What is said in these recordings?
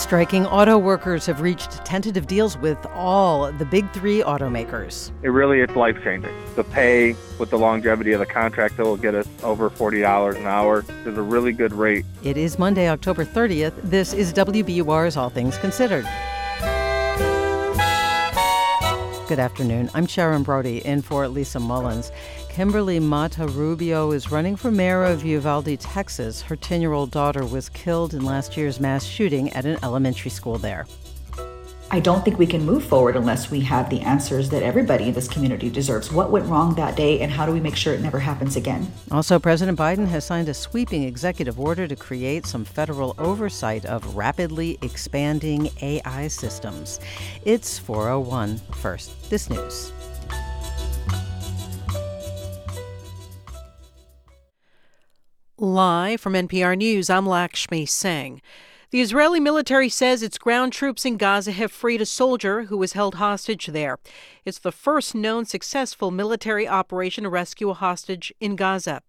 Striking auto workers have reached tentative deals with all the big three automakers. It really is life changing. The pay with the longevity of the contract that will get us over $40 an hour is a really good rate. It is Monday, October 30th. This is WBUR's All Things Considered. Good afternoon. I'm Sharon Brody in for Lisa Mullins. Kimberly Mata Rubio is running for mayor of Uvalde, Texas. Her 10 year old daughter was killed in last year's mass shooting at an elementary school there. I don't think we can move forward unless we have the answers that everybody in this community deserves. What went wrong that day, and how do we make sure it never happens again? Also, President Biden has signed a sweeping executive order to create some federal oversight of rapidly expanding AI systems. It's 401 first. This news. Live from NPR News, I'm Lakshmi Singh. The Israeli military says its ground troops in Gaza have freed a soldier who was held hostage there. It's the first known successful military operation to rescue a hostage in Gaza.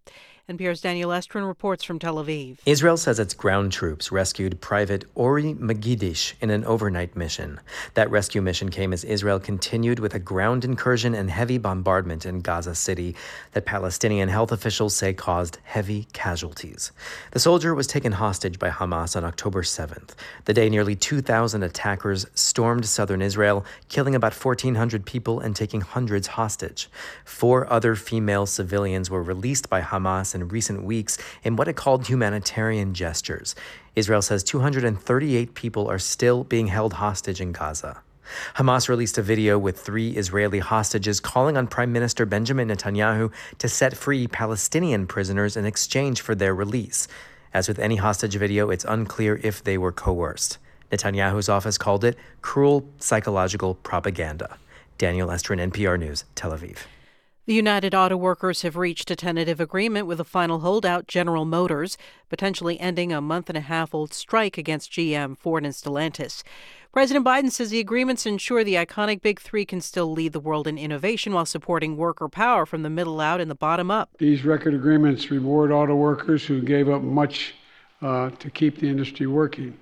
NPR's Daniel Estrin reports from Tel Aviv. Israel says its ground troops rescued Private Ori Megidish in an overnight mission. That rescue mission came as Israel continued with a ground incursion and heavy bombardment in Gaza City that Palestinian health officials say caused heavy casualties. The soldier was taken hostage by Hamas on October 7th, the day nearly 2,000 attackers stormed southern Israel, killing about 1,400 people and taking hundreds hostage. Four other female civilians were released by Hamas in recent weeks in what it called humanitarian gestures. Israel says 238 people are still being held hostage in Gaza. Hamas released a video with three Israeli hostages calling on Prime Minister Benjamin Netanyahu to set free Palestinian prisoners in exchange for their release. As with any hostage video, it's unclear if they were coerced. Netanyahu's office called it cruel psychological propaganda. Daniel Estrin, NPR News, Tel Aviv. The United Auto Workers have reached a tentative agreement with the final holdout, General Motors, potentially ending a month and a half old strike against GM, Ford, and Stellantis. President Biden says the agreements ensure the iconic Big Three can still lead the world in innovation while supporting worker power from the middle out and the bottom up. These record agreements reward auto workers who gave up much uh, to keep the industry working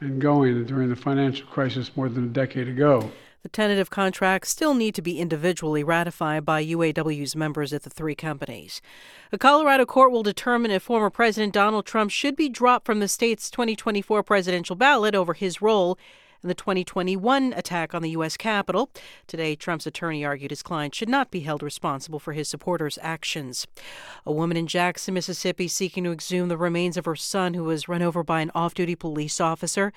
and going during the financial crisis more than a decade ago. The tentative contracts still need to be individually ratified by UAW's members at the three companies. A Colorado court will determine if former President Donald Trump should be dropped from the state's 2024 presidential ballot over his role in the 2021 attack on the U.S. Capitol. Today, Trump's attorney argued his client should not be held responsible for his supporters' actions. A woman in Jackson, Mississippi, seeking to exhume the remains of her son who was run over by an off duty police officer.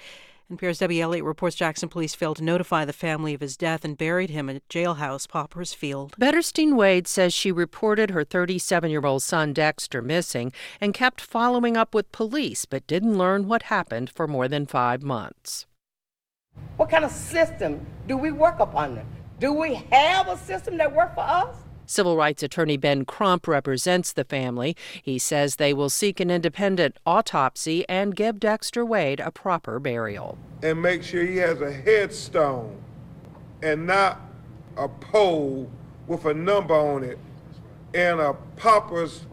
NPR's Debbie Elliott reports Jackson police failed to notify the family of his death and buried him at jailhouse Pauper's Field. Bettersten Wade says she reported her 37 year old son Dexter missing and kept following up with police, but didn't learn what happened for more than five months. What kind of system do we work upon? Do we have a system that works for us? Civil rights attorney Ben Crump represents the family. He says they will seek an independent autopsy and give Dexter Wade a proper burial. And make sure he has a headstone and not a pole with a number on it and a pauper's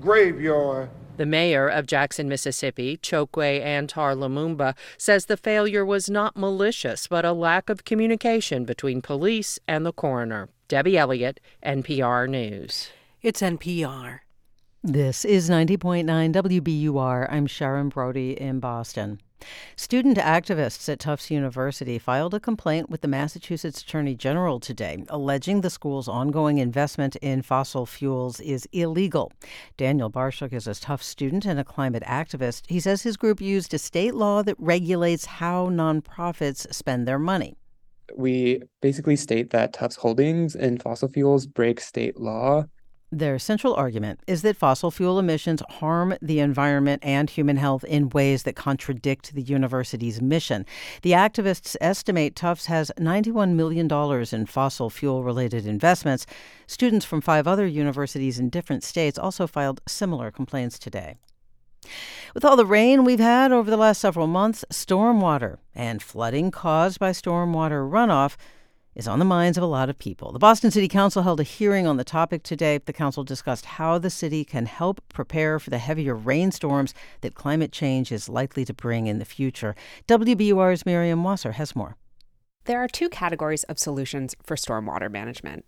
graveyard the mayor of Jackson, Mississippi, Chokwe Antar Lumumba, says the failure was not malicious, but a lack of communication between police and the coroner. Debbie Elliott, NPR News. It's NPR. This is 90.9 WBUR. I'm Sharon Brody in Boston. Student activists at Tufts University filed a complaint with the Massachusetts Attorney General today, alleging the school's ongoing investment in fossil fuels is illegal. Daniel Barshuk is a Tufts student and a climate activist. He says his group used a state law that regulates how nonprofits spend their money we basically state that Tufts holdings in fossil fuels break state law. Their central argument is that fossil fuel emissions harm the environment and human health in ways that contradict the university's mission. The activists estimate Tufts has $91 million in fossil fuel related investments. Students from five other universities in different states also filed similar complaints today. With all the rain we've had over the last several months, stormwater and flooding caused by stormwater runoff is on the minds of a lot of people. The Boston City Council held a hearing on the topic today. The council discussed how the city can help prepare for the heavier rainstorms that climate change is likely to bring in the future. WBUR's Miriam Wasser has more. There are two categories of solutions for stormwater management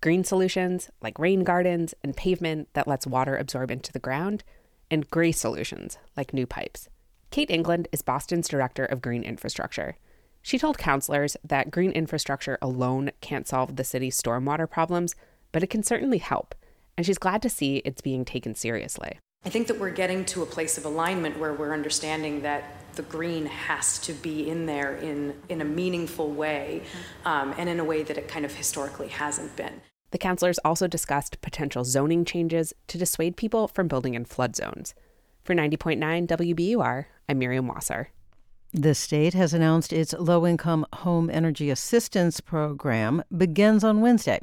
green solutions, like rain gardens and pavement that lets water absorb into the ground, and gray solutions, like new pipes. Kate England is Boston's director of green infrastructure. She told counselors that green infrastructure alone can't solve the city's stormwater problems, but it can certainly help, and she's glad to see it's being taken seriously. I think that we're getting to a place of alignment where we're understanding that the green has to be in there in, in a meaningful way um, and in a way that it kind of historically hasn't been. The counselors also discussed potential zoning changes to dissuade people from building in flood zones. For 90.9 WBUR, I'm Miriam Wasser. The state has announced its low income home energy assistance program begins on Wednesday.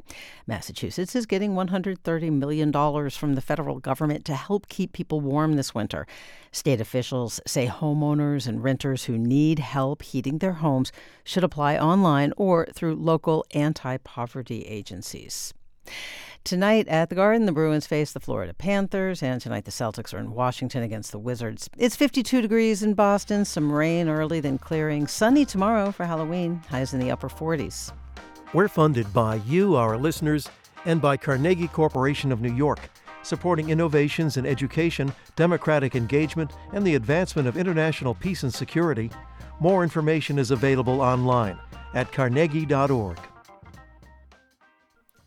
Massachusetts is getting $130 million from the federal government to help keep people warm this winter. State officials say homeowners and renters who need help heating their homes should apply online or through local anti poverty agencies. Tonight at the Garden, the Bruins face the Florida Panthers, and tonight the Celtics are in Washington against the Wizards. It's 52 degrees in Boston, some rain early, then clearing. Sunny tomorrow for Halloween, highs in the upper 40s. We're funded by you, our listeners, and by Carnegie Corporation of New York, supporting innovations in education, democratic engagement, and the advancement of international peace and security. More information is available online at carnegie.org.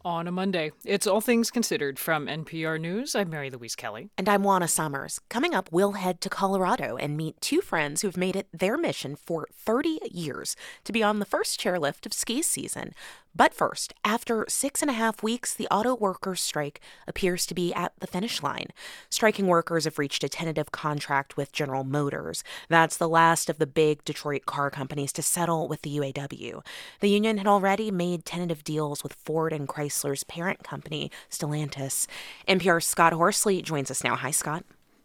On a Monday, it's All Things Considered from NPR News. I'm Mary Louise Kelly. And I'm Juana Summers. Coming up, we'll head to Colorado and meet two friends who've made it their mission for 30 years to be on the first chairlift of ski season. But first, after six and a half weeks, the auto workers' strike appears to be at the finish line. Striking workers have reached a tentative contract with General Motors. That's the last of the big Detroit car companies to settle with the UAW. The union had already made tentative deals with Ford and Chrysler's parent company, Stellantis. NPR's Scott Horsley joins us now. Hi, Scott.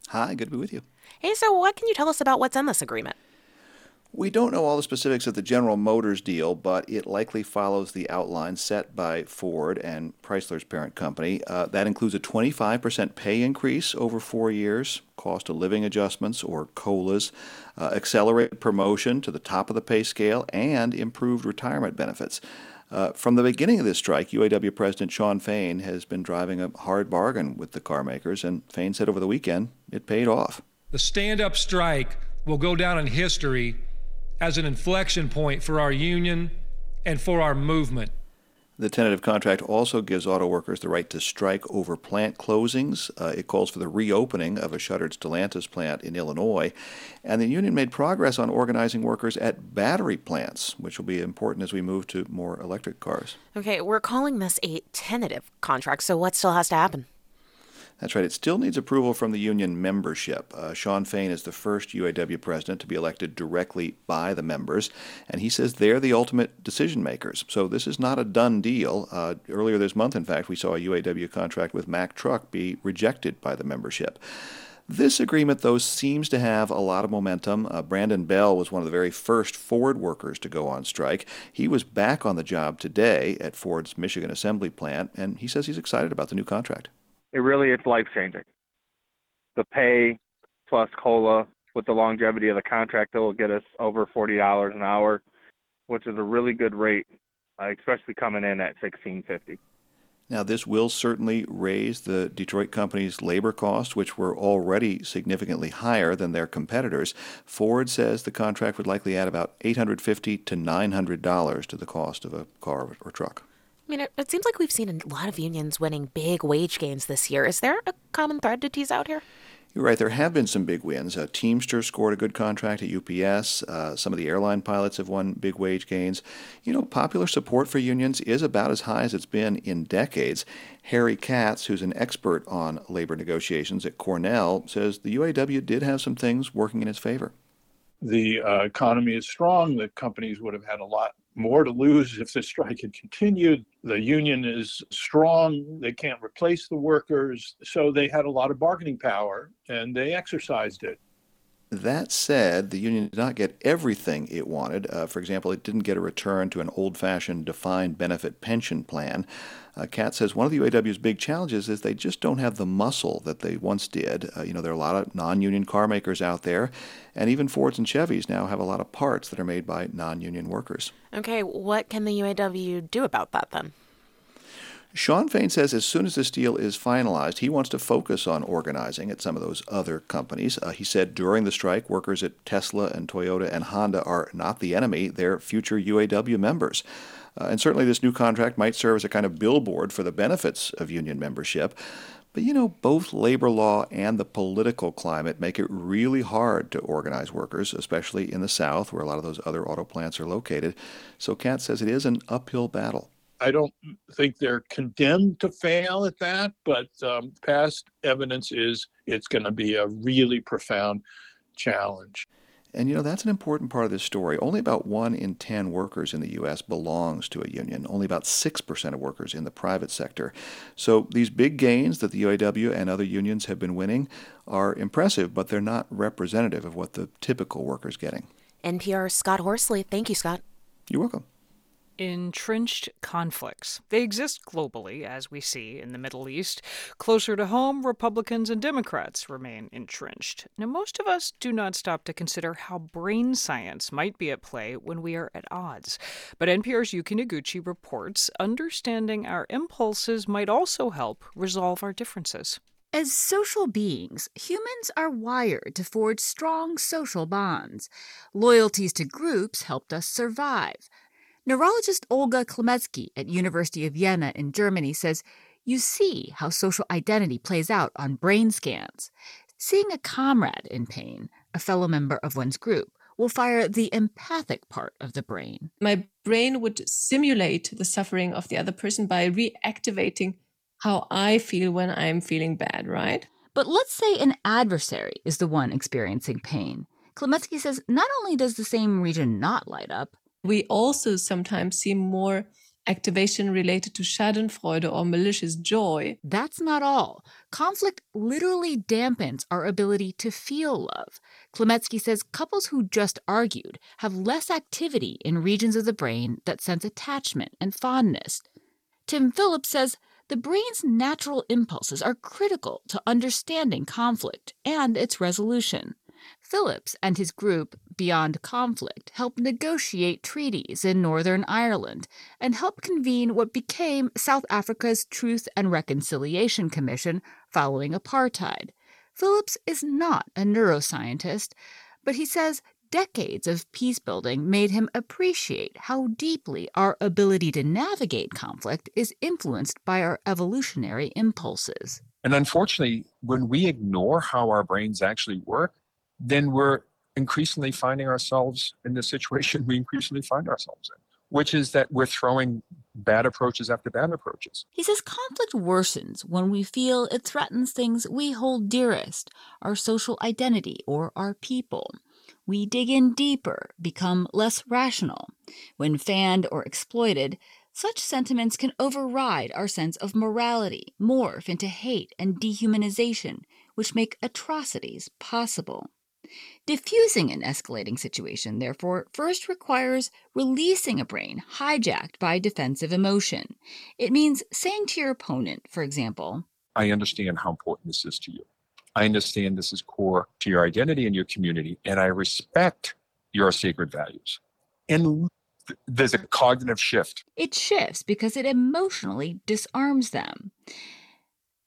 Hi, good to be with you. Hey, so what can you tell us about what's in this agreement? We don't know all the specifics of the General Motors deal, but it likely follows the outline set by Ford and Chrysler's parent company. Uh, that includes a 25% pay increase over four years, cost of living adjustments or COLAs, uh, accelerated promotion to the top of the pay scale, and improved retirement benefits. Uh, from the beginning of this strike, UAW President Shawn Fain has been driving a hard bargain with the carmakers, and Fain said over the weekend it paid off. The stand up strike will go down in history as an inflection point for our union and for our movement. The tentative contract also gives auto workers the right to strike over plant closings. Uh, it calls for the reopening of a shuttered Stellantis plant in Illinois. And the union made progress on organizing workers at battery plants, which will be important as we move to more electric cars. Okay, we're calling this a tentative contract, so what still has to happen? That's right. It still needs approval from the union membership. Uh, Shawn Fain is the first UAW president to be elected directly by the members, and he says they're the ultimate decision makers. So this is not a done deal. Uh, earlier this month, in fact, we saw a UAW contract with Mack Truck be rejected by the membership. This agreement, though, seems to have a lot of momentum. Uh, Brandon Bell was one of the very first Ford workers to go on strike. He was back on the job today at Ford's Michigan assembly plant, and he says he's excited about the new contract it really is life changing. The pay plus cola with the longevity of the contract that will get us over forty dollars an hour, which is a really good rate, uh, especially coming in at sixteen fifty. Now, this will certainly raise the Detroit company's labor costs, which were already significantly higher than their competitors. Ford says the contract would likely add about 850 to $900 to the cost of a car or truck. I mean, it, it seems like we've seen a lot of unions winning big wage gains this year. Is there a common thread to tease out here? You're right. There have been some big wins. Uh, Teamster scored a good contract at UPS. Uh, some of the airline pilots have won big wage gains. You know, popular support for unions is about as high as it's been in decades. Harry Katz, who's an expert on labor negotiations at Cornell, says the UAW did have some things working in its favor. The uh, economy is strong. The companies would have had a lot more to lose if the strike had continued. The union is strong. They can't replace the workers. So they had a lot of bargaining power and they exercised it. That said, the union did not get everything it wanted. Uh, for example, it didn't get a return to an old fashioned defined benefit pension plan. Uh, Katz says one of the UAW's big challenges is they just don't have the muscle that they once did. Uh, you know, there are a lot of non union car makers out there, and even Fords and Chevys now have a lot of parts that are made by non union workers. Okay, what can the UAW do about that then? Shawn Fain says as soon as this deal is finalized, he wants to focus on organizing at some of those other companies. Uh, he said during the strike, workers at Tesla and Toyota and Honda are not the enemy, they're future UAW members. Uh, and certainly this new contract might serve as a kind of billboard for the benefits of union membership. But you know, both labor law and the political climate make it really hard to organize workers, especially in the South, where a lot of those other auto plants are located. So Katz says it is an uphill battle. I don't think they're condemned to fail at that, but um, past evidence is it's going to be a really profound challenge. And you know, that's an important part of this story. Only about one in 10 workers in the U.S. belongs to a union, only about 6% of workers in the private sector. So these big gains that the UAW and other unions have been winning are impressive, but they're not representative of what the typical worker's getting. NPR's Scott Horsley. Thank you, Scott. You're welcome entrenched conflicts. They exist globally, as we see in the Middle East. Closer to home, Republicans and Democrats remain entrenched. Now, most of us do not stop to consider how brain science might be at play when we are at odds. But NPR's Yuki Noguchi reports understanding our impulses might also help resolve our differences. As social beings, humans are wired to forge strong social bonds. Loyalties to groups helped us survive. Neurologist Olga Klimecki at University of Vienna in Germany says you see how social identity plays out on brain scans. Seeing a comrade in pain, a fellow member of one's group, will fire the empathic part of the brain. My brain would simulate the suffering of the other person by reactivating how I feel when I'm feeling bad, right? But let's say an adversary is the one experiencing pain. Klimecki says not only does the same region not light up, we also sometimes see more activation related to Schadenfreude or malicious joy. That's not all. Conflict literally dampens our ability to feel love. Klimecki says couples who just argued have less activity in regions of the brain that sense attachment and fondness. Tim Phillips says the brain's natural impulses are critical to understanding conflict and its resolution. Phillips and his group, Beyond Conflict, helped negotiate treaties in Northern Ireland and helped convene what became South Africa's Truth and Reconciliation Commission following apartheid. Phillips is not a neuroscientist, but he says decades of peace building made him appreciate how deeply our ability to navigate conflict is influenced by our evolutionary impulses. And unfortunately, when we ignore how our brains actually work, then we're increasingly finding ourselves in the situation we increasingly find ourselves in, which is that we're throwing bad approaches after bad approaches. He says conflict worsens when we feel it threatens things we hold dearest, our social identity or our people. We dig in deeper, become less rational. When fanned or exploited, such sentiments can override our sense of morality, morph into hate and dehumanization, which make atrocities possible. Diffusing an escalating situation, therefore, first requires releasing a brain hijacked by defensive emotion. It means saying to your opponent, for example, I understand how important this is to you. I understand this is core to your identity and your community, and I respect your sacred values. And there's a cognitive shift. It shifts because it emotionally disarms them.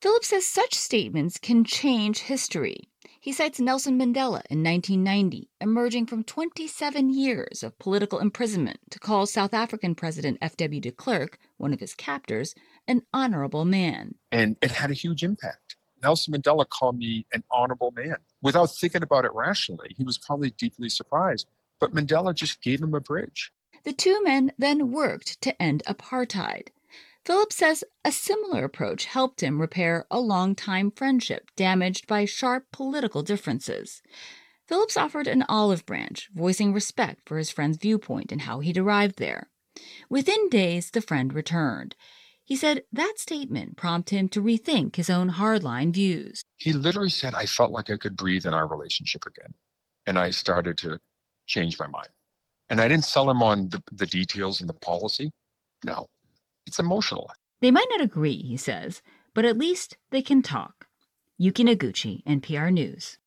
Phillips says such statements can change history. He cites Nelson Mandela in 1990, emerging from 27 years of political imprisonment to call South African President F.W. de Klerk, one of his captors, an honorable man. And it had a huge impact. Nelson Mandela called me an honorable man. Without thinking about it rationally, he was probably deeply surprised. But Mandela just gave him a bridge. The two men then worked to end apartheid. Phillips says a similar approach helped him repair a long-time friendship damaged by sharp political differences. Phillips offered an olive branch, voicing respect for his friend's viewpoint and how he'd arrived there. Within days, the friend returned. He said that statement prompted him to rethink his own hardline views. He literally said, I felt like I could breathe in our relationship again. and I started to change my mind. And I didn't sell him on the, the details and the policy. No, it's emotional. They might not agree, he says, but at least they can talk. Yuki Noguchi, NPR News.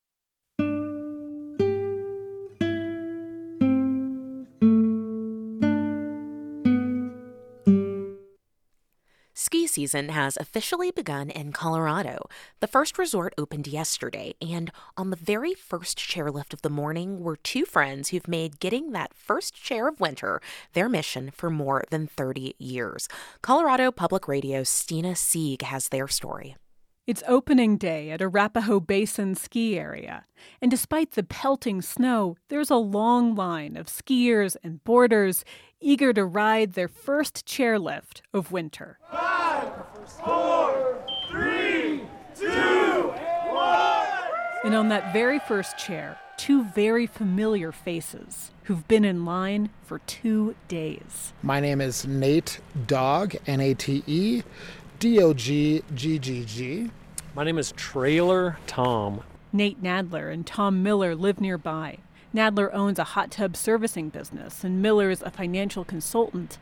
Season has officially begun in Colorado. The first resort opened yesterday, and on the very first chairlift of the morning were two friends who've made getting that first chair of winter their mission for more than 30 years. Colorado Public Radio's Stina Sieg has their story. It's opening day at Arapahoe Basin ski area, and despite the pelting snow, there's a long line of skiers and boarders eager to ride their first chairlift of winter. Five, four, three, two, one. And on that very first chair, two very familiar faces who've been in line for two days. My name is Nate Dog, N A T E D O G G G G. My name is Trailer Tom. Nate Nadler and Tom Miller live nearby. Nadler owns a hot tub servicing business, and Miller is a financial consultant,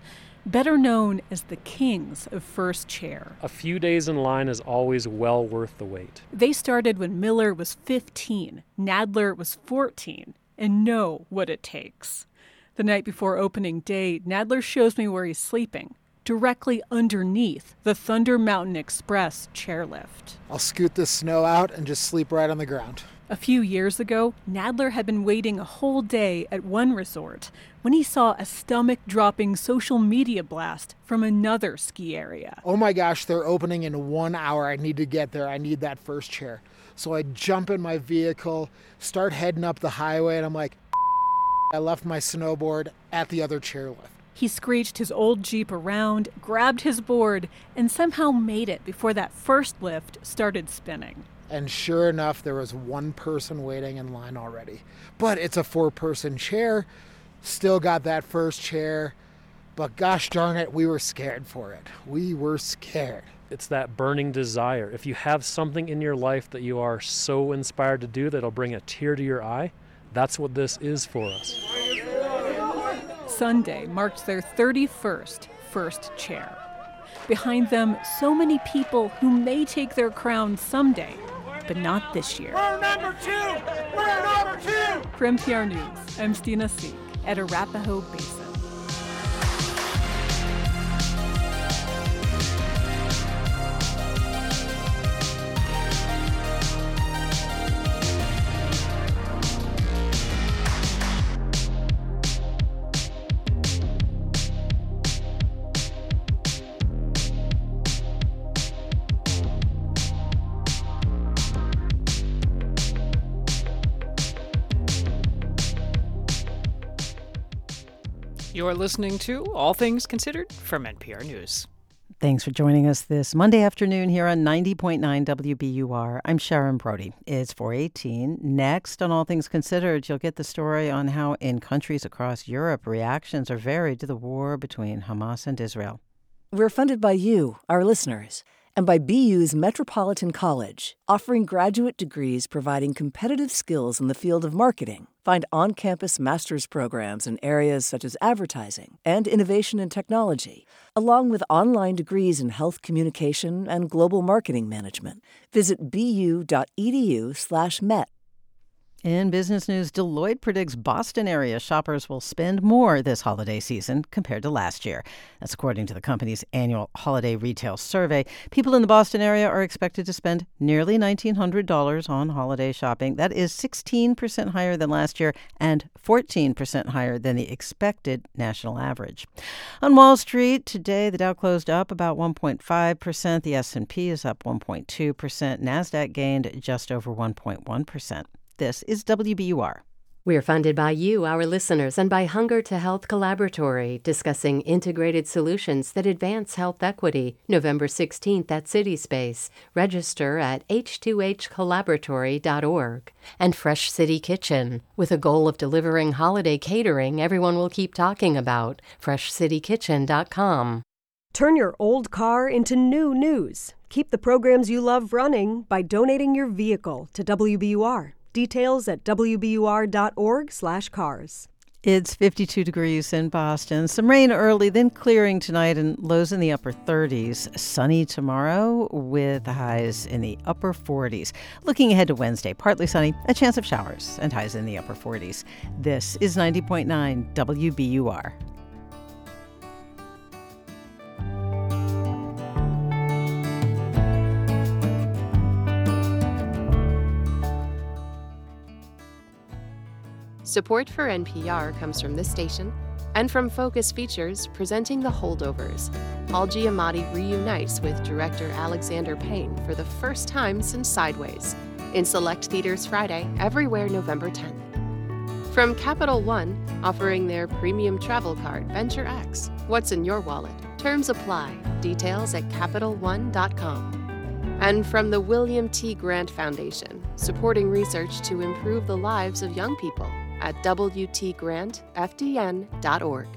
better known as the kings of first chair. A few days in line is always well worth the wait. They started when Miller was 15, Nadler was 14, and know what it takes. The night before opening day, Nadler shows me where he's sleeping directly underneath the Thunder Mountain Express chairlift. I'll scoot the snow out and just sleep right on the ground. A few years ago, Nadler had been waiting a whole day at one resort when he saw a stomach dropping social media blast from another ski area. Oh my gosh, they're opening in one hour. I need to get there. I need that first chair. So I jump in my vehicle, start heading up the highway, and I'm like, I left my snowboard at the other chairlift. He screeched his old Jeep around, grabbed his board, and somehow made it before that first lift started spinning. And sure enough, there was one person waiting in line already. But it's a four person chair. Still got that first chair. But gosh darn it, we were scared for it. We were scared. It's that burning desire. If you have something in your life that you are so inspired to do that'll bring a tear to your eye, that's what this is for us. Sunday marked their 31st first chair. Behind them, so many people who may take their crown someday, but not this year. We're number two! We're number two! For NPR News, I'm Stina Sieg at Arapahoe Basin. You're listening to All Things Considered from NPR News. Thanks for joining us this Monday afternoon here on 90.9 WBUR. I'm Sharon Brody. It's 418. Next on All Things Considered, you'll get the story on how in countries across Europe reactions are varied to the war between Hamas and Israel. We're funded by you, our listeners, and by BU's Metropolitan College, offering graduate degrees providing competitive skills in the field of marketing. Find on campus master's programs in areas such as advertising and innovation and technology, along with online degrees in health communication and global marketing management. Visit bu.edu/slash MET. In business news, Deloitte predicts Boston area shoppers will spend more this holiday season compared to last year. That's according to the company's annual holiday retail survey. People in the Boston area are expected to spend nearly $1,900 on holiday shopping. That is 16% higher than last year and 14% higher than the expected national average. On Wall Street today, the Dow closed up about 1.5%. The S&P is up 1.2%. Nasdaq gained just over 1.1%. This is WBUR. We're funded by you, our listeners, and by Hunger to Health Collaboratory, discussing integrated solutions that advance health equity. November 16th at CitySpace. Register at h2hcollaboratory.org. And Fresh City Kitchen, with a goal of delivering holiday catering everyone will keep talking about. FreshCityKitchen.com. Turn your old car into new news. Keep the programs you love running by donating your vehicle to WBUR. Details at wbur.org/cars. It's 52 degrees in Boston. Some rain early, then clearing tonight and lows in the upper 30s. Sunny tomorrow with highs in the upper 40s. Looking ahead to Wednesday, partly sunny, a chance of showers, and highs in the upper 40s. This is 90.9 WBUR. Support for NPR comes from this station and from Focus Features presenting The Holdovers. Paul Giamatti reunites with director Alexander Payne for the first time since Sideways. In select theaters Friday, everywhere November 10th. From Capital One, offering their premium travel card, Venture X. What's in your wallet? Terms apply. Details at CapitalOne.com. And from the William T. Grant Foundation, supporting research to improve the lives of young people at WTGrantFDN.org.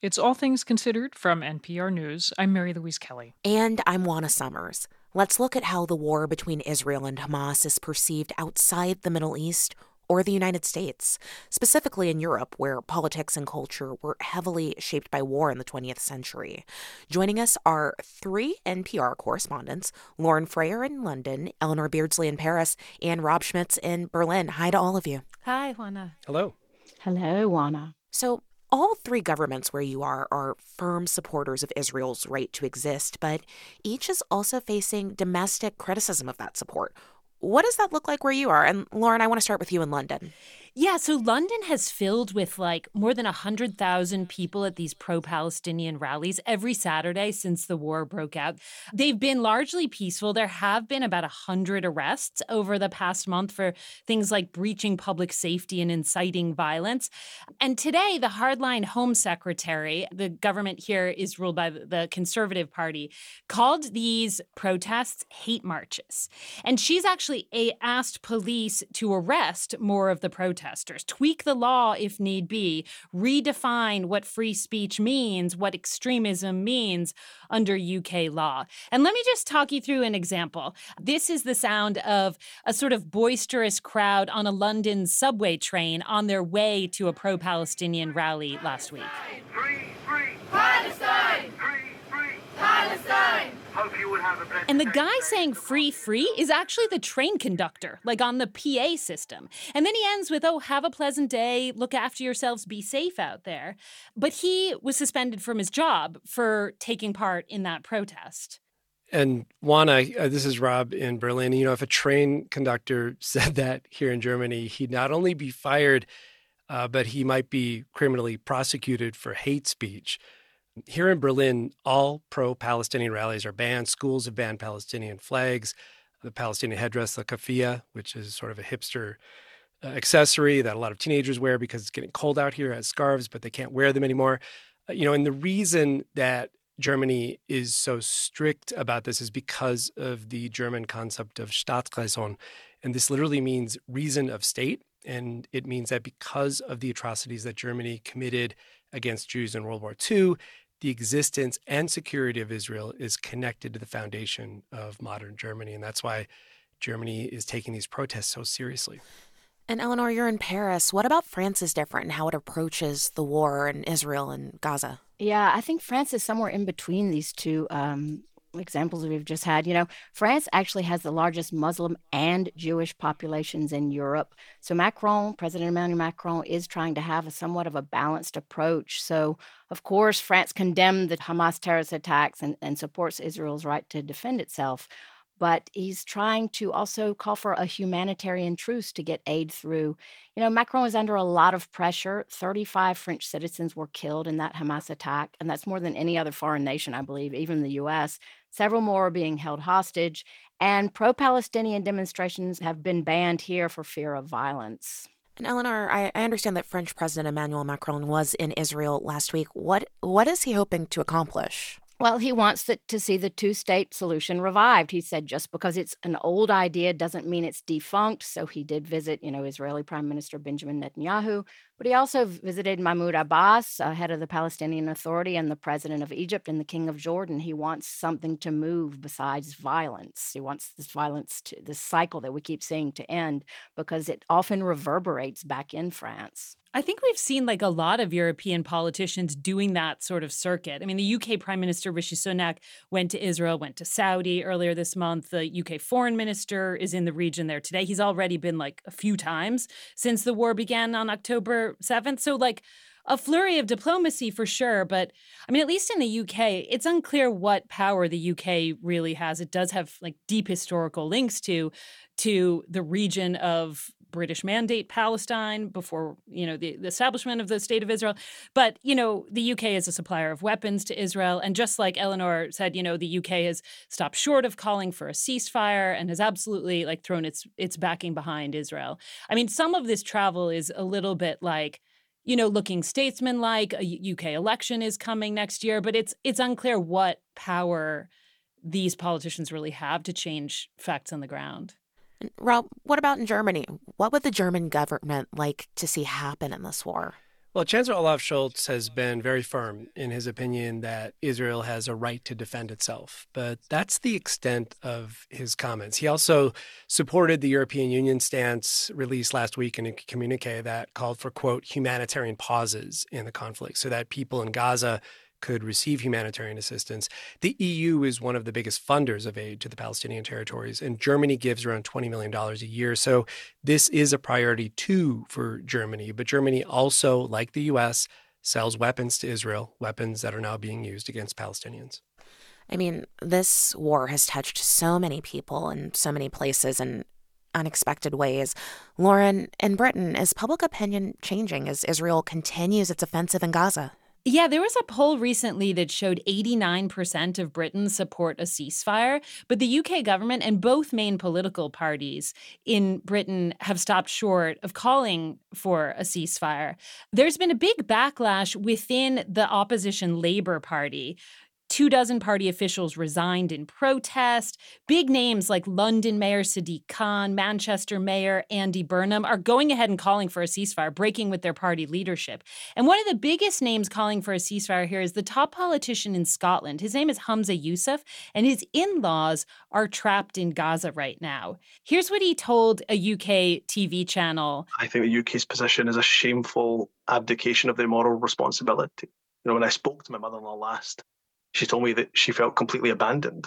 It's All Things Considered from NPR News. I'm Mary Louise Kelly. And I'm Juana Summers. Let's look at how the war between Israel and Hamas is perceived outside the Middle East or the United States, specifically in Europe, where politics and culture were heavily shaped by war in the 20th century. Joining us are three NPR correspondents Lauren Frayer in London, Eleanor Beardsley in Paris, and Rob Schmitz in Berlin. Hi to all of you. Hi, Juana. Hello. Hello, Juana. So, all three governments where you are are firm supporters of Israel's right to exist, but each is also facing domestic criticism of that support. What does that look like where you are? And Lauren, I want to start with you in London. Yeah, so London has filled with like more than 100,000 people at these pro Palestinian rallies every Saturday since the war broke out. They've been largely peaceful. There have been about 100 arrests over the past month for things like breaching public safety and inciting violence. And today, the hardline Home Secretary, the government here is ruled by the Conservative Party, called these protests hate marches. And she's actually eh, asked police to arrest more of the protesters protesters, tweak the law if need be, redefine what free speech means, what extremism means under UK law. And let me just talk you through an example. This is the sound of a sort of boisterous crowd on a London subway train on their way to a pro Palestinian rally last week. Free, free. Palestine! Free. Palestine! And the guy saying free, free is actually the train conductor, like on the PA system. And then he ends with, oh, have a pleasant day, look after yourselves, be safe out there. But he was suspended from his job for taking part in that protest. And Juana, uh, this is Rob in Berlin. You know, if a train conductor said that here in Germany, he'd not only be fired, uh, but he might be criminally prosecuted for hate speech. Here in Berlin, all pro Palestinian rallies are banned. Schools have banned Palestinian flags, the Palestinian headdress, the keffiyeh, which is sort of a hipster uh, accessory that a lot of teenagers wear because it's getting cold out here as scarves, but they can't wear them anymore. Uh, you know, and the reason that Germany is so strict about this is because of the German concept of Staatsräson. And this literally means reason of state. And it means that because of the atrocities that Germany committed against Jews in World War II, the existence and security of Israel is connected to the foundation of modern Germany. And that's why Germany is taking these protests so seriously. And Eleanor, you're in Paris. What about France is different and how it approaches the war in Israel and Gaza? Yeah, I think France is somewhere in between these two um, examples we've just had. You know, France actually has the largest Muslim and Jewish populations in Europe. So Macron, President Emmanuel Macron, is trying to have a somewhat of a balanced approach. So, of course, France condemned the Hamas terrorist attacks and, and supports Israel's right to defend itself but he's trying to also call for a humanitarian truce to get aid through. You know, Macron is under a lot of pressure. 35 French citizens were killed in that Hamas attack, and that's more than any other foreign nation, I believe, even the US. Several more are being held hostage, and pro Palestinian demonstrations have been banned here for fear of violence. And Eleanor, I, I understand that French President Emmanuel Macron was in Israel last week. What what is he hoping to accomplish? Well, he wants the, to see the two state solution revived. He said just because it's an old idea doesn't mean it's defunct. So he did visit, you know, Israeli Prime Minister Benjamin Netanyahu, but he also visited Mahmoud Abbas, uh, head of the Palestinian Authority, and the president of Egypt and the king of Jordan. He wants something to move besides violence. He wants this violence, to, this cycle that we keep seeing to end because it often reverberates back in France. I think we've seen like a lot of European politicians doing that sort of circuit. I mean, the UK Prime Minister Rishi Sunak went to Israel, went to Saudi earlier this month. The UK Foreign Minister is in the region there today. He's already been like a few times since the war began on October 7th. So, like, a flurry of diplomacy for sure. But I mean, at least in the UK, it's unclear what power the UK really has. It does have like deep historical links to to the region of British mandate Palestine before you know the, the, establishment of the state of Israel. But you know the UK is a supplier of weapons to Israel, and just like Eleanor said, you know the UK has stopped short of calling for a ceasefire and has absolutely like thrown its its backing behind Israel. I mean, some of this travel is a little bit like you know looking statesman-like. A UK election is coming next year, but it's it's unclear what power these politicians really have to change facts on the ground. Rob, what about in Germany? What would the German government like to see happen in this war? Well, Chancellor Olaf Scholz has been very firm in his opinion that Israel has a right to defend itself, but that's the extent of his comments. He also supported the European Union stance released last week in a communique that called for, quote, humanitarian pauses in the conflict so that people in Gaza could receive humanitarian assistance. The EU is one of the biggest funders of aid to the Palestinian territories, and Germany gives around $20 million a year. So this is a priority too for Germany. But Germany also, like the US, sells weapons to Israel, weapons that are now being used against Palestinians. I mean, this war has touched so many people in so many places in unexpected ways. Lauren, in Britain, is public opinion changing as Israel continues its offensive in Gaza? Yeah, there was a poll recently that showed 89% of Britons support a ceasefire, but the UK government and both main political parties in Britain have stopped short of calling for a ceasefire. There's been a big backlash within the opposition Labour Party Two dozen party officials resigned in protest. Big names like London Mayor Sadiq Khan, Manchester Mayor Andy Burnham are going ahead and calling for a ceasefire, breaking with their party leadership. And one of the biggest names calling for a ceasefire here is the top politician in Scotland. His name is Humza Yousaf, and his in laws are trapped in Gaza right now. Here's what he told a UK TV channel I think the UK's position is a shameful abdication of their moral responsibility. You know, when I spoke to my mother in law last, she told me that she felt completely abandoned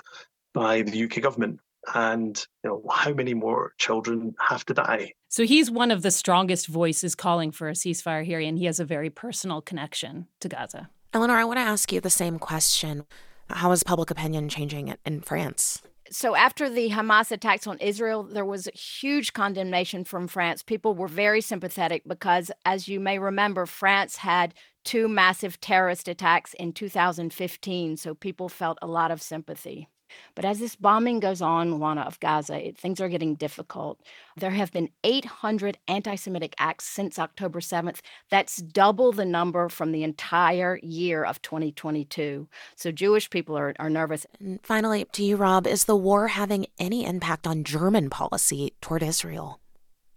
by the UK government and you know how many more children have to die? So he's one of the strongest voices calling for a ceasefire here and he has a very personal connection to gaza. Eleanor i want to ask you the same question. How is public opinion changing in france? So after the Hamas attacks on Israel, there was huge condemnation from France. People were very sympathetic because, as you may remember, France had two massive terrorist attacks in 2015. So people felt a lot of sympathy. But as this bombing goes on, Juana, of Gaza, it, things are getting difficult. There have been 800 anti Semitic acts since October 7th. That's double the number from the entire year of 2022. So Jewish people are, are nervous. And finally, to you, Rob, is the war having any impact on German policy toward Israel?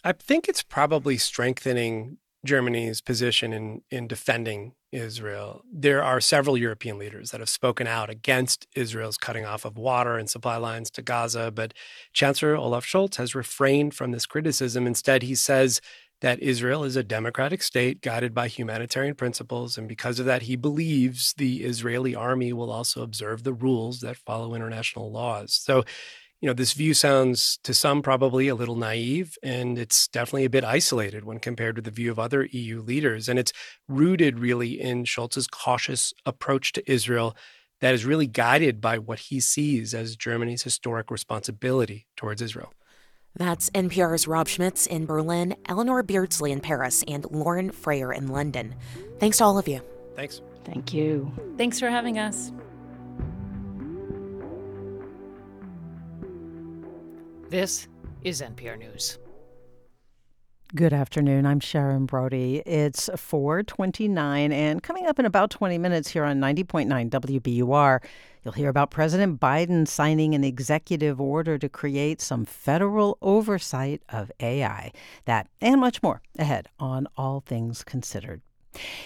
I think it's probably strengthening Germany's position in, in defending Israel. There are several European leaders that have spoken out against Israel's cutting off of water and supply lines to Gaza, but Chancellor Olaf Scholz has refrained from this criticism. Instead, he says that Israel is a democratic state guided by humanitarian principles, and because of that, he believes the Israeli army will also observe the rules that follow international laws. So you know, this view sounds to some probably a little naive, and it's definitely a bit isolated when compared to the view of other EU leaders. And it's rooted really in Scholz's cautious approach to Israel that is really guided by what he sees as Germany's historic responsibility towards Israel. That's NPR's Rob Schmitz in Berlin, Eleanor Beardsley in Paris, and Lauren Frayer in London. Thanks to all of you. Thanks. Thank you. Thanks for having us. This is NPR News. Good afternoon. I'm Sharon Brody. It's 429 and coming up in about 20 minutes here on 90.9 WBUR, you'll hear about President Biden signing an executive order to create some federal oversight of AI. That and much more ahead on All Things Considered.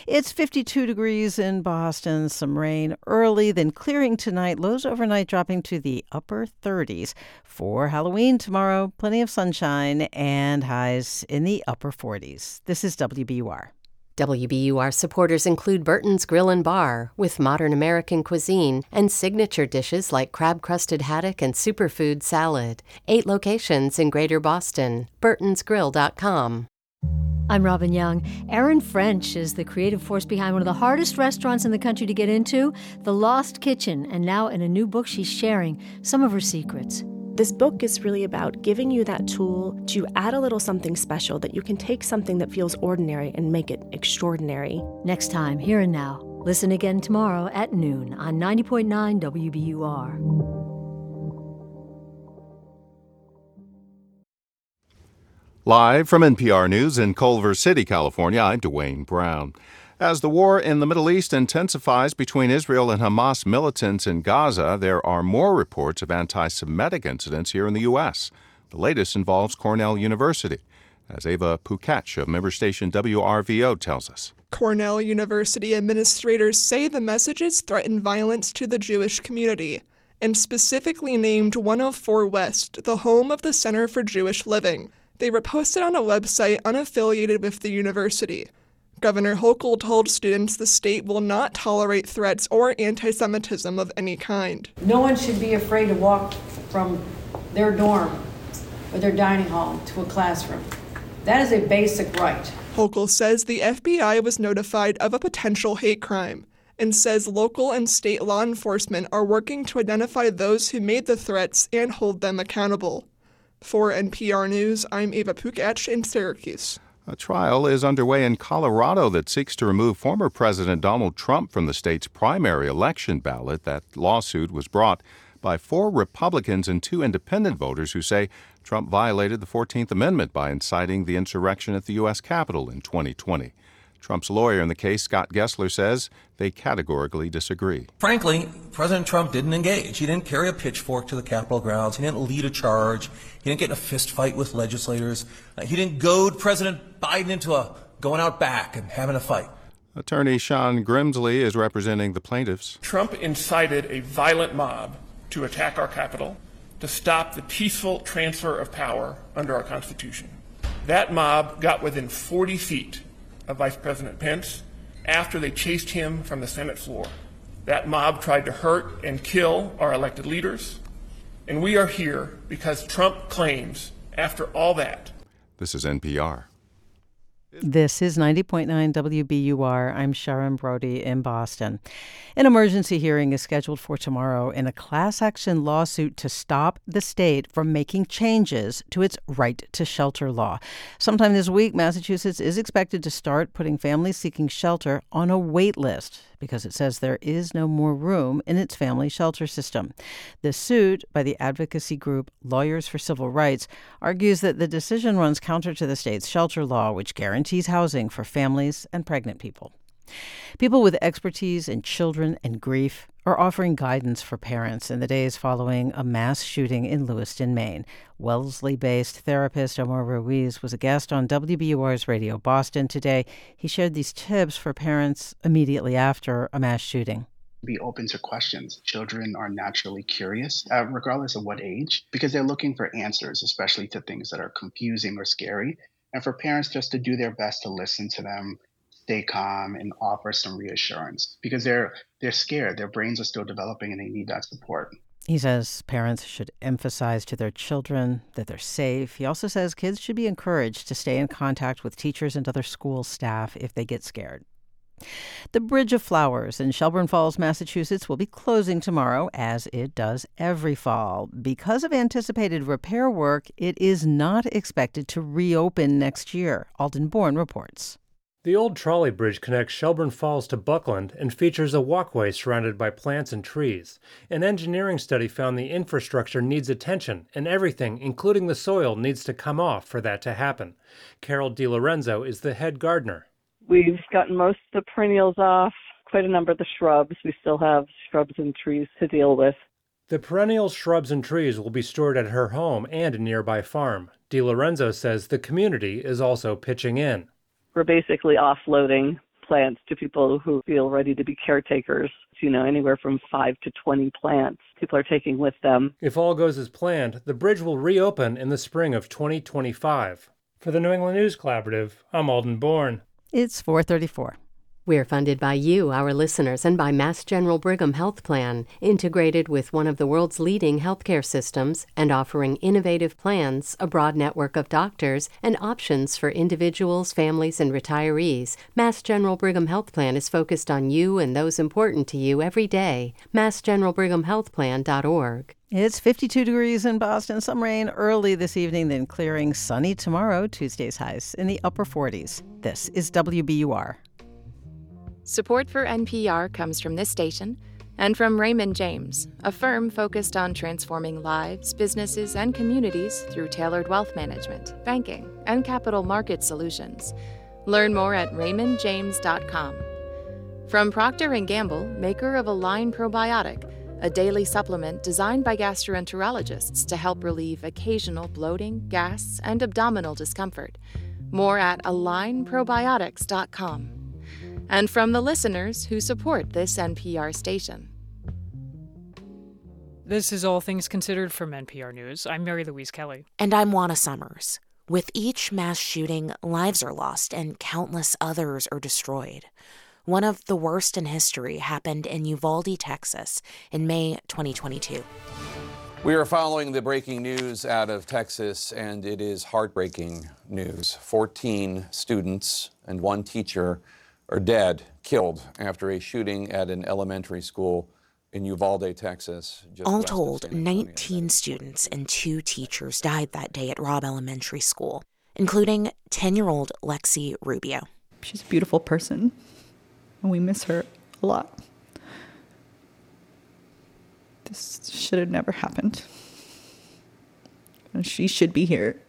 It's 52 degrees in Boston, some rain early, then clearing tonight, lows overnight dropping to the upper 30s. For Halloween tomorrow, plenty of sunshine and highs in the upper 40s. This is WBUR. WBUR supporters include Burton's Grill and Bar, with modern American cuisine and signature dishes like crab crusted haddock and superfood salad. Eight locations in Greater Boston. Burton'sGrill.com. I'm Robin Young. Erin French is the creative force behind one of the hardest restaurants in the country to get into, The Lost Kitchen, and now in a new book she's sharing some of her secrets. This book is really about giving you that tool to add a little something special that you can take something that feels ordinary and make it extraordinary. Next time, here and now. Listen again tomorrow at noon on 90.9 WBUR. Live from NPR News in Culver City, California, I'm Dwayne Brown. As the war in the Middle East intensifies between Israel and Hamas militants in Gaza, there are more reports of anti Semitic incidents here in the U.S. The latest involves Cornell University, as Ava Pukach of member station WRVO tells us. Cornell University administrators say the messages threaten violence to the Jewish community and specifically named 104 West the home of the Center for Jewish Living. They were posted on a website unaffiliated with the university. Governor Hochul told students the state will not tolerate threats or anti Semitism of any kind. No one should be afraid to walk from their dorm or their dining hall to a classroom. That is a basic right. Hochul says the FBI was notified of a potential hate crime and says local and state law enforcement are working to identify those who made the threats and hold them accountable. For NPR News, I'm Eva Pukach in Syracuse. A trial is underway in Colorado that seeks to remove former President Donald Trump from the state's primary election ballot. That lawsuit was brought by four Republicans and two independent voters who say Trump violated the 14th Amendment by inciting the insurrection at the U.S. Capitol in 2020. Trump's lawyer in the case, Scott Gessler, says they categorically disagree. Frankly, President Trump didn't engage. He didn't carry a pitchfork to the Capitol grounds. He didn't lead a charge. He didn't get in a fist fight with legislators. Uh, he didn't goad President Biden into a going out back and having a fight. Attorney Sean Grimsley is representing the plaintiffs. Trump incited a violent mob to attack our Capitol to stop the peaceful transfer of power under our Constitution. That mob got within 40 feet of Vice President Pence after they chased him from the Senate floor. That mob tried to hurt and kill our elected leaders. And we are here because Trump claims, after all that. This is NPR. This is 90.9 WBUR. I'm Sharon Brody in Boston. An emergency hearing is scheduled for tomorrow in a class action lawsuit to stop the state from making changes to its right to shelter law. Sometime this week, Massachusetts is expected to start putting families seeking shelter on a wait list because it says there is no more room in its family shelter system. The suit by the advocacy group Lawyers for Civil Rights argues that the decision runs counter to the state's shelter law, which guarantees housing for families and pregnant people. People with expertise in children and grief are offering guidance for parents in the days following a mass shooting in Lewiston, Maine. Wellesley based therapist Omar Ruiz was a guest on WBUR's Radio Boston today. He shared these tips for parents immediately after a mass shooting be open to questions. Children are naturally curious, uh, regardless of what age, because they're looking for answers, especially to things that are confusing or scary. And for parents just to do their best to listen to them, stay calm and offer some reassurance because they're they're scared. Their brains are still developing and they need that support. He says parents should emphasize to their children that they're safe. He also says kids should be encouraged to stay in contact with teachers and other school staff if they get scared. The Bridge of Flowers in Shelburne Falls, Massachusetts will be closing tomorrow, as it does every fall. Because of anticipated repair work, it is not expected to reopen next year, Alden Bourne reports. The old trolley bridge connects Shelburne Falls to Buckland and features a walkway surrounded by plants and trees. An engineering study found the infrastructure needs attention, and everything, including the soil, needs to come off for that to happen. Carol DiLorenzo is the head gardener. We've gotten most of the perennials off, quite a number of the shrubs. We still have shrubs and trees to deal with. The perennial shrubs and trees will be stored at her home and a nearby farm. DiLorenzo says the community is also pitching in we're basically offloading plants to people who feel ready to be caretakers. You know, anywhere from five to 20 plants people are taking with them. If all goes as planned, the bridge will reopen in the spring of 2025. For the New England News Collaborative, I'm Alden Bourne. It's 434. We're funded by you, our listeners, and by Mass General Brigham Health Plan, integrated with one of the world's leading healthcare systems and offering innovative plans, a broad network of doctors, and options for individuals, families, and retirees. Mass General Brigham Health Plan is focused on you and those important to you every day. MassGeneralBrighamHealthPlan.org. It's 52 degrees in Boston, some rain early this evening, then clearing sunny tomorrow, Tuesday's highs in the upper 40s. This is WBUR. Support for NPR comes from this station and from Raymond James, a firm focused on transforming lives, businesses, and communities through tailored wealth management, banking, and capital market solutions. Learn more at raymondjames.com. From Procter & Gamble, maker of Align Probiotic, a daily supplement designed by gastroenterologists to help relieve occasional bloating, gas, and abdominal discomfort. More at alignprobiotics.com and from the listeners who support this NPR station. This is All Things Considered from NPR News. I'm Mary Louise Kelly. And I'm Juana Summers. With each mass shooting, lives are lost and countless others are destroyed. One of the worst in history happened in Uvalde, Texas in May 2022. We are following the breaking news out of Texas, and it is heartbreaking news. 14 students and one teacher are dead, killed after a shooting at an elementary school in Uvalde, Texas. All told, 19 students and two teachers died that day at Robb Elementary School, including 10 year old Lexi Rubio. She's a beautiful person, and we miss her a lot. This should have never happened. And she should be here.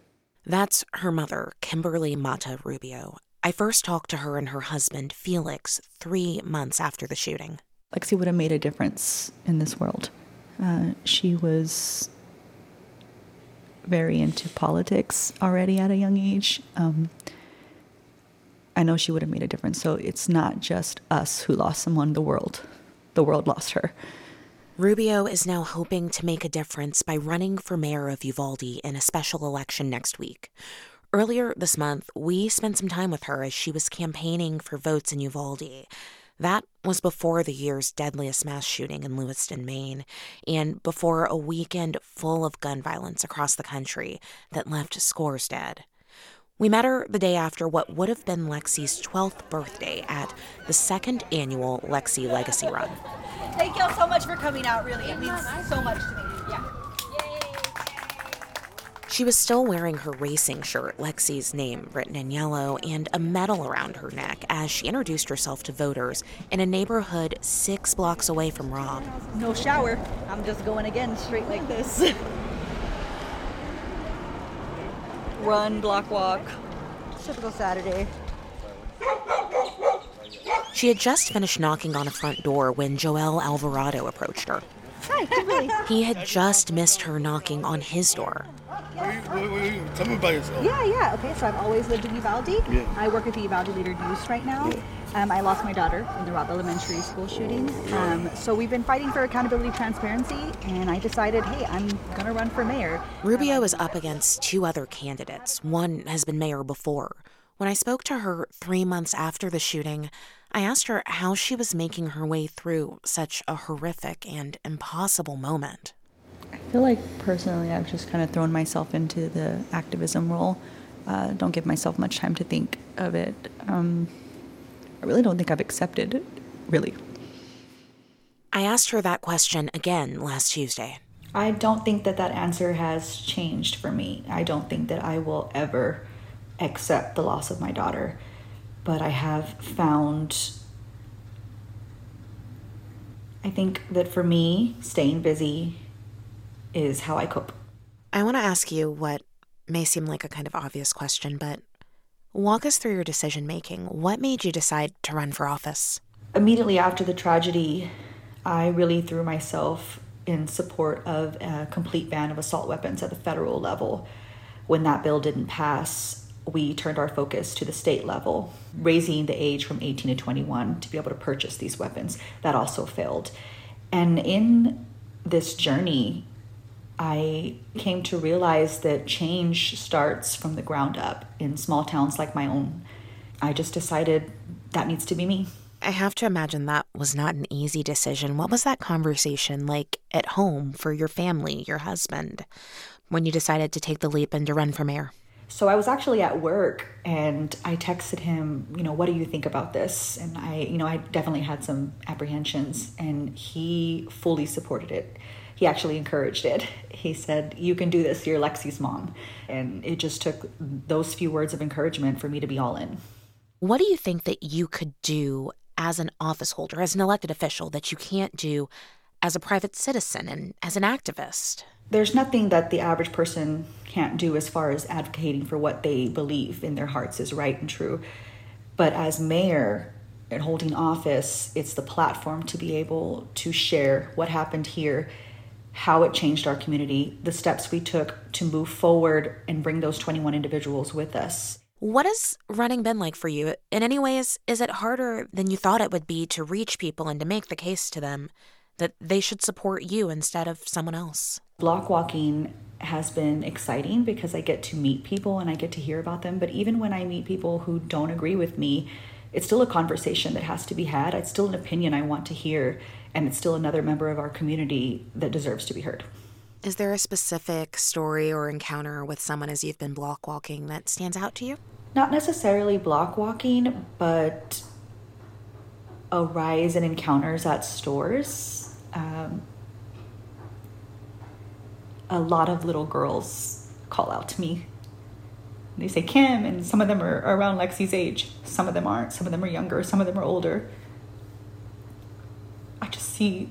That's her mother, Kimberly Mata Rubio, I first talked to her and her husband, Felix, three months after the shooting. Lexi would have made a difference in this world. Uh, she was very into politics already at a young age. Um, I know she would have made a difference. So it's not just us who lost someone, the world. The world lost her. Rubio is now hoping to make a difference by running for mayor of Uvalde in a special election next week. Earlier this month, we spent some time with her as she was campaigning for votes in Uvalde. That was before the year's deadliest mass shooting in Lewiston, Maine, and before a weekend full of gun violence across the country that left scores dead. We met her the day after what would have been Lexi's 12th birthday at the second annual Lexi Legacy Run. Thank y'all so much for coming out, really. It means so much to me. She was still wearing her racing shirt, Lexi's name written in yellow, and a medal around her neck as she introduced herself to voters in a neighborhood six blocks away from Robb. No shower. I'm just going again straight like this. Run, block walk. Typical Saturday. She had just finished knocking on a front door when Joel Alvarado approached her. Hi, Kimberly. He had just missed her knocking on his door. Tell me about yourself. Yeah, yeah. Okay, so I've always lived in Uvalde. Yeah. I work at the Uvalde Leader News right now. Yeah. Um, I lost my daughter in the Robb Elementary School shooting. Um, so we've been fighting for accountability, transparency, and I decided, hey, I'm going to run for mayor. Rubio is up against two other candidates. One has been mayor before. When I spoke to her three months after the shooting, I asked her how she was making her way through such a horrific and impossible moment. I feel like personally, I've just kind of thrown myself into the activism role. Uh, don't give myself much time to think of it. Um, I really don't think I've accepted it, really. I asked her that question again last Tuesday. I don't think that that answer has changed for me. I don't think that I will ever accept the loss of my daughter. but I have found I think that for me, staying busy is how I cope. I want to ask you what may seem like a kind of obvious question, but walk us through your decision making. What made you decide to run for office? Immediately after the tragedy, I really threw myself in support of a complete ban of assault weapons at the federal level. When that bill didn't pass, we turned our focus to the state level, raising the age from 18 to 21 to be able to purchase these weapons. That also failed. And in this journey, I came to realize that change starts from the ground up in small towns like my own. I just decided that needs to be me. I have to imagine that was not an easy decision. What was that conversation like at home for your family, your husband, when you decided to take the leap and to run for mayor? So I was actually at work and I texted him, you know, what do you think about this? And I, you know, I definitely had some apprehensions and he fully supported it. He actually encouraged it. He said, You can do this, you're Lexi's mom. And it just took those few words of encouragement for me to be all in. What do you think that you could do as an office holder, as an elected official, that you can't do as a private citizen and as an activist? there's nothing that the average person can't do as far as advocating for what they believe in their hearts is right and true. But as mayor and holding office, it's the platform to be able to share what happened here, how it changed our community, the steps we took to move forward and bring those 21 individuals with us. What has running been like for you? In any ways, is it harder than you thought it would be to reach people and to make the case to them that they should support you instead of someone else? block walking has been exciting because I get to meet people and I get to hear about them. But even when I meet people who don't agree with me, it's still a conversation that has to be had. It's still an opinion I want to hear, and it's still another member of our community that deserves to be heard. Is there a specific story or encounter with someone as you've been block walking that stands out to you? Not necessarily block walking, but a rise in encounters at stores. Um, a lot of little girls call out to me. They say Kim, and some of them are around Lexi's age. Some of them aren't. Some of them are younger. Some of them are older. I just see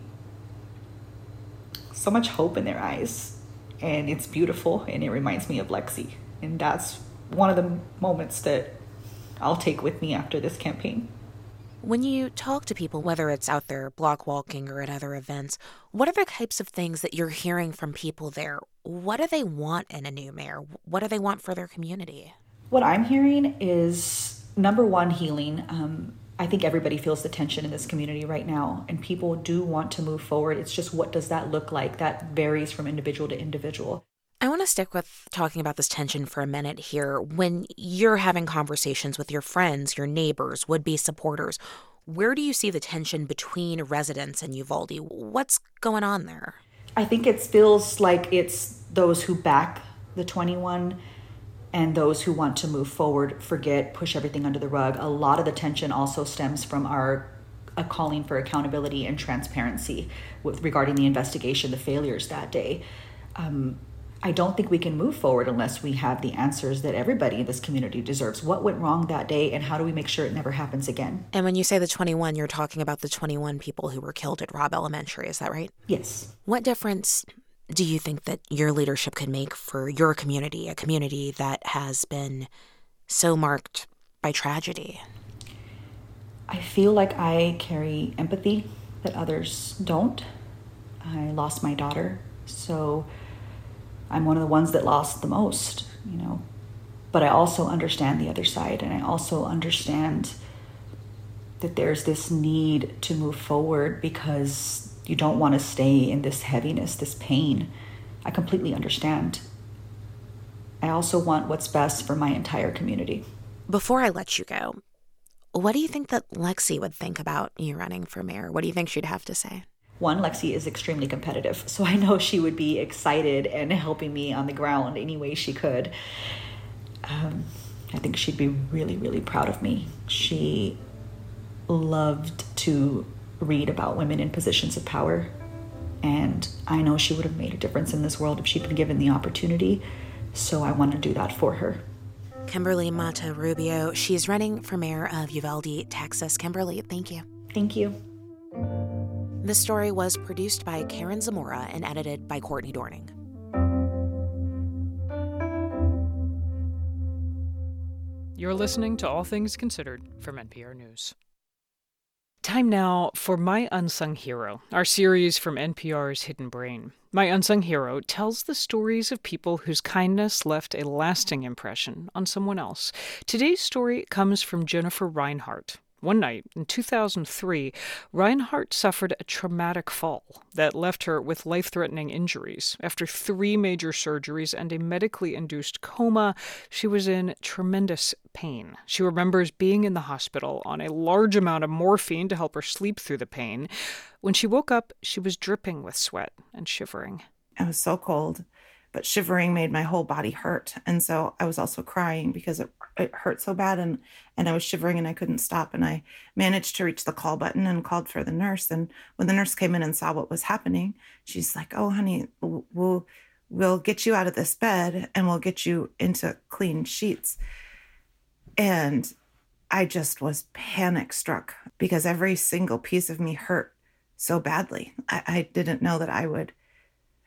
so much hope in their eyes, and it's beautiful, and it reminds me of Lexi. And that's one of the moments that I'll take with me after this campaign. When you talk to people, whether it's out there block walking or at other events, what are the types of things that you're hearing from people there? What do they want in a new mayor? What do they want for their community? What I'm hearing is number one, healing. Um, I think everybody feels the tension in this community right now, and people do want to move forward. It's just what does that look like? That varies from individual to individual. I want to stick with talking about this tension for a minute here. When you're having conversations with your friends, your neighbors, would be supporters, where do you see the tension between residents and Uvalde? What's going on there? I think it feels like it's those who back the 21 and those who want to move forward forget, push everything under the rug. A lot of the tension also stems from our a calling for accountability and transparency with regarding the investigation, the failures that day. Um, I don't think we can move forward unless we have the answers that everybody in this community deserves. What went wrong that day, and how do we make sure it never happens again? And when you say the 21, you're talking about the 21 people who were killed at Robb Elementary, is that right? Yes. What difference do you think that your leadership could make for your community, a community that has been so marked by tragedy? I feel like I carry empathy that others don't. I lost my daughter, so I'm one of the ones that lost the most, you know. But I also understand the other side, and I also understand that there's this need to move forward because you don't want to stay in this heaviness, this pain. I completely understand. I also want what's best for my entire community. Before I let you go, what do you think that Lexi would think about you running for mayor? What do you think she'd have to say? one, Lexi is extremely competitive, so I know she would be excited and helping me on the ground any way she could. Um, I think she'd be really, really proud of me. She loved to read about women in positions of power, and I know she would have made a difference in this world if she'd been given the opportunity, so I want to do that for her. Kimberly Mata Rubio. She's running for mayor of Uvalde, Texas. Kimberly, thank you. Thank you. This story was produced by Karen Zamora and edited by Courtney Dorning. You're listening to All Things Considered from NPR News. Time now for My Unsung Hero, our series from NPR's Hidden Brain. My Unsung Hero tells the stories of people whose kindness left a lasting impression on someone else. Today's story comes from Jennifer Reinhart. One night in 2003, Reinhart suffered a traumatic fall that left her with life threatening injuries. After three major surgeries and a medically induced coma, she was in tremendous pain. She remembers being in the hospital on a large amount of morphine to help her sleep through the pain. When she woke up, she was dripping with sweat and shivering. I was so cold but shivering made my whole body hurt and so i was also crying because it, it hurt so bad and and i was shivering and i couldn't stop and i managed to reach the call button and called for the nurse and when the nurse came in and saw what was happening she's like oh honey we'll we'll get you out of this bed and we'll get you into clean sheets and i just was panic struck because every single piece of me hurt so badly I, I didn't know that i would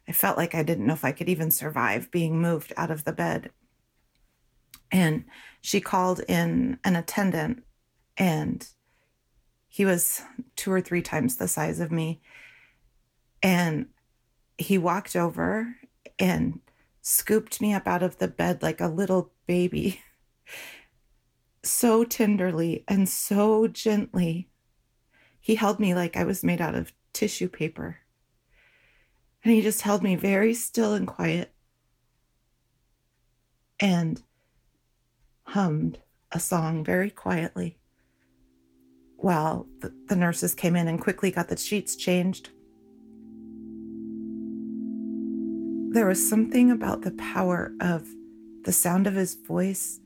I felt like I didn't know if I could even survive being moved out of the bed. And she called in an attendant, and he was two or three times the size of me. And he walked over and scooped me up out of the bed like a little baby, so tenderly and so gently. He held me like I was made out of tissue paper. And he just held me very still and quiet and hummed a song very quietly while the, the, nurses came in and quickly got the sheets changed. There was something about the power of the sound of his voice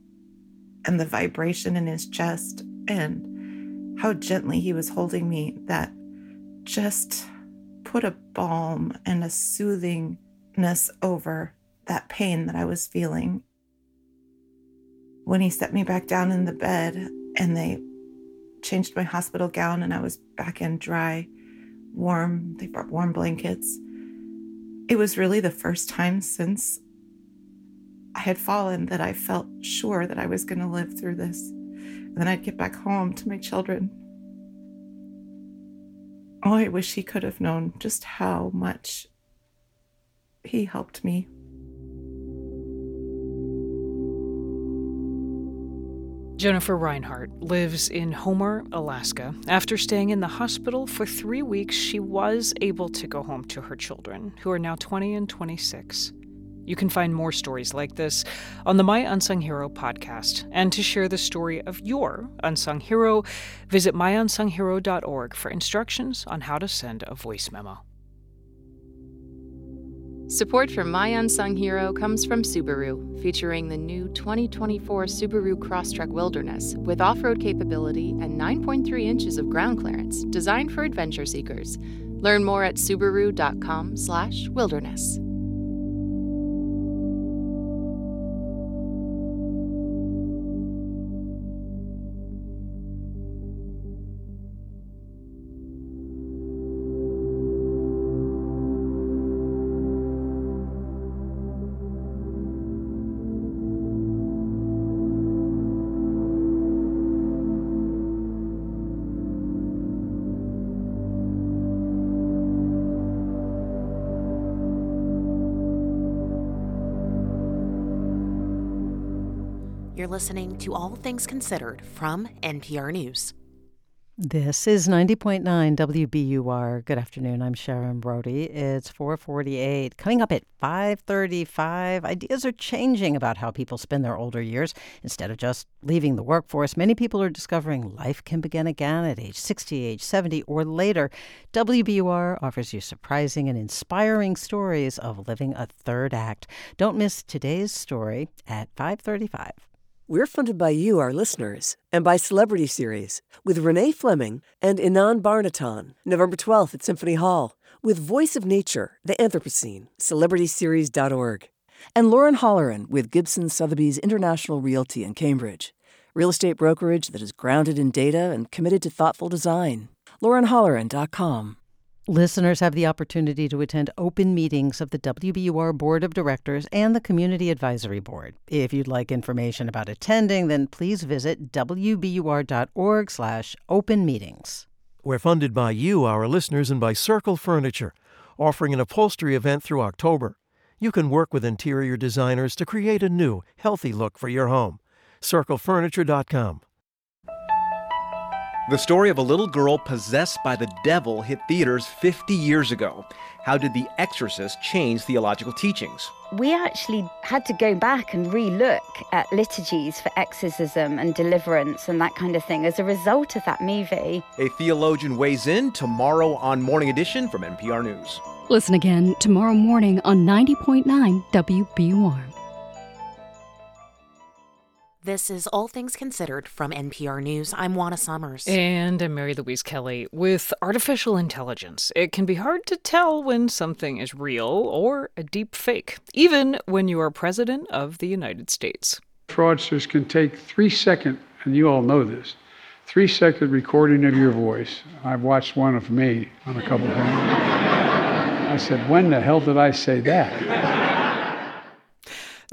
and the vibration in his chest and how gently he was holding me that just put a balm and a soothingness over that pain that I was feeling. When he set me back down in the bed and they changed my hospital gown and I was back in dry, warm, they brought warm blankets. It was really the first time since I had fallen that I felt sure that I was going to live through this. And then I'd get back home to my children Oh, I wish he could have known just how much he helped me. Jennifer Reinhart lives in Homer, Alaska. After staying in the hospital for three weeks, she was able to go home to her children, who are now 20 and 26. You can find more stories like this on the My Unsung Hero podcast. And to share the story of your unsung hero, visit myunsunghero.org for instructions on how to send a voice memo. Support for My Unsung Hero comes from Subaru, featuring the new 2024 Subaru Crosstrek Wilderness with off-road capability and 9.3 inches of ground clearance, designed for adventure seekers. Learn more at subaru.com/wilderness. You're listening to All Things Considered from NPR News. This is 90.9 WBUR. Good afternoon. I'm Sharon Brody. It's 448. Coming up at 535, ideas are changing about how people spend their older years. Instead of just leaving the workforce, many people are discovering life can begin again at age 60, age 70, or later. WBUR offers you surprising and inspiring stories of living a third act. Don't miss today's story at 535. We're funded by you, our listeners, and by Celebrity Series with Renee Fleming and Inon Barnatan, November 12th at Symphony Hall, with Voice of Nature, The Anthropocene, celebrityseries.org. and Lauren Holleran with Gibson Sotheby's International Realty in Cambridge, real estate brokerage that is grounded in data and committed to thoughtful design. LaurenHolleran.com. Listeners have the opportunity to attend open meetings of the WBUR Board of Directors and the Community Advisory Board. If you'd like information about attending, then please visit wbur.org slash open meetings. We're funded by you, our listeners, and by Circle Furniture, offering an upholstery event through October. You can work with interior designers to create a new, healthy look for your home. CircleFurniture.com. The story of a little girl possessed by the devil hit theaters 50 years ago. How did The Exorcist change theological teachings? We actually had to go back and re look at liturgies for exorcism and deliverance and that kind of thing as a result of that movie. A theologian weighs in tomorrow on Morning Edition from NPR News. Listen again tomorrow morning on 90.9 WBUR. This is All Things Considered from NPR News. I'm Juana Summers. And I'm Mary Louise Kelly. With artificial intelligence, it can be hard to tell when something is real or a deep fake, even when you are President of the United States. Fraudsters can take three second, and you all know this, three second recording of your voice. I've watched one of me on a couple of things. I said, when the hell did I say that?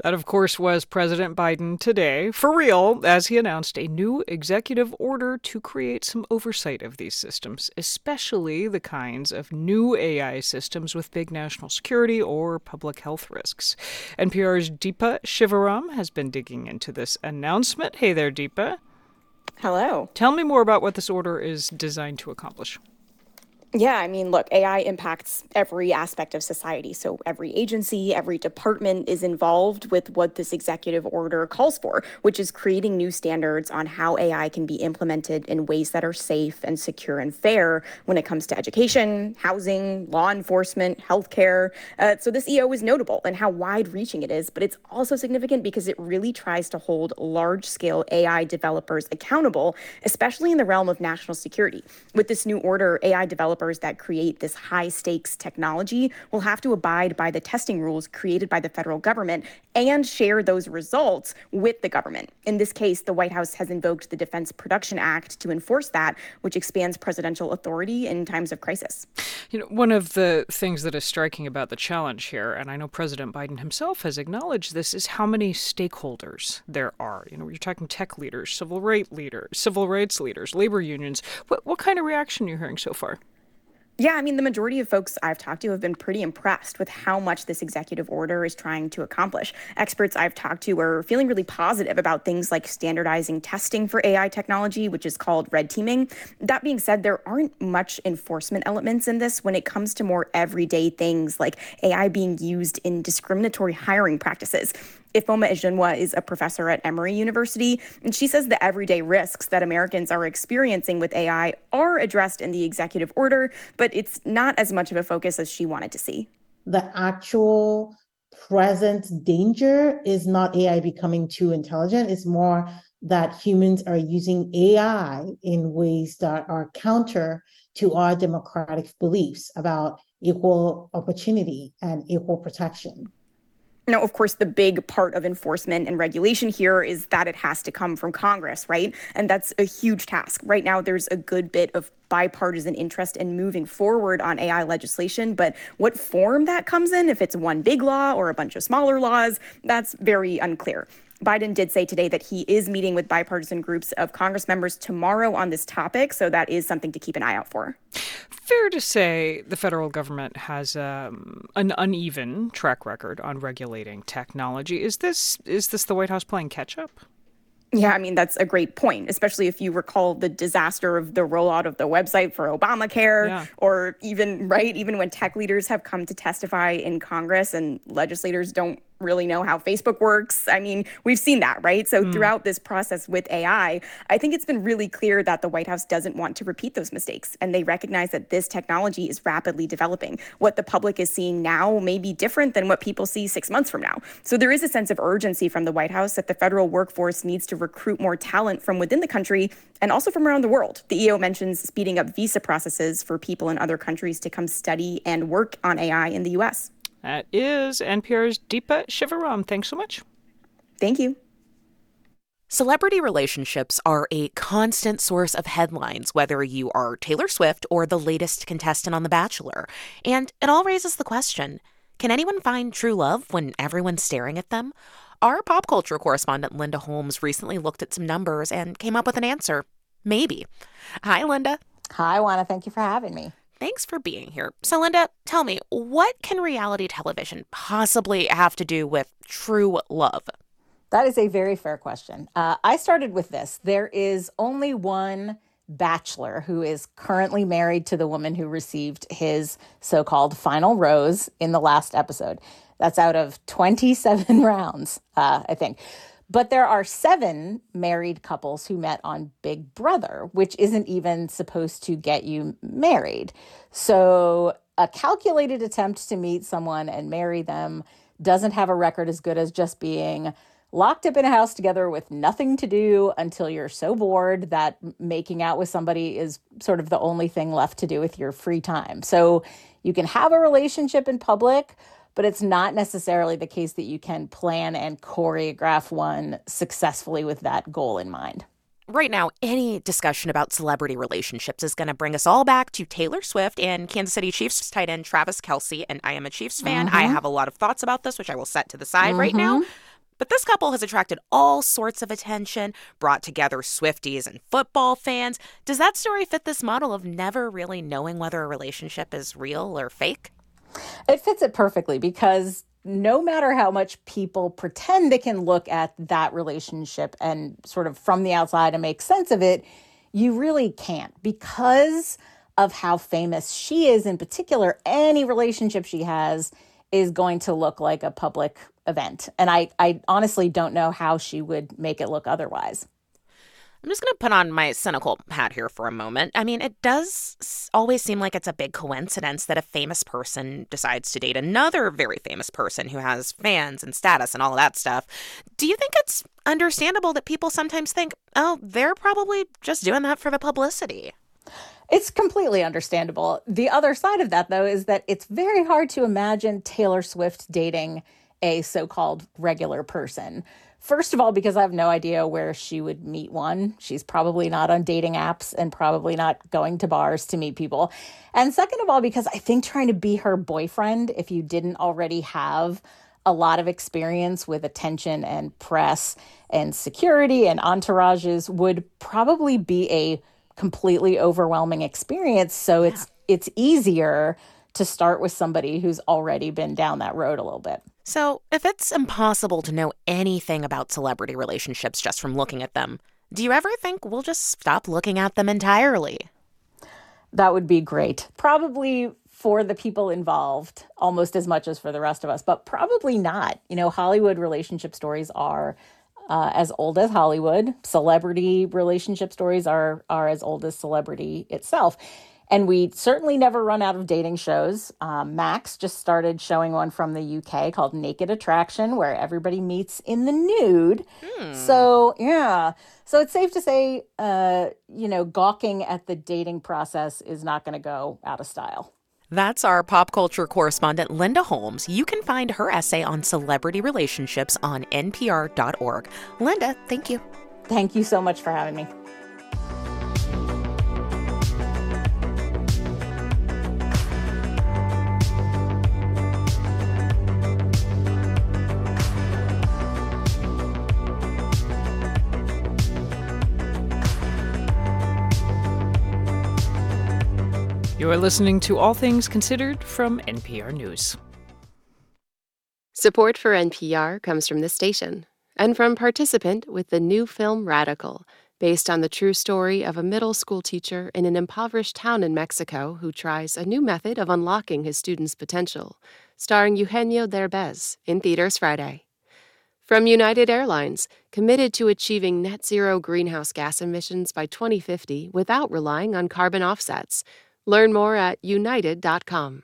That, of course, was President Biden today, for real, as he announced a new executive order to create some oversight of these systems, especially the kinds of new AI systems with big national security or public health risks. NPR's Deepa Shivaram has been digging into this announcement. Hey there, Deepa. Hello. Tell me more about what this order is designed to accomplish. Yeah, I mean, look, AI impacts every aspect of society. So every agency, every department is involved with what this executive order calls for, which is creating new standards on how AI can be implemented in ways that are safe and secure and fair when it comes to education, housing, law enforcement, healthcare. Uh, so this EO is notable and how wide reaching it is, but it's also significant because it really tries to hold large scale AI developers accountable, especially in the realm of national security. With this new order, AI developers developers that create this high stakes technology will have to abide by the testing rules created by the federal government and share those results with the government. In this case, the White House has invoked the Defense Production Act to enforce that, which expands presidential authority in times of crisis. You know, one of the things that is striking about the challenge here, and I know President Biden himself has acknowledged this, is how many stakeholders there are. You know, you're talking tech leaders, civil rights leaders, civil rights leaders, labor unions. What what kind of reaction are you hearing so far? Yeah, I mean, the majority of folks I've talked to have been pretty impressed with how much this executive order is trying to accomplish. Experts I've talked to are feeling really positive about things like standardizing testing for AI technology, which is called red teaming. That being said, there aren't much enforcement elements in this when it comes to more everyday things like AI being used in discriminatory hiring practices. Ifeoma Ajunwa is a professor at Emory University, and she says the everyday risks that Americans are experiencing with AI are addressed in the executive order, but it's not as much of a focus as she wanted to see. The actual present danger is not AI becoming too intelligent, it's more that humans are using AI in ways that are counter to our democratic beliefs about equal opportunity and equal protection. Now, of course, the big part of enforcement and regulation here is that it has to come from Congress, right? And that's a huge task. Right now, there's a good bit of bipartisan interest in moving forward on AI legislation, but what form that comes in, if it's one big law or a bunch of smaller laws, that's very unclear. Biden did say today that he is meeting with bipartisan groups of Congress members tomorrow on this topic, so that is something to keep an eye out for. Fair to say the federal government has um, an uneven track record on regulating technology. Is this is this the White House playing catch up? Yeah, I mean, that's a great point, especially if you recall the disaster of the rollout of the website for Obamacare, yeah. or even, right, even when tech leaders have come to testify in Congress and legislators don't really know how Facebook works. I mean, we've seen that, right? So mm. throughout this process with AI, I think it's been really clear that the White House doesn't want to repeat those mistakes. And they recognize that this technology is rapidly developing. What the public is seeing now may be different than what people see six months from now. So there is a sense of urgency from the White House that the federal workforce needs to recruit more talent from within the country and also from around the world. The EO mentions speeding up visa processes for people in other countries to come study and work on AI in the US. That is NPR's Deepa Shivaram. Thanks so much. Thank you. Celebrity relationships are a constant source of headlines, whether you are Taylor Swift or the latest contestant on The Bachelor. And it all raises the question can anyone find true love when everyone's staring at them? Our pop culture correspondent Linda Holmes recently looked at some numbers and came up with an answer maybe. Hi, Linda. Hi, Juana. Thank you for having me. Thanks for being here. So, Linda, tell me, what can reality television possibly have to do with true love? That is a very fair question. Uh, I started with this there is only one bachelor who is currently married to the woman who received his so called final rose in the last episode. That's out of 27 rounds, uh, I think. But there are seven married couples who met on Big Brother, which isn't even supposed to get you married. So, a calculated attempt to meet someone and marry them doesn't have a record as good as just being locked up in a house together with nothing to do until you're so bored that making out with somebody is sort of the only thing left to do with your free time. So, you can have a relationship in public but it's not necessarily the case that you can plan and choreograph one successfully with that goal in mind. Right now, any discussion about celebrity relationships is going to bring us all back to Taylor Swift and Kansas City Chiefs tight end Travis Kelce. And I am a Chiefs fan. Mm-hmm. I have a lot of thoughts about this, which I will set to the side mm-hmm. right now. But this couple has attracted all sorts of attention, brought together Swifties and football fans. Does that story fit this model of never really knowing whether a relationship is real or fake? It fits it perfectly because no matter how much people pretend they can look at that relationship and sort of from the outside and make sense of it, you really can't because of how famous she is in particular. Any relationship she has is going to look like a public event. And I, I honestly don't know how she would make it look otherwise. I'm just going to put on my cynical hat here for a moment. I mean, it does always seem like it's a big coincidence that a famous person decides to date another very famous person who has fans and status and all of that stuff. Do you think it's understandable that people sometimes think, oh, they're probably just doing that for the publicity? It's completely understandable. The other side of that, though, is that it's very hard to imagine Taylor Swift dating a so called regular person. First of all, because I have no idea where she would meet one. She's probably not on dating apps and probably not going to bars to meet people. And second of all, because I think trying to be her boyfriend, if you didn't already have a lot of experience with attention and press and security and entourages, would probably be a completely overwhelming experience. So yeah. it's it's easier to start with somebody who's already been down that road a little bit. So, if it's impossible to know anything about celebrity relationships just from looking at them, do you ever think we'll just stop looking at them entirely? That would be great. Probably for the people involved almost as much as for the rest of us, but probably not. You know, Hollywood relationship stories are uh, as old as Hollywood. Celebrity relationship stories are are as old as celebrity itself. And we certainly never run out of dating shows. Um, Max just started showing one from the UK called Naked Attraction, where everybody meets in the nude. Hmm. So, yeah. So it's safe to say, uh, you know, gawking at the dating process is not going to go out of style. That's our pop culture correspondent, Linda Holmes. You can find her essay on celebrity relationships on npr.org. Linda, thank you. Thank you so much for having me. You are listening to All Things Considered from NPR News. Support for NPR comes from the station and from participant with the new film Radical, based on the true story of a middle school teacher in an impoverished town in Mexico who tries a new method of unlocking his students' potential, starring Eugenio Derbez in theaters Friday. From United Airlines, committed to achieving net zero greenhouse gas emissions by 2050 without relying on carbon offsets Learn more at united.com.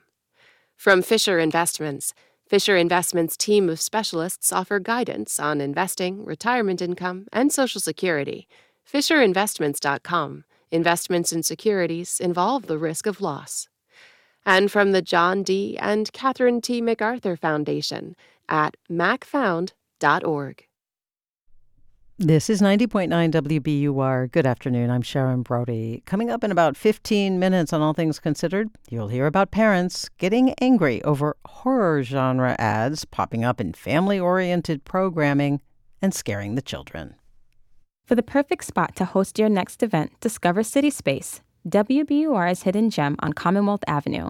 From Fisher Investments, Fisher Investments' team of specialists offer guidance on investing, retirement income, and Social Security. FisherInvestments.com. Investments in securities involve the risk of loss. and from the John D. and Catherine T. MacArthur Foundation at macfound.org. This is 90.9 WBUR. Good afternoon. I'm Sharon Brody. Coming up in about 15 minutes on All Things Considered, you'll hear about parents getting angry over horror genre ads popping up in family oriented programming and scaring the children. For the perfect spot to host your next event, discover City Space, WBUR's hidden gem on Commonwealth Avenue.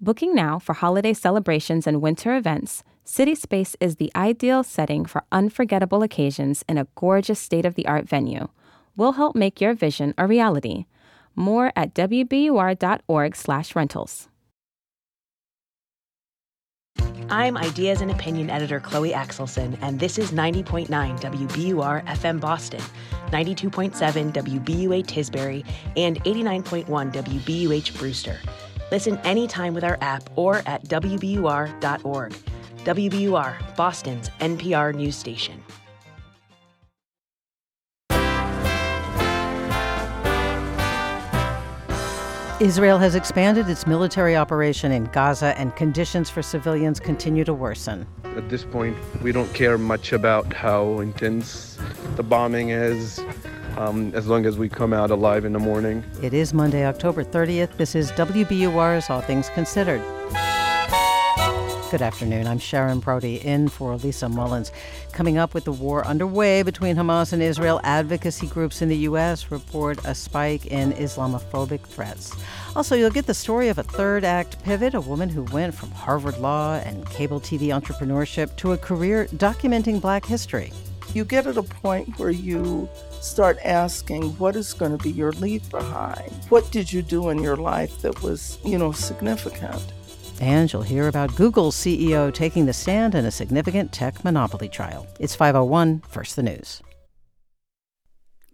Booking now for holiday celebrations and winter events, City Space is the ideal setting for unforgettable occasions in a gorgeous state of the art venue. We'll help make your vision a reality. More at wbur.org/rentals. I'm Ideas and Opinion Editor Chloe Axelson, and this is 90.9 WBUR FM Boston, 92.7 WBUA Tisbury, and 89.1 WBUH Brewster. Listen anytime with our app or at WBUR.org. WBUR, Boston's NPR news station. Israel has expanded its military operation in Gaza, and conditions for civilians continue to worsen. At this point, we don't care much about how intense the bombing is um, as long as we come out alive in the morning. It is Monday, October 30th. This is WBUR's All Things Considered. Good afternoon. I'm Sharon Brody in for Lisa Mullins. Coming up with the war underway between Hamas and Israel, advocacy groups in the U.S. report a spike in Islamophobic threats. Also, you'll get the story of a third act pivot, a woman who went from Harvard Law and cable TV entrepreneurship to a career documenting black history. You get at a point where you start asking what is going to be your leave behind? What did you do in your life that was, you know, significant? And you'll hear about Google's CEO taking the stand in a significant tech monopoly trial. It's 501 First the News.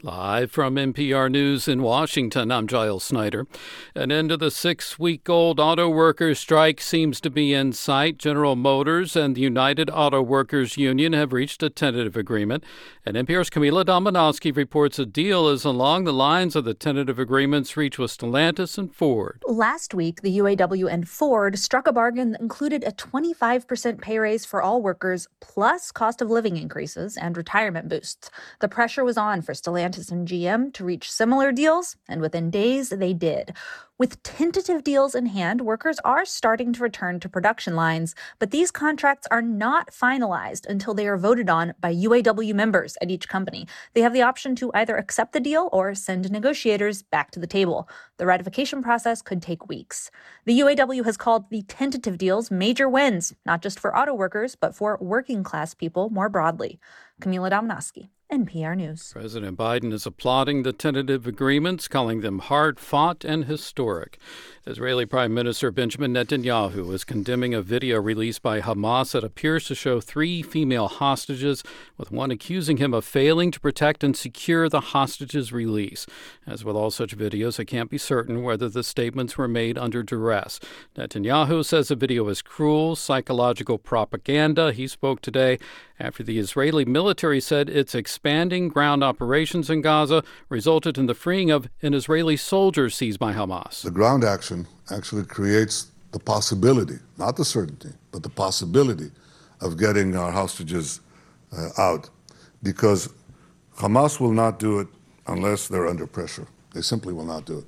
Live from NPR News in Washington, I'm Giles Snyder. An end to the six week old auto workers' strike seems to be in sight. General Motors and the United Auto Workers Union have reached a tentative agreement. And NPR's Camila Domonoske reports a deal is along the lines of the tentative agreements reached with Stellantis and Ford. Last week, the UAW and Ford struck a bargain that included a 25% pay raise for all workers, plus cost of living increases and retirement boosts. The pressure was on for Stellantis Stellantis and GM to reach similar deals, and within days they did. With tentative deals in hand, workers are starting to return to production lines, but these contracts are not finalized until they are voted on by UAW members at each company. They have the option to either accept the deal or send negotiators back to the table. The ratification process could take weeks. The UAW has called the tentative deals major wins, not just for auto workers, but for working class people more broadly. Camila Domonoske. NPR News. President Biden is applauding the tentative agreements, calling them hard fought and historic. Israeli Prime Minister Benjamin Netanyahu is condemning a video released by Hamas that appears to show three female hostages, with one accusing him of failing to protect and secure the hostages' release. As with all such videos, it can't be certain whether the statements were made under duress. Netanyahu says the video is cruel, psychological propaganda. He spoke today after the Israeli military said its expanding ground operations in Gaza resulted in the freeing of an Israeli soldier seized by Hamas. The ground action actually creates the possibility, not the certainty, but the possibility of getting our hostages uh, out. Because Hamas will not do it unless they're under pressure. They simply will not do it.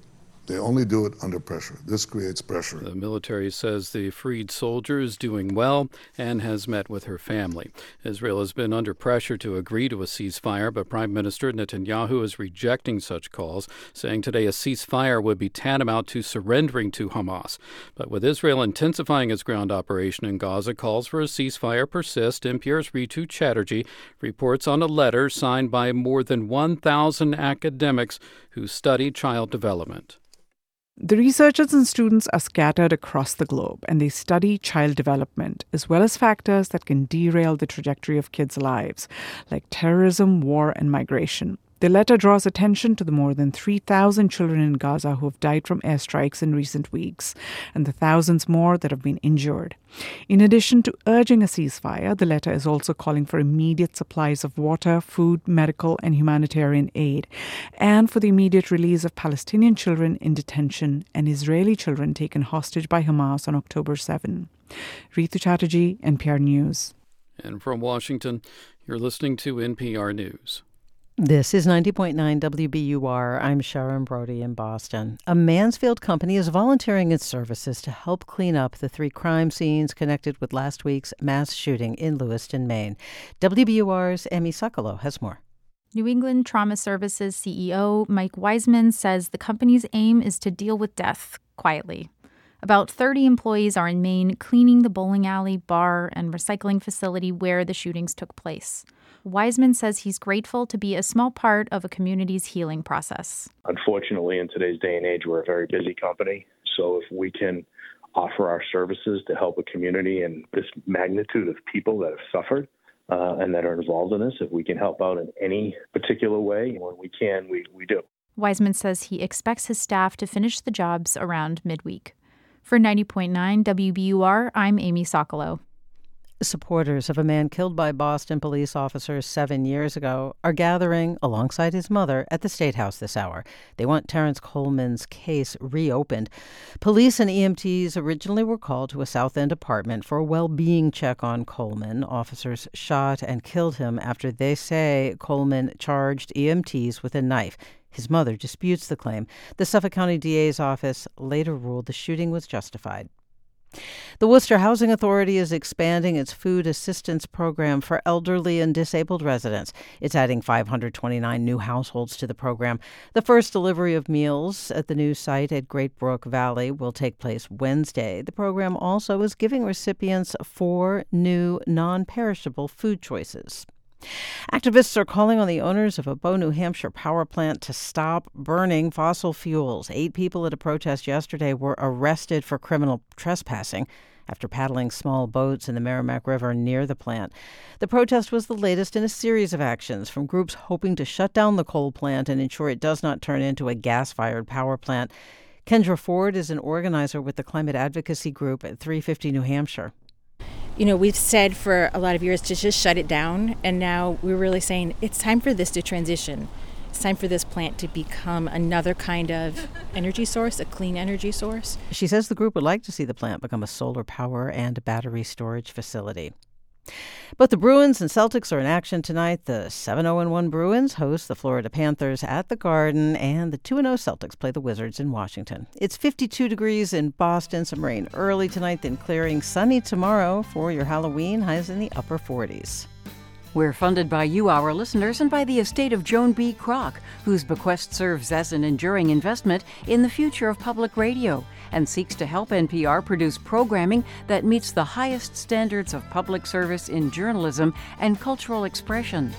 They only do it under pressure. This creates pressure. The military says the freed soldier is doing well and has met with her family. Israel has been under pressure to agree to a ceasefire, but Prime Minister Netanyahu is rejecting such calls, saying today a ceasefire would be tantamount to surrendering to Hamas. But with Israel intensifying its ground operation in Gaza, calls for a ceasefire persist. NPR's Rhitu Chatterjee reports on a letter signed by more than 1,000 academics who study child development. The researchers and students are scattered across the globe and they study child development as well as factors that can derail the trajectory of kids' lives, like terrorism, war, and migration. The letter draws attention to the more than 3,000 children in Gaza who have died from airstrikes in recent weeks, and the thousands more that have been injured. In addition to urging a ceasefire, the letter is also calling for immediate supplies of water, food, medical, and humanitarian aid, and for the immediate release of Palestinian children in detention and Israeli children taken hostage by Hamas on October 7. Rhitu Chatterjee, NPR News. And from Washington, you're listening to NPR News. This is 90.9 WBUR. I'm Sharon Brody in Boston. A Mansfield company is volunteering its services to help clean up the three crime scenes connected with last week's mass shooting in Lewiston, Maine. WBUR's Amy Sokolow has more. New England Trauma Services CEO Mike Wiseman says the company's aim is to deal with death quietly. About 30 employees are in Maine cleaning the bowling alley, bar, and recycling facility where the shootings took place. Wiseman says he's grateful to be a small part of a community's healing process. Unfortunately, in today's day and age, we're a very busy company. So if we can offer our services to help a community and this magnitude of people that have suffered uh, and that are involved in this, if we can help out in any particular way, when we can, we, we do. Wiseman says he expects his staff to finish the jobs around midweek. For 90.9 WBUR, I'm Amy Sokolow. Supporters of a man killed by Boston police officers seven years ago are gathering alongside his mother at the State House this hour. They want Terrence Coleman's case reopened. Police and EMTs originally were called to a South End apartment for a well being check on Coleman. Officers shot and killed him after they say Coleman charged EMTs with a knife. His mother disputes the claim. The Suffolk County DA's office later ruled the shooting was justified. The Worcester Housing Authority is expanding its food assistance program for elderly and disabled residents. It's adding 529 new households to the program. The first delivery of meals at the new site at Great Brook Valley will take place Wednesday. The program also is giving recipients four new non perishable food choices. Activists are calling on the owners of a Bow, New Hampshire power plant to stop burning fossil fuels. Eight people at a protest yesterday were arrested for criminal trespassing after paddling small boats in the Merrimack River near the plant. The protest was the latest in a series of actions from groups hoping to shut down the coal plant and ensure it does not turn into a gas fired power plant. Kendra Ford is an organizer with the climate advocacy group at 350 New Hampshire you know, we've said for a lot of years to just shut it down, and now we're really saying it's time for this to transition. It's time for this plant to become another kind of energy source, a clean energy source. She says the group would like to see the plant become a solar power and battery storage facility. Both the Bruins and Celtics are in action tonight. The 7 0 1 Bruins host the Florida Panthers at the Garden, and the 2 0 Celtics play the Wizards in Washington. It's 52 degrees in Boston, some rain early tonight, then clearing sunny tomorrow for your Halloween, highs in the upper 40s. We're funded by you, our listeners, and by the estate of Joan B. Kroc, whose bequest serves as an enduring investment in the future of public radio and seeks to help NPR produce programming that meets the highest standards of public service in journalism and cultural expression.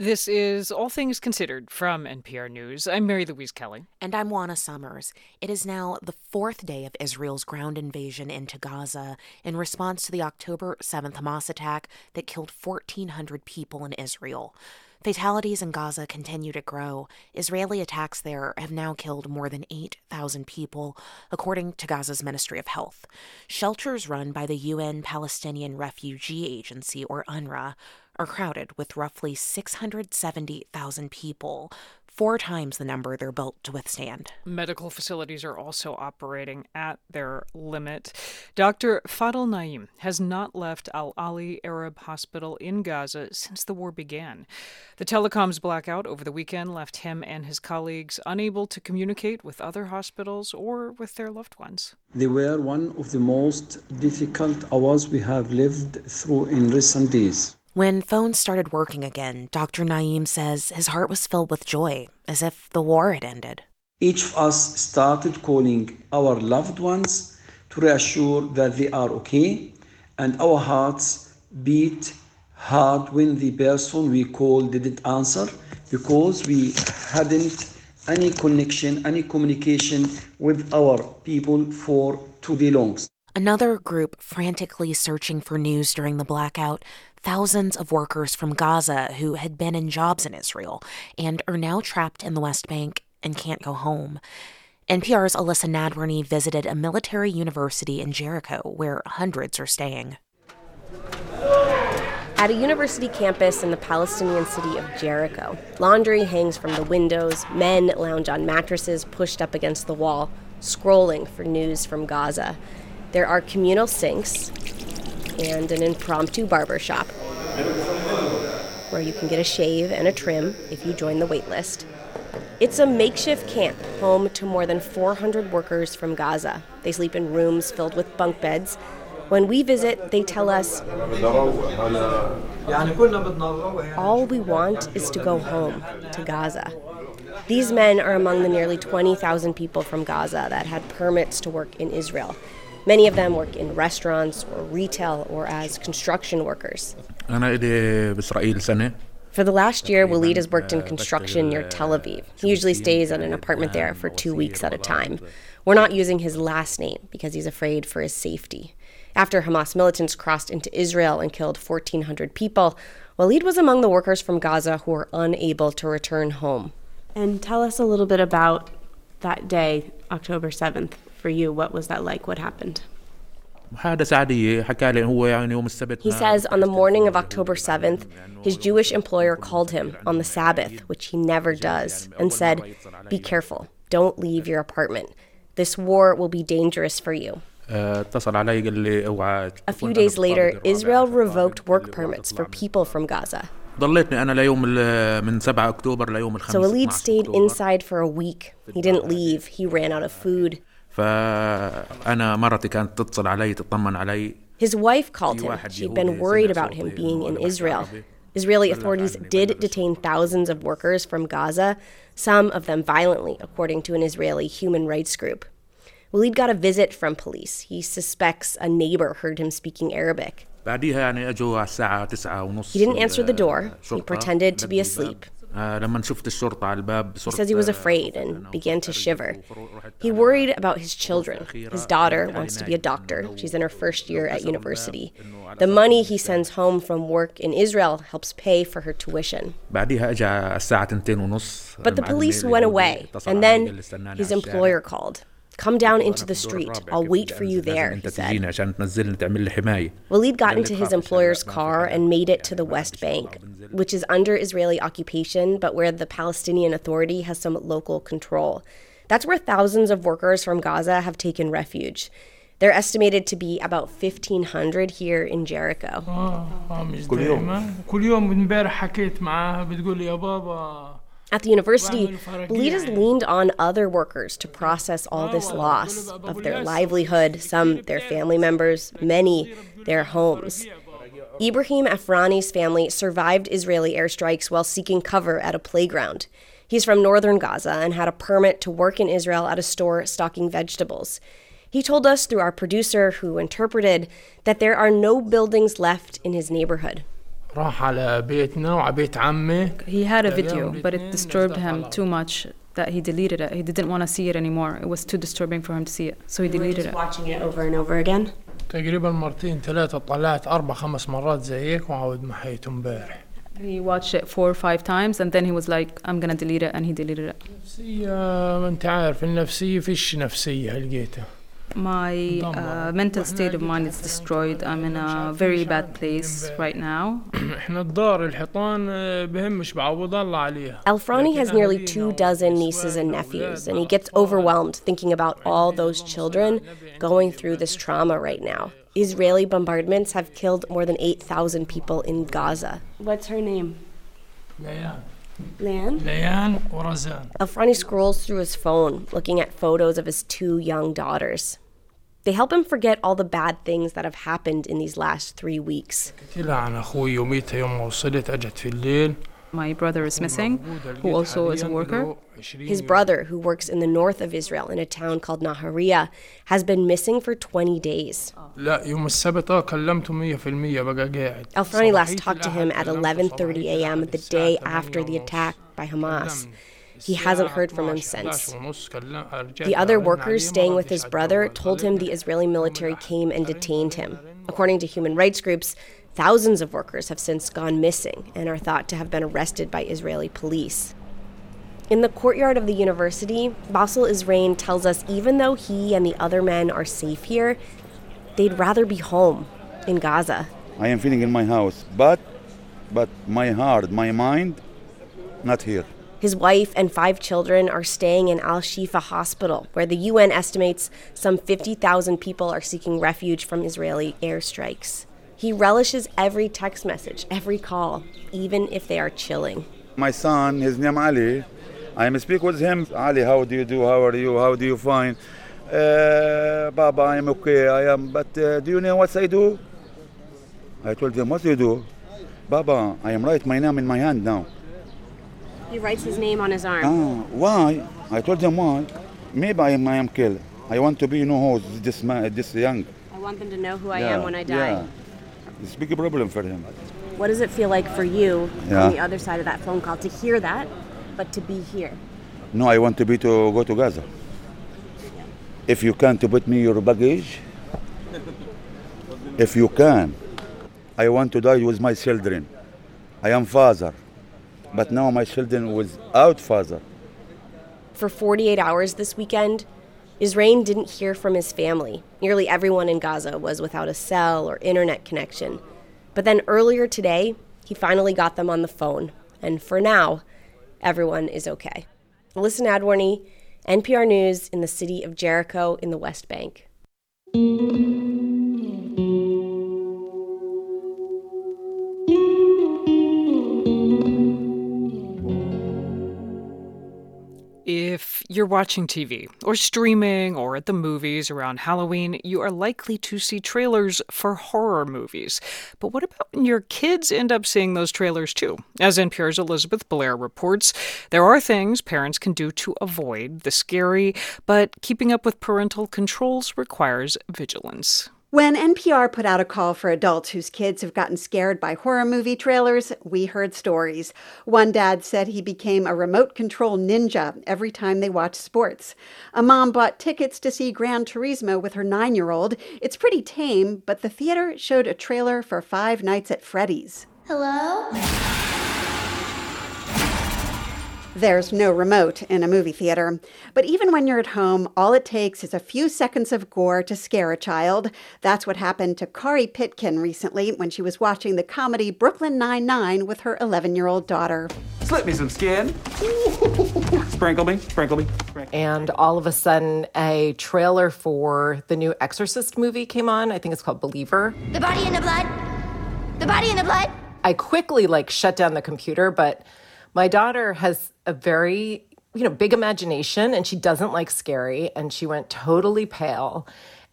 This is All Things Considered from NPR News. I'm Mary Louise Kelly. And I'm Juana Summers. It is now the fourth day of Israel's ground invasion into Gaza in response to the October 7th Hamas attack that killed 1,400 people in Israel. Fatalities in Gaza continue to grow. Israeli attacks there have now killed more than 8,000 people, according to Gaza's Ministry of Health. Shelters run by the UN Palestinian Refugee Agency, or UNRWA, are crowded with roughly 670,000 people, four times the number they're built to withstand. Medical facilities are also operating at their limit. Dr. Fadel Naim has not left Al Ahli Arab Hospital in Gaza since the war began. The telecoms blackout over the weekend left him and his colleagues unable to communicate with other hospitals or with their loved ones. They were one of the most difficult hours we have lived through in recent days. When phones started working again, Dr. Naim says his heart was filled with joy, as if the war had ended. Each of us started calling our loved ones to reassure that they are okay, and our hearts beat hard when the person we called didn't answer because we hadn't any connection, any communication with our people for too long. Another group frantically searching for news during the blackout thousands of workers from Gaza who had been in jobs in Israel and are now trapped in the West Bank and can't go home. NPR's Elissa Nadworny visited a military university in Jericho where hundreds are staying. At a university campus in the Palestinian city of Jericho, laundry hangs from the windows, men lounge on mattresses pushed up against the wall, scrolling for news from Gaza. There are communal sinks and an impromptu barber shop where you can get a shave and a trim if you join the waitlist. It's a makeshift camp home to more than 400 workers from Gaza. They sleep in rooms filled with bunk beds when we visit, they tell us all we want is to go home, to Gaza. These men are among the nearly 20,000 people from Gaza that had permits to work in Israel. Many of them work in restaurants or retail or as construction workers. For the last year, Walid has worked in construction near Tel Aviv. He usually stays in an apartment there for two weeks at a time. We're not using his last name because he's afraid for his safety. After Hamas militants crossed into Israel and killed 1,400 people, Walid was among the workers from Gaza who were unable to return home. And tell us a little bit about that day, October 7th, for you. What was that like? What happened? He says on the morning of October 7th, his Jewish employer called him on the Sabbath, which he never does, and said, Be careful, don't leave your apartment. This war will be dangerous for you. A few days later, Israel revoked work permits for people from Gaza. So Walid stayed inside for a week. He didn't leave. He ran out of food. His wife called him. She'd been worried about him being in Israel. Israeli authorities did detain thousands of workers from Gaza, some of them violently, according to an Israeli human rights group. Walid got a visit from police. He suspects a neighbor heard him speaking Arabic. He didn't answer the door. He pretended to be asleep. He says he was afraid and began to shiver. He worried about his children. His daughter wants to be a doctor. She's in her first year at university. The money he sends home from work in Israel helps pay for her tuition. But the police went away, and then his employer called. Come down into the street. I'll wait for you there, he said. Walid got into his employer's car and made it to the West Bank, which is under Israeli occupation, but where the Palestinian Authority has some local control. That's where thousands of workers from Gaza have taken refuge. They're estimated to be about 1,500 here in Jericho. At the university, Belitas leaned on other workers to process all this loss of their livelihood, some their family members, many their homes. Ibrahim Afrani's family survived Israeli airstrikes while seeking cover at a playground. He's from northern Gaza and had a permit to work in Israel at a store stocking vegetables. He told us through our producer, who interpreted, that there are no buildings left in his neighborhood. He had a video, but it disturbed him too much that he deleted it. He didn't want to see it anymore. It was too disturbing for him to see it, so he deleted it. Watching it over and over again. تقريبا مرتين ثلاثة طلعت أربع خمس مرات زي هيك وعاود محيته امبارح. He watched it four or five times and then he was like I'm gonna delete it and he deleted it. نفسية ما أنت عارف النفسية فيش نفسية لقيتها. My uh, mental state of mind is destroyed. I'm in a very bad place right now. Alfrani has nearly two dozen nieces and nephews, and he gets overwhelmed thinking about all those children going through this trauma right now. Israeli bombardments have killed more than 8,000 people in Gaza. What's her name? Leanne. Lan? Leanne or Razan? Alfrani scrolls through his phone, looking at photos of his two young daughters. They help him forget all the bad things that have happened in these last three weeks. My brother is missing, who also is a worker. His brother, who works in the north of Israel in a town called Nahariya, has been missing for 20 days. Alfrani last talked to him at 11:30 a.m. the day after the attack by Hamas. He hasn't heard from him since. The other workers staying with his brother told him the Israeli military came and detained him. According to human rights groups, thousands of workers have since gone missing and are thought to have been arrested by Israeli police. In the courtyard of the university, Bassel Israin tells us even though he and the other men are safe here, they'd rather be home in Gaza. I am feeling in my house, but but my heart, my mind, not here. His wife and five children are staying in Al Shifa Hospital, where the UN estimates some 50,000 people are seeking refuge from Israeli airstrikes. He relishes every text message, every call, even if they are chilling. My son, his name Ali, I speak with him. Ali, how do you do? How are you? How do you find? Uh, Baba, I am okay. I am. But uh, do you know what I do? I told him, what do you do? Baba, I am write my name in my hand now. He writes his name on his arm. Ah, why? I told him why. Maybe I am, I am killed. I want to be, you know, this man, this young. I want them to know who I am when I die. Yeah. It's a big problem for him. What does it feel like for you Yeah. on the other side of that phone call to hear that, but to be here? No, I want to be to go to Gaza. If you can to put me your baggage, if you can, I want to die with my children. I am father, but now my children without father. For 48 hours this weekend, Israin didn't hear from his family. Nearly everyone in Gaza was without a cell or internet connection. But then earlier today, he finally got them on the phone. And for now, everyone is okay. Elissa Nadworny, NPR News in the city of Jericho in the West Bank. You're watching TV or streaming or at the movies around Halloween, you are likely to see trailers for horror movies. But what about when your kids end up seeing those trailers too? As NPR's Elizabeth Blair reports, there are things parents can do to avoid the scary, but keeping up with parental controls requires vigilance. When NPR put out a call for adults whose kids have gotten scared by horror movie trailers, we heard stories. One dad said he became a remote control ninja every time they watched sports. A mom bought tickets to see Gran Turismo with her nine year old. It's pretty tame, but the theater showed a trailer for Five Nights at Freddy's. Hello? There's no remote in a movie theater. But even when you're at home, all it takes is a few seconds of gore to scare a child. That's what happened to Kari Pitkin recently when she was watching the comedy Brooklyn Nine-Nine with her 11-year-old daughter. Slip me some skin. sprinkle me, sprinkle me. And all of a sudden, a trailer for the new Exorcist movie came on. I think it's called Believer. The body in the blood? The body in the blood? I quickly like shut down the computer, but my daughter has a very you know big imagination and she doesn't like scary and she went totally pale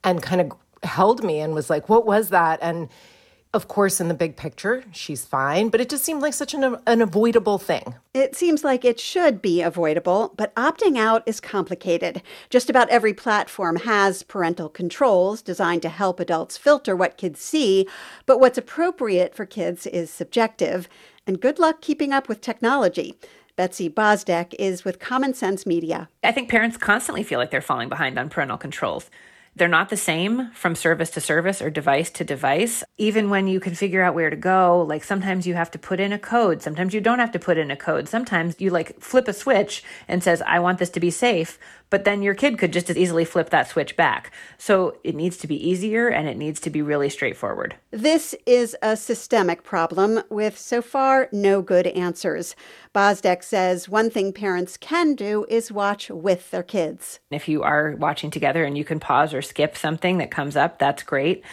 and kind of held me and was like what was that and of course in the big picture she's fine but it just seemed like such an, an avoidable thing It seems like it should be avoidable, but opting out is complicated. Just about every platform has parental controls designed to help adults filter what kids see, but what's appropriate for kids is subjective. And good luck keeping up with technology. Betsy Bozdech is with Common Sense Media. I think parents constantly feel like they're falling behind on parental controls. They're not the same from service to service or device to device. Even when you can figure out where to go, like sometimes you have to put in a code, sometimes you don't have to put in a code. Sometimes you like flip a switch and says, "I want this to be safe," but then your kid could just as easily flip that switch back. So it needs to be easier and it needs to be really straightforward. This is a systemic problem with so far no good answers. Bozdech says one thing parents can do is watch with their kids. If you are watching together and you can pause or skip something that comes up, that's great.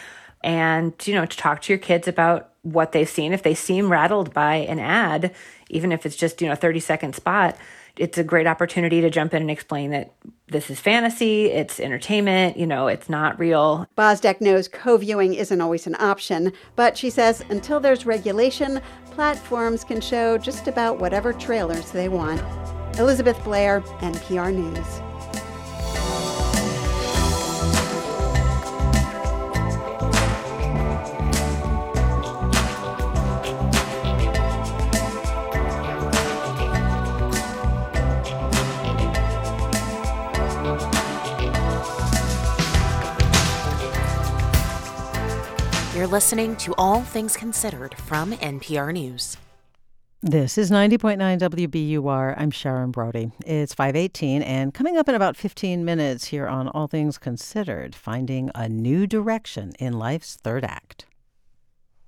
And, you know, to talk to your kids about what they've seen. If they seem rattled by an ad, even if it's just, you know, a 30 second spot, it's a great opportunity to jump in and explain that this is fantasy, it's entertainment, you know, it's not real. Bozdech knows co viewing isn't always an option, but she says until there's regulation, platforms can show just about whatever trailers they want. Elizabeth Blair, NPR News. You're listening to All Things Considered from NPR News. This is 90.9 WBUR. I'm Sharon Brody. It's 518 and coming up in about 15 minutes here on All Things Considered, finding a new direction in life's third act.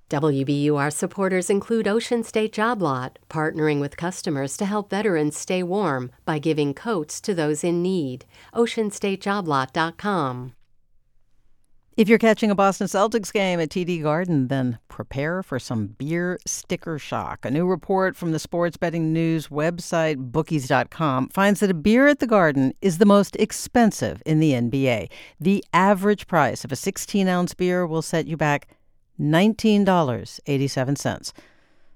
WBUR supporters include Ocean State Job Lot, partnering with customers to help veterans stay warm by giving coats to those in need. OceanStateJobLot.com. If you're catching a Boston Celtics game at TD Garden, then prepare for some beer sticker shock. A new report from the sports betting news website bookies.com finds that a beer at the Garden is the most expensive in the NBA. The average price of a 16 ounce beer will set you back $19.87.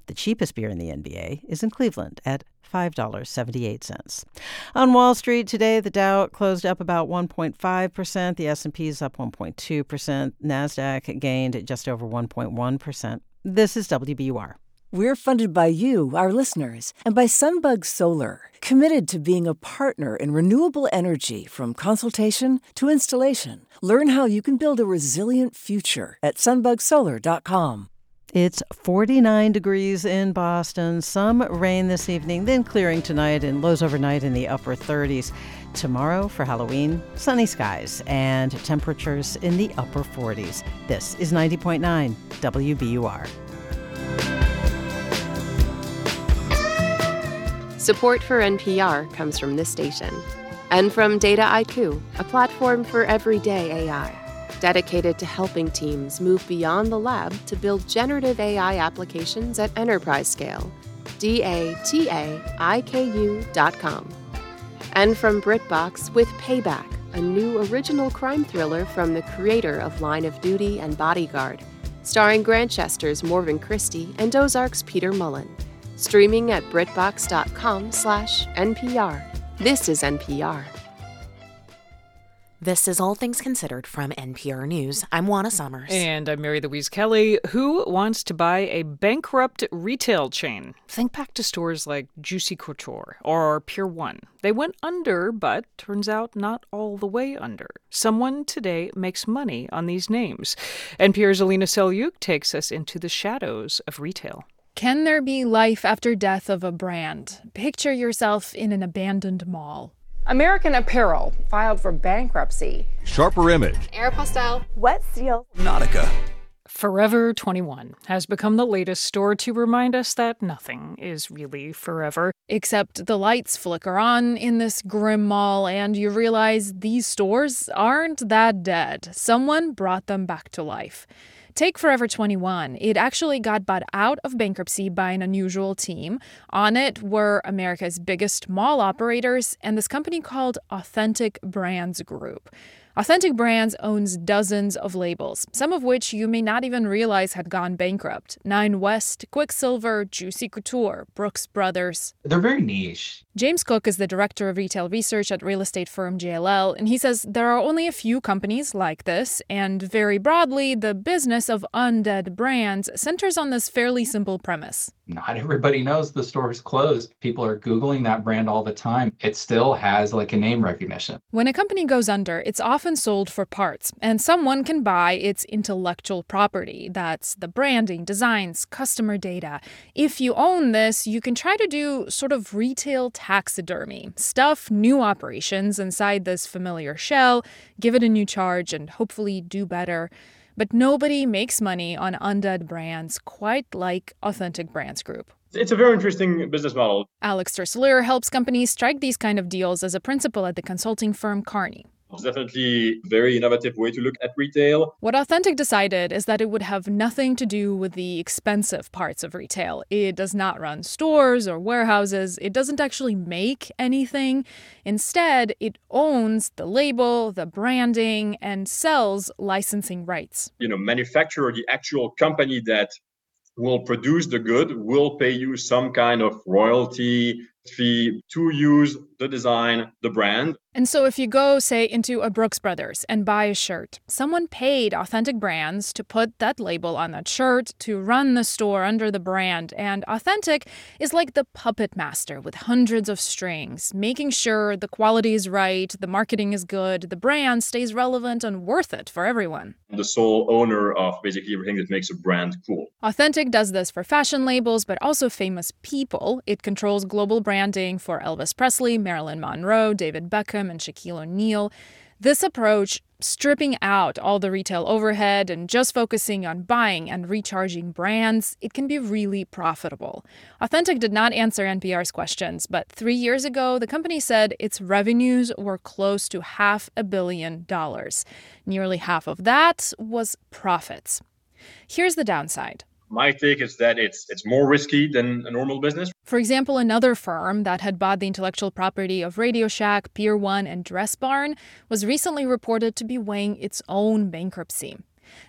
The cheapest beer in the NBA is in Cleveland at $5.78. On Wall Street today, the Dow closed up about 1.5%, the S&P is up 1.2%, Nasdaq gained just over 1.1%. This is WBUR. We're funded by you, our listeners, and by Sunbug Solar, committed to being a partner in renewable energy from consultation to installation. Learn how you can build a resilient future at sunbugsolar.com. It's 49 degrees in Boston, some rain this evening, then clearing tonight, and lows overnight in the upper 30s. Tomorrow for Halloween, sunny skies and temperatures in the upper 40s. This is 90.9 WBUR. Support for NPR comes from this station and from Dataiku, a platform for everyday AI dedicated to helping teams move beyond the lab to build generative AI applications at enterprise scale. D-A-T-A-I-K-U.com. And from BritBox with Payback, a new original crime thriller from the creator of Line of Duty and Bodyguard, starring Grantchester's Morven Christie and Ozark's Peter Mullan. Streaming at BritBox.com slash NPR. This is NPR. This is All Things Considered from NPR News. I'm Juana Summers. And I'm Mary Louise Kelly. Who wants to buy a bankrupt retail chain? Think back to stores like Juicy Couture or Pier 1. They went under, but turns out not all the way under. Someone today makes money on these names. NPR's Alina Selyukh takes us into the shadows of retail. Can there be life after death of a brand? Picture yourself in an abandoned mall. American Apparel filed for bankruptcy. Sharper Image. Aeropostale. Wet Seal. Nautica. Forever 21 has become the latest store to remind us that nothing is really forever. Except the lights flicker on in this grim mall, and you realize these stores aren't that dead. Someone brought them back to life. Take Forever 21. It actually got bought out of bankruptcy by an unusual team. On it were America's biggest mall operators and this company called Authentic Brands Group. Authentic Brands owns dozens of labels, some of which you may not even realize had gone bankrupt. Nine West, Quiksilver, Juicy Couture, Brooks Brothers. They're very niche. James Cook is the director of retail research at real estate firm JLL, and he says there are only a few companies like this, and very broadly, the business of undead brands centers on this fairly simple premise. Not everybody knows the store is closed. People are Googling that brand all the time. It still has like a name recognition. When a company goes under, it's often sold for parts, and someone can buy its intellectual property. That's the branding, designs, customer data. If you own this, you can try to do sort of retail taxidermy, stuff new operations inside this familiar shell, give it a new charge, and hopefully do better. But nobody makes money on undead brands quite like Authentic Brands Group. It's a very interesting business model. Alex Tersler helps companies strike these kind of deals as a principal at the consulting firm Kearney. It's definitely a very innovative way to look at retail. What Authentic decided is that it would have nothing to do with the expensive parts of retail. It does not run stores or warehouses. It doesn't actually make anything. Instead, it owns the label, the branding, and sells licensing rights. You know, manufacturer, the actual company that will produce the good will pay you some kind of royalty fee to use the design, the brand. And so, if you go, say, into a Brooks Brothers and buy a shirt, someone paid Authentic Brands to put that label on that shirt, to run the store under the brand. And Authentic is like the puppet master with hundreds of strings, making sure the quality is right, the marketing is good, the brand stays relevant and worth it for everyone. The sole owner of basically everything that makes a brand cool. Authentic does this for fashion labels, but also famous people. It controls global branding for Elvis Presley, Marilyn Monroe, David Beckham, and Shaquille O'Neal. This approach, stripping out all the retail overhead and just focusing on buying and recharging brands, it can be really profitable. Authentic did not answer NPR's questions, but three years ago, the company said its revenues were close to half a billion dollars. Nearly half of that was profits. Here's the downside my take is that it's it's more risky than a normal business. For example, another firm that had bought the intellectual property of Radio Shack, Pier 1, and Dress Barn was recently reported to be weighing its own bankruptcy.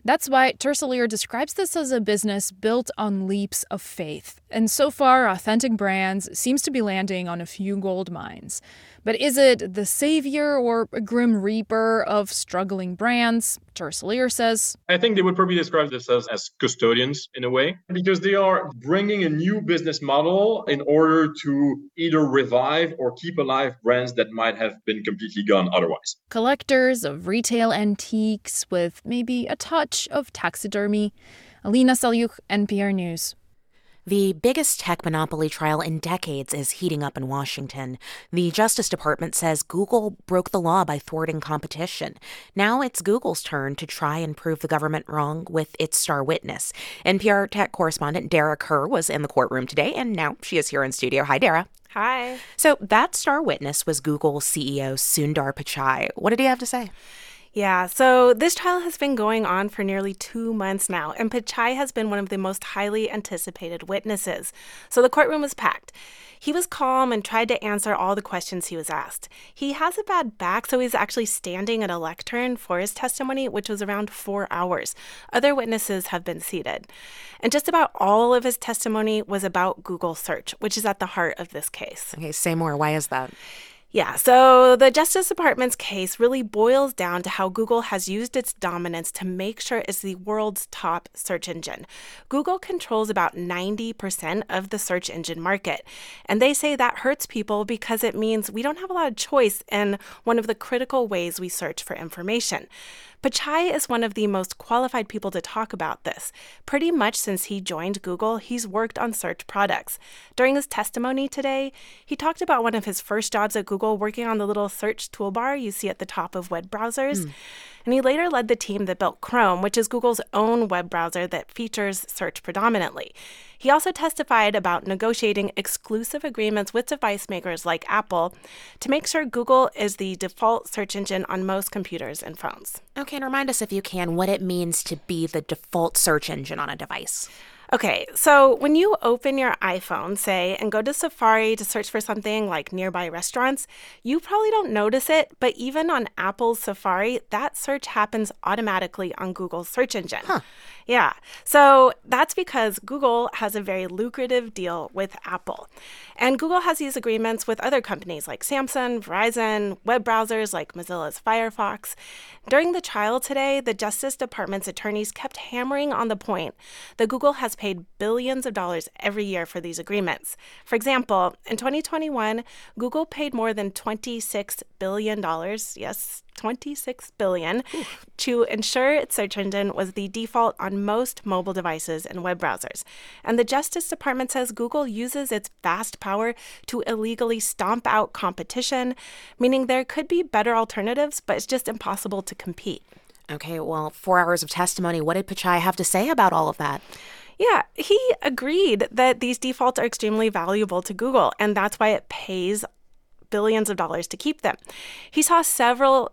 That's why Tercelier describes this as a business built on leaps of faith. And so far, Authentic Brands seems to be landing on a few gold mines. But is it the savior or a grim reaper of struggling brands? Tercelier says. I think they would probably describe themselves as custodians in a way, because they are bringing a new business model in order to either revive or keep alive brands that might have been completely gone otherwise. Collectors of retail antiques with maybe a touch of taxidermy. Alina Selyukh, NPR News. The biggest tech monopoly trial in decades is heating up in Washington. The Justice Department says Google broke the law by thwarting competition. Now it's Google's turn to try and prove the government wrong with its star witness. NPR tech correspondent Dara Kerr was in the courtroom today, and now she is here in studio. Hi, Dara. Hi. So that star witness was Google CEO Sundar Pichai. What did he have to say? Yeah, so this trial has been going on for nearly two months now, and Pichai has been one of the most highly anticipated witnesses. So the courtroom was packed. He was calm and tried to answer all the questions he was asked. He has a bad back, so he's actually standing at a lectern for his testimony, which was around four hours. Other witnesses have been seated. And just about all of his testimony was about Google search, which is at the heart of this case. Okay, say more. Why is that? Yeah, so the Justice Department's case really boils down to how Google has used its dominance to make sure it's the world's top search engine. Google controls about 90% of the search engine market, and they say that hurts people because it means we don't have a lot of choice in one of the critical ways we search for information. Pichai is one of the most qualified people to talk about this. Pretty much since he joined Google, he's worked on search products. During his testimony today, he talked about one of his first jobs at Google working on the little search toolbar you see at the top of web browsers. Mm. And he later led the team that built Chrome, which is Google's own web browser that features search predominantly. He also testified about negotiating exclusive agreements with device makers like Apple to make sure Google is the default search engine on most computers and phones. Okay, and remind us, if you can, what it means to be the default search engine on a device. Okay, so when you open your iPhone, say, and go to Safari to search for something like nearby restaurants, you probably don't notice it, but even on Apple's Safari, that search happens automatically on Google's search engine. Huh. Yeah, so that's because Google has a very lucrative deal with Apple. And Google has these agreements with other companies like Samsung, Verizon, web browsers like Mozilla's Firefox. During the trial today, the Justice Department's attorneys kept hammering on the point that Google has paid billions of dollars every year for these agreements. For example, in 2021, Google paid more than $26 billion, yes, 26 billion to ensure its search engine was the default on most mobile devices and web browsers. And the Justice Department says Google uses its vast power to illegally stomp out competition, meaning there could be better alternatives, but it's just impossible to compete. Okay, well, four hours of testimony. What did Pichai have to say about all of that? Yeah, he agreed that these defaults are extremely valuable to Google, and that's why it pays billions of dollars to keep them. He saw several,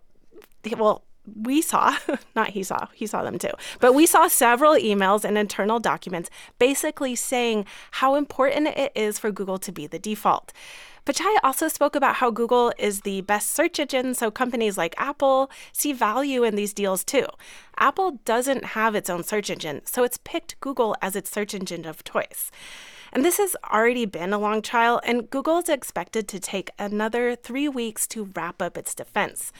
well, we saw, not he saw, he saw them too, but we saw several emails and internal documents basically saying how important it is for Google to be the default. Pichai also spoke about how Google is the best search engine, so companies like Apple see value in these deals too. Apple doesn't have its own search engine, so it's picked Google as its search engine of choice. And this has already been a long trial, and Google is expected to take another three weeks to wrap up its defense.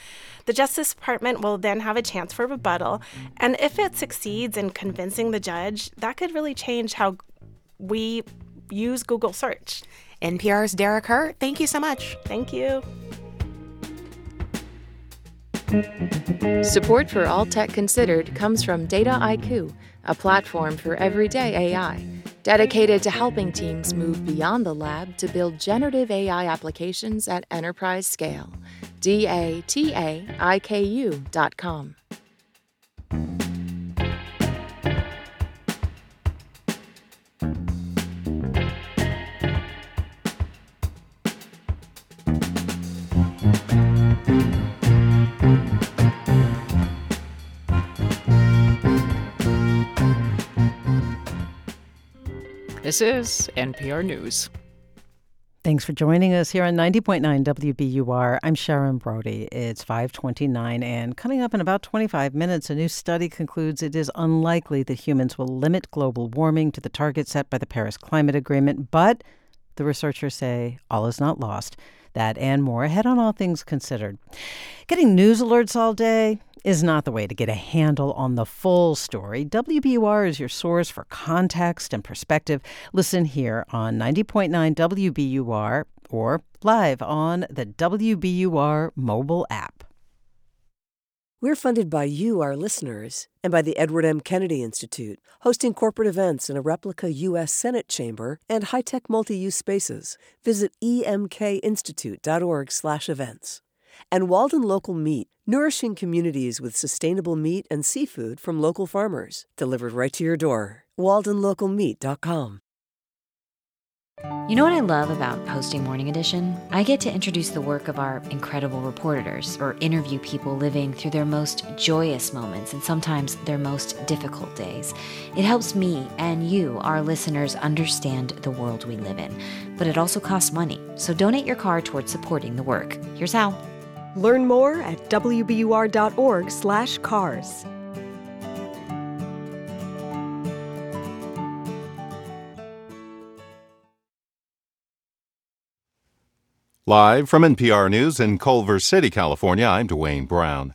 The Justice Department will then have a chance for rebuttal, and if it succeeds in convincing the judge, that could really change how we use Google search. NPR's Dara Kerr, thank you so much. Thank you. Support for All Tech Considered comes from Dataiku, a platform for everyday AI, dedicated to helping teams move beyond the lab to build generative AI applications at enterprise scale. D A T A I K U dot com. This is NPR News. Thanks for joining us here on 90.9 WBUR. I'm Sharon Brody. It's 529 and coming up in about 25 minutes, a new study concludes it is unlikely that humans will limit global warming to the target set by the Paris Climate Agreement, but the researchers say all is not lost. That and more ahead on All Things Considered. Getting news alerts all day, is not the way to get a handle on the full story. WBUR is your source for context and perspective. Listen here on 90.9 WBUR or live on the WBUR mobile app. We're funded by you, our listeners, and by the Edward M. Kennedy Institute, hosting corporate events in a replica U.S. Senate chamber and high-tech multi-use spaces. Visit emkinstitute.org/events. And Walden Local Meat nourishing communities with sustainable meat and seafood from local farmers, delivered right to your door. WaldenLocalMeat.com. You know what I love about posting Morning Edition? I get to introduce the work of our incredible reporters or interview people living through their most joyous moments and sometimes their most difficult days. It helps me and you, our listeners, understand the world we live in. But it also costs money, so donate your car towards supporting the work. Here's how. Learn more at wbur.org/cars. Live from NPR News in Culver City, California, I'm Dwane Brown.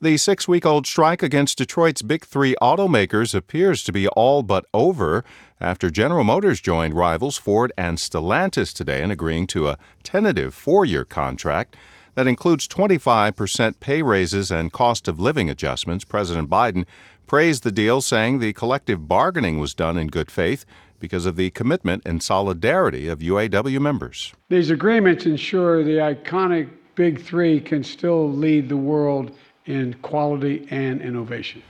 The six week old strike against Detroit's big three automakers appears to be all but over after General Motors joined rivals Ford and Stellantis today in agreeing to a tentative four year contract that includes 25% pay raises and cost of living adjustments. President Biden praised the deal, saying the collective bargaining was done in good faith because of the commitment and solidarity of UAW members. These agreements ensure the iconic Big Three can still lead the world in quality and innovation.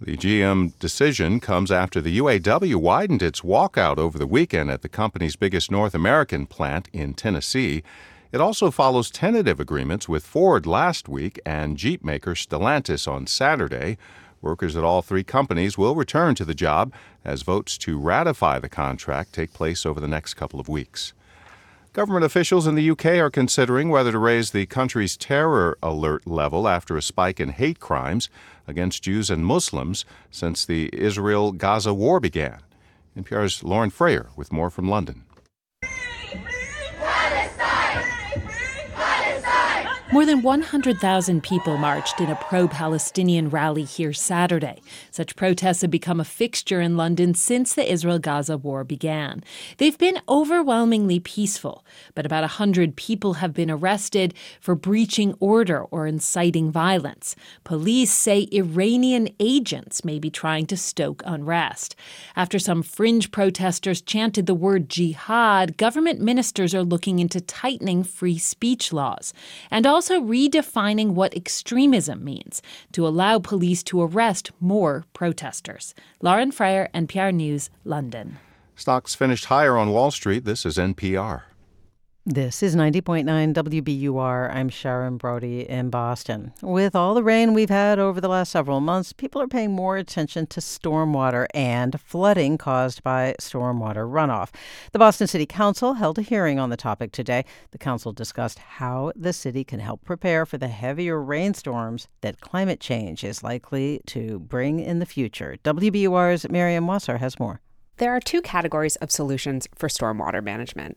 The GM decision comes after the UAW widened its walkout over the weekend at the company's biggest North American plant in Tennessee. It also follows tentative agreements with Ford last week and Jeep maker Stellantis on Saturday. Workers at all three companies will return to the job as votes to ratify the contract take place over the next couple of weeks. Government officials in the UK are considering whether to raise the country's terror alert level after a spike in hate crimes against Jews and Muslims since the Israel Gaza war began. NPR's Lauren Frayer with more from London. More than 100,000 people marched in a pro Palestinian rally here Saturday. Such protests have become a fixture in London since the Israel Gaza war began. They've been overwhelmingly peaceful, but about 100 people have been arrested for breaching order or inciting violence. Police say Iranian agents may be trying to stoke unrest. After some fringe protesters chanted the word jihad, government ministers are looking into tightening free speech laws and also also redefining what extremism means to allow police to arrest more protesters. Lauren Frayer, NPR News, London. Stocks finished higher on Wall Street. This is NPR. This is 90.9 WBUR. I'm Sharon Brody in Boston. With all the rain we've had over the last several months, people are paying more attention to stormwater and flooding caused by stormwater runoff. The Boston City Council held a hearing on the topic today. The council discussed how the city can help prepare for the heavier rainstorms that climate change is likely to bring in the future. WBUR's Miriam Wasser has more. There are two categories of solutions for stormwater management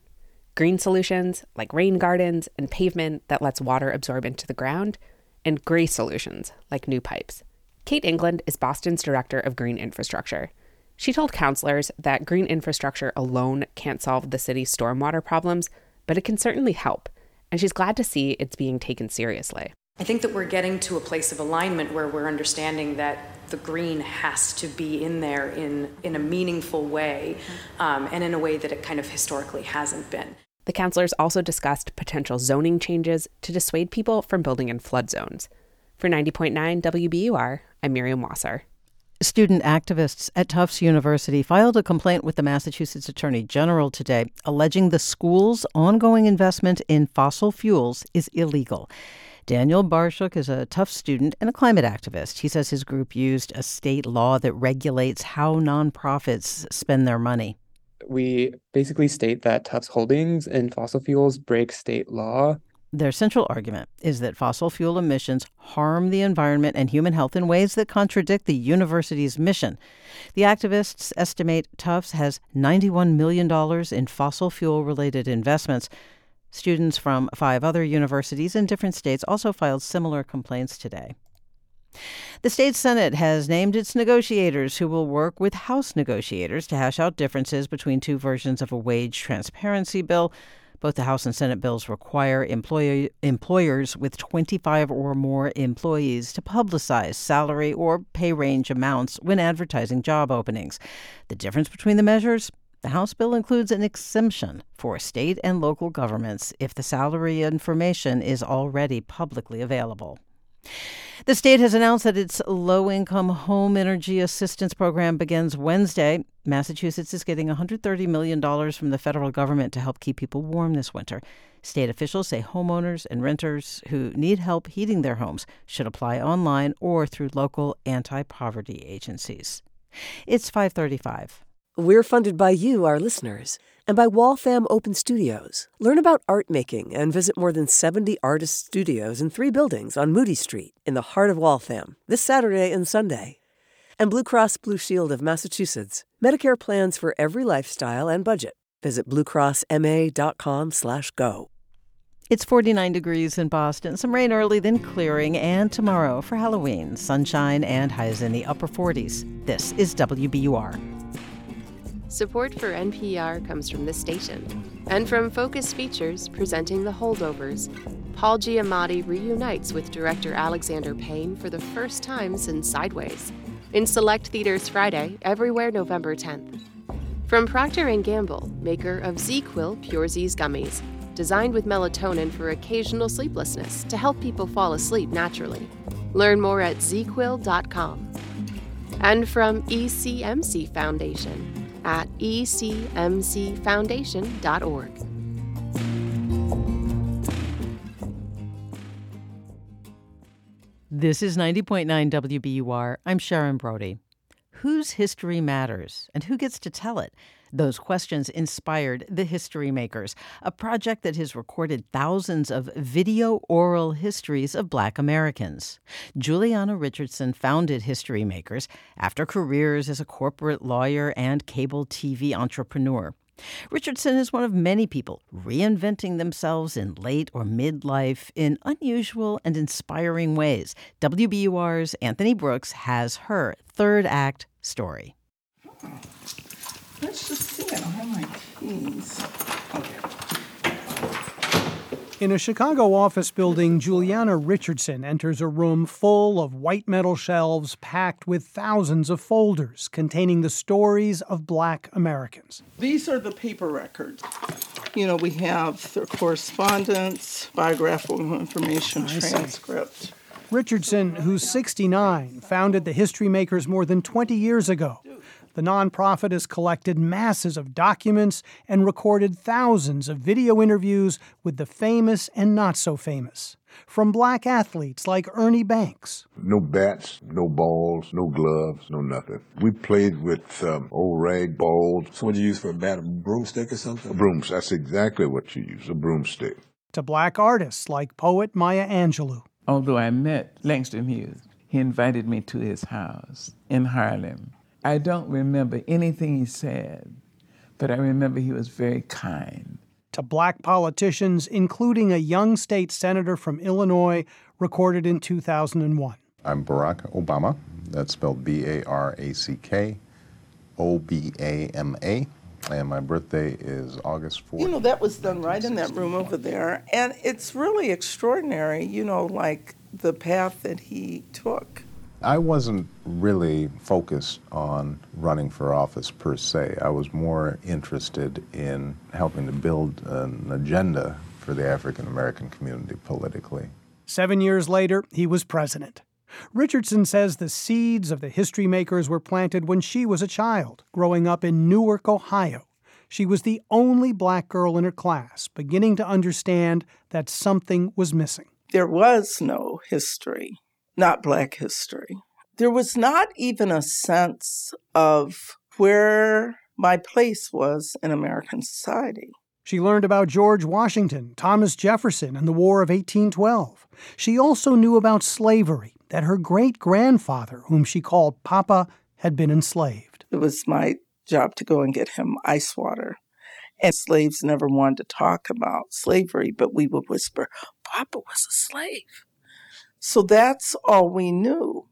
green solutions, like rain gardens and pavement that lets water absorb into the ground, and gray solutions, like new pipes. Kate England is Boston's director of green infrastructure. She told counselors that green infrastructure alone can't solve the city's stormwater problems, but it can certainly help, and she's glad to see it's being taken seriously. I think that we're getting to a place of alignment where we're understanding that the green has to be in there in, in a meaningful way um, and in a way that it kind of historically hasn't been. The counselors also discussed potential zoning changes to dissuade people from building in flood zones. For 90.9 WBUR, I'm Miriam Wasser. Student activists at Tufts University filed a complaint with the Massachusetts Attorney General today, alleging the school's ongoing investment in fossil fuels is illegal. Daniel Barshuk is a Tufts student and a climate activist. He says his group used a state law that regulates how nonprofits spend their money. We basically state that Tufts holdings in fossil fuels break state law. Their central argument is that fossil fuel emissions harm the environment and human health in ways that contradict the university's mission. The activists estimate Tufts has $91 million in fossil fuel related investments. Students from five other universities in different states also filed similar complaints today. The state Senate has named its negotiators who will work with House negotiators to hash out differences between two versions of a wage transparency bill. Both the House and Senate bills require employer, employers with 25 or more employees to publicize salary or pay range amounts when advertising job openings. The difference between the measures the House bill includes an exemption for state and local governments if the salary information is already publicly available. The state has announced that its low income home energy assistance program begins Wednesday. Massachusetts is getting $130 million from the federal government to help keep people warm this winter. State officials say homeowners and renters who need help heating their homes should apply online or through local anti poverty agencies. It's 535. We're funded by you, our listeners, and by Waltham Open Studios. Learn about art making and visit more than 70 artist studios in three buildings on Moody Street in the heart of Waltham this Saturday and Sunday. And Blue Cross Blue Shield of Massachusetts. Medicare plans for every lifestyle and budget. Visit bluecrossma.com/go. It's 49 degrees in Boston, some rain early, then clearing, and tomorrow for Halloween, sunshine and highs in the upper 40s. This is WBUR. Support for NPR comes from this station and from Focus Features presenting The Holdovers. Paul Giamatti reunites with director Alexander Payne for the first time since Sideways. In select theaters Friday, everywhere November 10th. From Procter & Gamble, maker of ZzzQuil Pure Z's gummies, designed with melatonin for occasional sleeplessness to help people fall asleep naturally. Learn more at zzzquil.com. And from ECMC Foundation, at ecmcfoundation.org. This is 90.9 WBUR. I'm Sharon Brody. Whose history matters and who gets to tell it? Those questions inspired The History Makers, a project that has recorded thousands of video oral histories of Black Americans. Julieanna Richardson founded History Makers after careers as a corporate lawyer and cable TV entrepreneur. Richardson is one of many people reinventing themselves in late or midlife in unusual and inspiring ways. WBUR's Anthony Brooks has her third act story. Let's just see. I don't have my keys. In a Chicago office building, Julieanna Richardson enters a room full of white metal shelves packed with thousands of folders containing the stories of black Americans. These are the paper records. You know, we have their correspondence, biographical information, I see. transcript. Richardson, who's 69, founded the History Makers more than 20 years ago. The nonprofit has collected masses of documents and recorded thousands of video interviews with the famous and not so famous. From black athletes like Ernie Banks, No bats, no balls, no gloves, no nothing. We played with um, old rag balls. So what do you use for a bat? A broomstick or something? A brooms. That's exactly what you use, a broomstick. to black artists like poet Maya Angelou. Although I met Langston Hughes, he invited me to his house in Harlem. I don't remember anything he said, but I remember he was very kind. To black politicians, including a young state senator from Illinois, recorded in 2001. I'm Barack Obama. That's spelled B A R A C K O B A M A. And my birthday is August 4th. You know, that was done right in that room over there. And it's really extraordinary, you know, like the path that he took. I wasn't really focused on running for office per se. I was more interested in helping to build an agenda for the African American community politically. Seven years later, he was president. Richardson says the seeds of the history makers were planted when she was a child, growing up in Newark, Ohio. She was the only black girl in her class, beginning to understand that something was missing. There was no history, not black history. There was not even a sense of where my place was in American society. She learned about George Washington, Thomas Jefferson, and the War of 1812. She also knew about slavery, that her great grandfather, whom she called Papa, had been enslaved. It was my job to go and get him ice water. And slaves never wanted to talk about slavery, but we would whisper, Papa was a slave. So that's all we knew.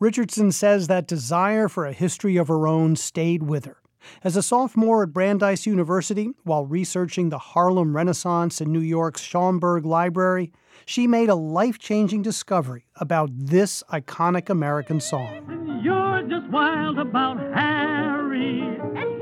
Richardson says that desire for a history of her own stayed with her. As a sophomore at Brandeis University, while researching the Harlem Renaissance in New York's Schomburg Library, she made a life changing discovery about this iconic American song. You're just wild about Harry, and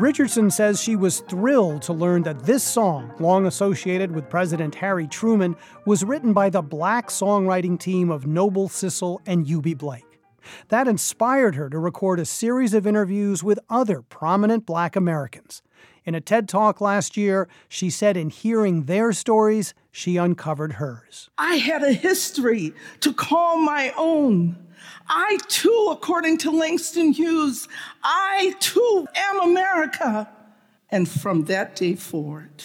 Richardson says she was thrilled to learn that this song, long associated with President Harry Truman, was written by the black songwriting team of Noble Sissle and Eubie Blake. That inspired her to record a series of interviews with other prominent black Americans. In a TED Talk last year, she said in hearing their stories, she uncovered hers. I had a history to call my own. I too, according to Langston Hughes, I too am America. And from that day forward,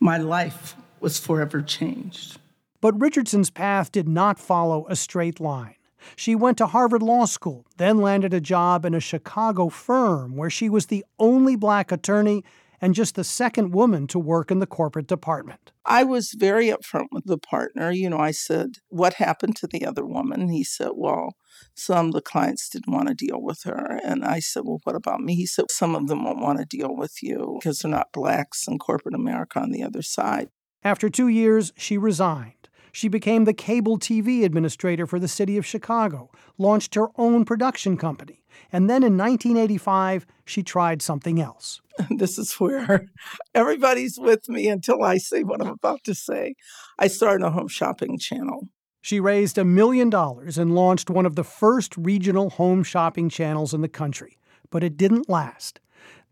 my life was forever changed. But Richardson's path did not follow a straight line. She went to Harvard Law School, then landed a job in a Chicago firm where she was the only black attorney and just the second woman to work in the corporate department. I was very upfront with the partner. You know, I said, What happened to the other woman? And he said, Well, some of the clients didn't want to deal with her. And I said, Well, what about me? He said, Some of them won't want to deal with you because they're not blacks in corporate America on the other side. After two years, she resigned. She became the cable TV administrator for the city of Chicago, launched her own production company, and then in 1985, she tried something else. This is where everybody's with me until I say what I'm about to say. I started a home shopping channel. She raised a million dollars and launched one of the first regional home shopping channels in the country, but it didn't last.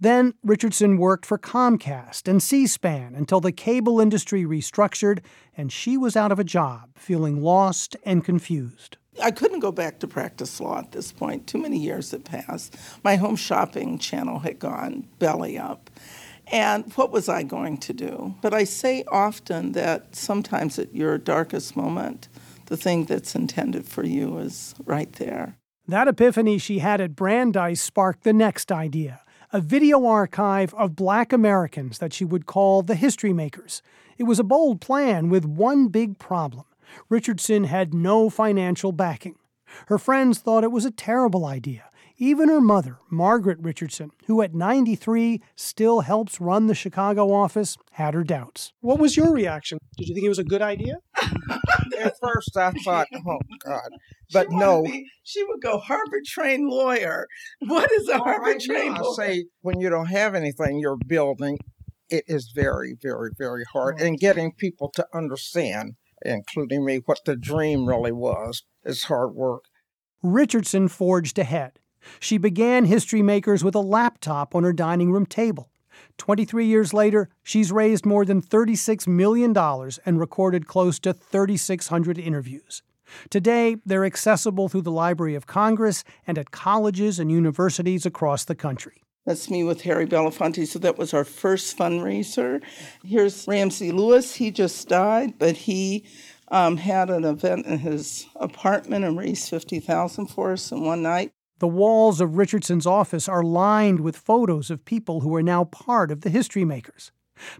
Then Richardson worked for Comcast and C SPAN until the cable industry restructured and she was out of a job, feeling lost and confused. I couldn't go back to practice law at this point. Too many years had passed. My home shopping channel had gone belly up. And what was I going to do? But I say often that sometimes at your darkest moment, the thing that's intended for you is right there. That epiphany she had at Brandeis sparked the next idea a video archive of black Americans that she would call the History Makers. It was a bold plan with one big problem Richardson had no financial backing. Her friends thought it was a terrible idea. Even her mother, Margaret Richardson, who at 93 still helps run the Chicago office, had her doubts. What was your reaction? Did you think it was a good idea? At first, I thought, oh, God. But she no. Be, she would go Harvard trained lawyer. What is a Harvard trained lawyer? I say when you don't have anything you're building, it is very, very, very hard. And getting people to understand, including me, what the dream really was is hard work. Richardson forged ahead. She began History Makers with a laptop on her dining room table. 23 years later, she's raised more than $36 million and recorded close to 3,600 interviews. Today, they're accessible through the Library of Congress and at colleges and universities across the country. That's me with Harry Belafonte. So that was our first fundraiser. Here's Ramsey Lewis. He just died, but he um, had an event in his apartment and raised 50000 for us in one night. The walls of Richardson's office are lined with photos of people who are now part of the History Makers.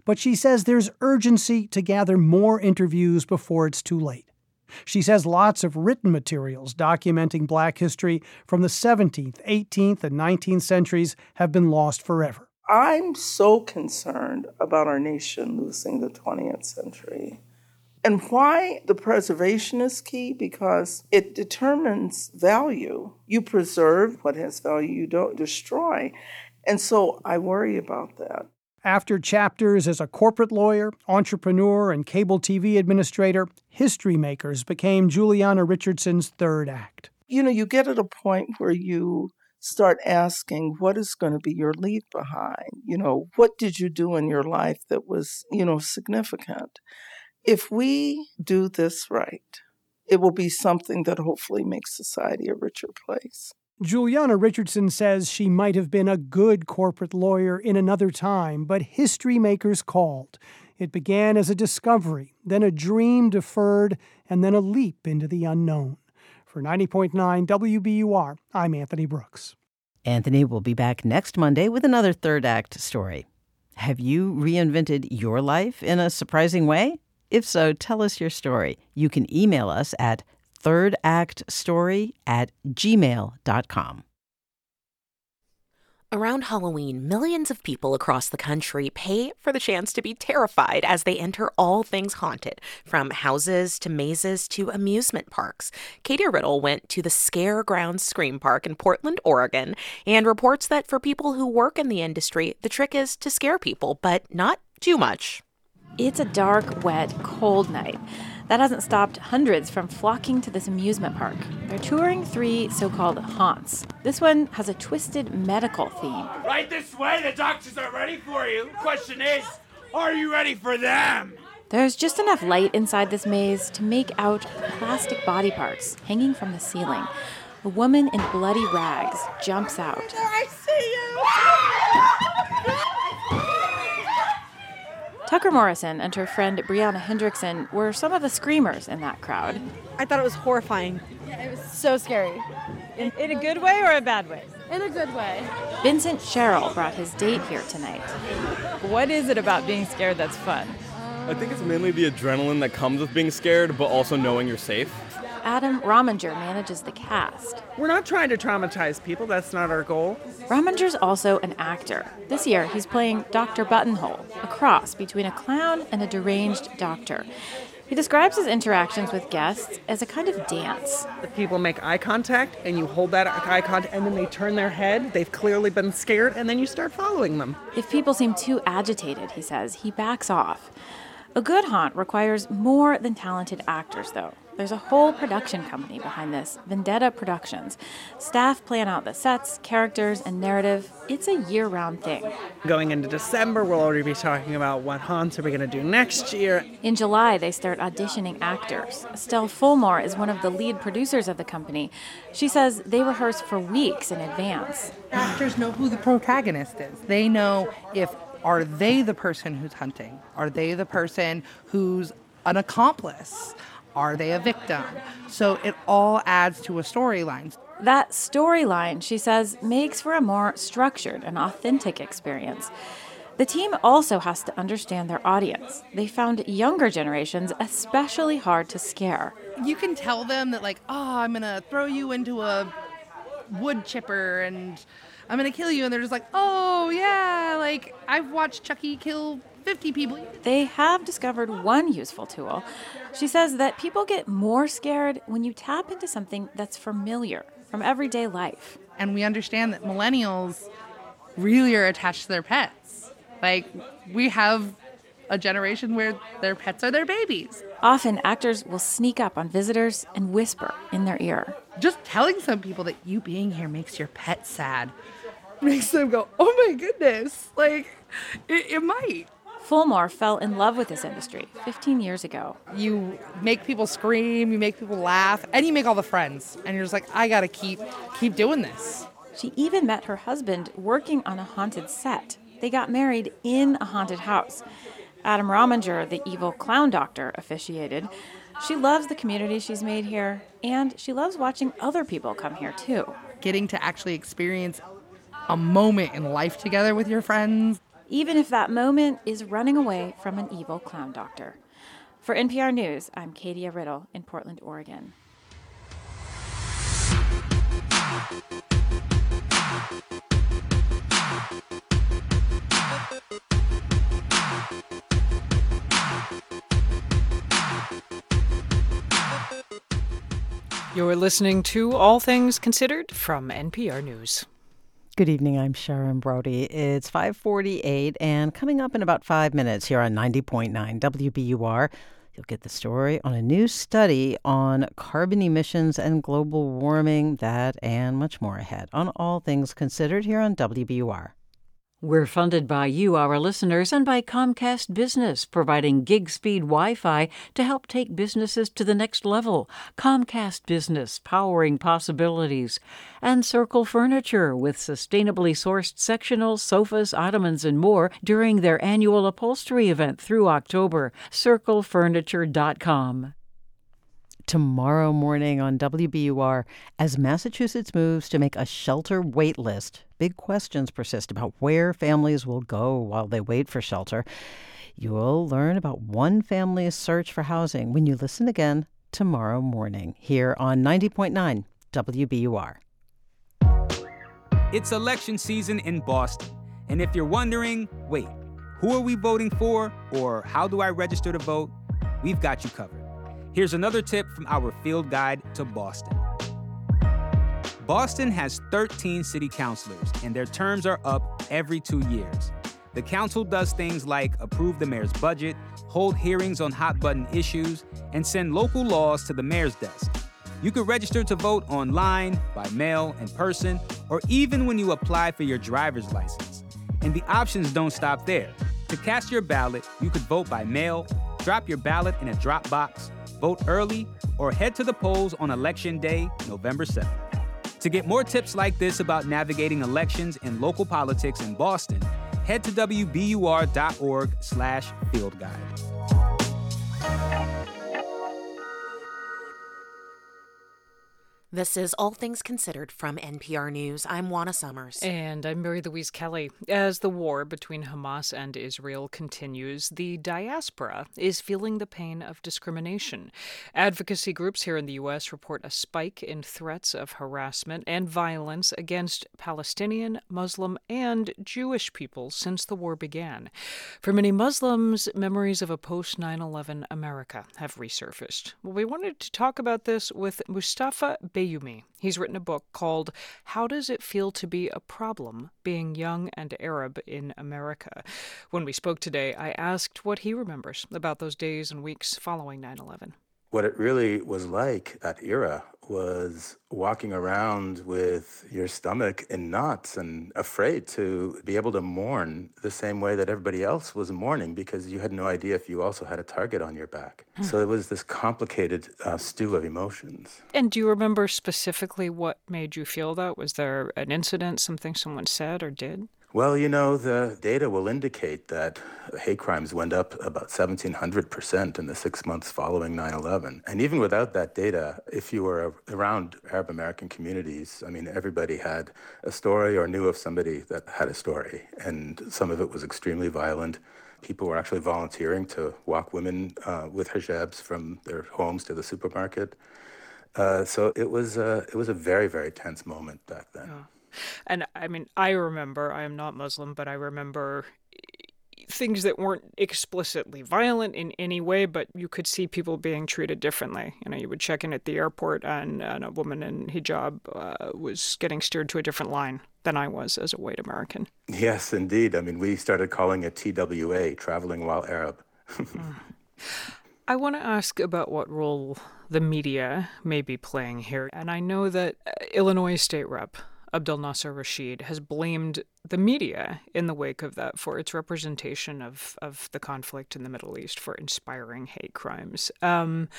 But she says there's urgency to gather more interviews before it's too late. She says lots of written materials documenting black history from the 17th, 18th, and 19th centuries have been lost forever. I'm so concerned about our nation losing the 20th century. And why the preservation is key? Because it determines value. You preserve what has value, you don't destroy. And so I worry about that. After chapters as a corporate lawyer, entrepreneur, and cable TV administrator, History Makers became Julieanna Richardson's third act. You know, you get at a point where you start asking, what is going to be your leave behind? You know, what did you do in your life that was, you know, significant? If we do this right, it will be something that hopefully makes society a richer place. Julieanna Richardson says she might have been a good corporate lawyer in another time, but history makers called. It began as a discovery, then a dream deferred, and then a leap into the unknown. For 90.9 WBUR, I'm Anthony Brooks. Anthony will be back next Monday with another third act story. Have you reinvented your life in a surprising way? If so, tell us your story. You can email us at thirdactstory at gmail.com. Around Halloween, millions of people across the country pay for the chance to be terrified as they enter all things haunted, from houses to mazes to amusement parks. Katie Riddle went to the Scare Ground Scream Park in Portland, Oregon, and reports that for people who work in the industry, the trick is to scare people, but not too much. It's a dark, wet, cold night. That hasn't stopped hundreds from flocking to this amusement park. They're touring three so called haunts. This one has a twisted medical theme. Right this way, the doctors are ready for you. Question is, are you ready for them? There's just enough light inside this maze to make out plastic body parts hanging from the ceiling. A woman in bloody rags jumps out. Oh, I see you! Tucker Morrison and her friend Brianna Hendrickson were some of the screamers in that crowd. I thought it was horrifying. Yeah, it was so scary. In, in a good way or a bad way? In a good way. Vincent Sherrill brought his date here tonight. What is it about being scared that's fun? I think it's mainly the adrenaline that comes with being scared, but also knowing you're safe. Adam Rominger manages the cast. We're not trying to traumatize people, that's not our goal. Rominger's also an actor. This year, he's playing Dr. Buttonhole, a cross between a clown and a deranged doctor. He describes his interactions with guests as a kind of dance. If people make eye contact and you hold that eye contact and then they turn their head, they've clearly been scared, and then you start following them. If people seem too agitated, he says, he backs off. A good haunt requires more than talented actors, though. There's a whole production company behind this, Vendetta Productions. Staff plan out the sets, characters, and narrative. It's a year round thing. Going into December, we'll already be talking about what haunts are we going to do next year. In July, they start auditioning actors. Estelle Fulmore is one of the lead producers of the company. She says they rehearse for weeks in advance. Actors know who the protagonist is, they know if are they the person who's hunting? Are they the person who's an accomplice? Are they a victim? So it all adds to a storyline. That storyline, she says, makes for a more structured and authentic experience. The team also has to understand their audience. They found younger generations especially hard to scare. You can tell them that, like, oh, I'm going to throw you into a wood chipper and I'm to kill you. And they're just like, oh, yeah, like, I've watched Chucky kill 50 people. They have discovered one useful tool. She says that people get more scared when you tap into something that's familiar from everyday life. And we understand that millennials really are attached to their pets. Like, we have a generation where their pets are their babies. Often, actors will sneak up on visitors and whisper in their ear. Just telling some people that you being here makes your pet sad makes them go, oh my goodness. Like, it, it might. Fulmore fell in love with this industry 15 years ago. You make people scream, you make people laugh, and you make all the friends. And you're just like, I gotta keep keep doing this. She even met her husband working on a haunted set. They got married in a haunted house. Adam Rominger, the evil clown doctor, officiated. She loves the community she's made here, and she loves watching other people come here too. Getting to actually experience a moment in life together with your friends. Even if that moment is running away from an evil clown doctor. For NPR News, I'm Katie Riddle in Portland, Oregon. You're listening to All Things Considered from NPR News. Good evening. I'm Sharon Brody. It's 5:48 and coming up in about 5 minutes here on 90.9 WBUR, you'll get the story on a new study on carbon emissions and global warming, that and much more ahead on All Things Considered here on WBUR. We're funded by you, our listeners, and by Comcast Business, providing gig speed Wi Fi to help take businesses to the next level. Comcast Business, powering possibilities. And Circle Furniture, with sustainably sourced sectionals, sofas, ottomans, and more during their annual upholstery event through October. CircleFurniture.com tomorrow morning on WBUR as Massachusetts moves to make a shelter wait list. Big questions persist about where families will go while they wait for shelter. You'll learn about one family's search for housing when you listen again tomorrow morning here on 90.9 WBUR. It's election season in Boston. And if you're wondering, wait, who are we voting for or how do I register to vote? We've got you covered. Here's another tip from our field guide to Boston. Boston has 13 city councilors, and their terms are up every two years. The council does things like approve the mayor's budget, hold hearings on hot button issues, and send local laws to the mayor's desk. You can register to vote online, by mail, in person, or even when you apply for your driver's license. And the options don't stop there. To cast your ballot, you could vote by mail, drop your ballot in a drop box, vote early, or head to the polls on Election Day, November 7th. To get more tips like this about navigating elections and local politics in Boston, head to wbur.org slash field guide. This is All Things Considered from NPR News. I'm Juana Summers. And I'm Mary Louise Kelly. As the war between Hamas and Israel continues, the diaspora is feeling the pain of discrimination. Advocacy groups here in the U.S. report a spike in threats of harassment and violence against Palestinian, Muslim, and Jewish people since the war began. For many Muslims, memories of a post 9 11 America have resurfaced. Well, we wanted to talk about this with Moustafa Bayoumi. He's written a book called How Does It Feel to Be a Problem Being Young and Arab in America? When we spoke today, I asked what he remembers about those days and weeks following 9 11. What it really was like, that era, was walking around with your stomach in knots and afraid to be able to mourn the same way that everybody else was mourning because you had no idea if you also had a target on your back. So it was this complicated uh, stew of emotions. And do you remember specifically what made you feel that? Was there an incident, something someone said or did? Well, you know, the data will indicate that hate crimes went up about 1,700% in the six months following 9 11. And even without that data, if you were around Arab American communities, I mean, everybody had a story or knew of somebody that had a story. And some of it was extremely violent. People were actually volunteering to walk women uh, with hijabs from their homes to the supermarket. Uh, so it was, uh, it was a very, very tense moment back then. Yeah. And I mean, I remember, I am not Muslim, but I remember things that weren't explicitly violent in any way, but you could see people being treated differently. You know, you would check in at the airport and, and a woman in hijab uh, was getting steered to a different line than I was as a white American. Yes, indeed. I mean, we started calling it TWA, traveling while Arab. I want to ask about what role the media may be playing here. And I know that uh, Illinois State Rep Abdelnasser Rashid has blamed the media in the wake of that for its representation of, of the conflict in the Middle East for inspiring hate crimes. Um,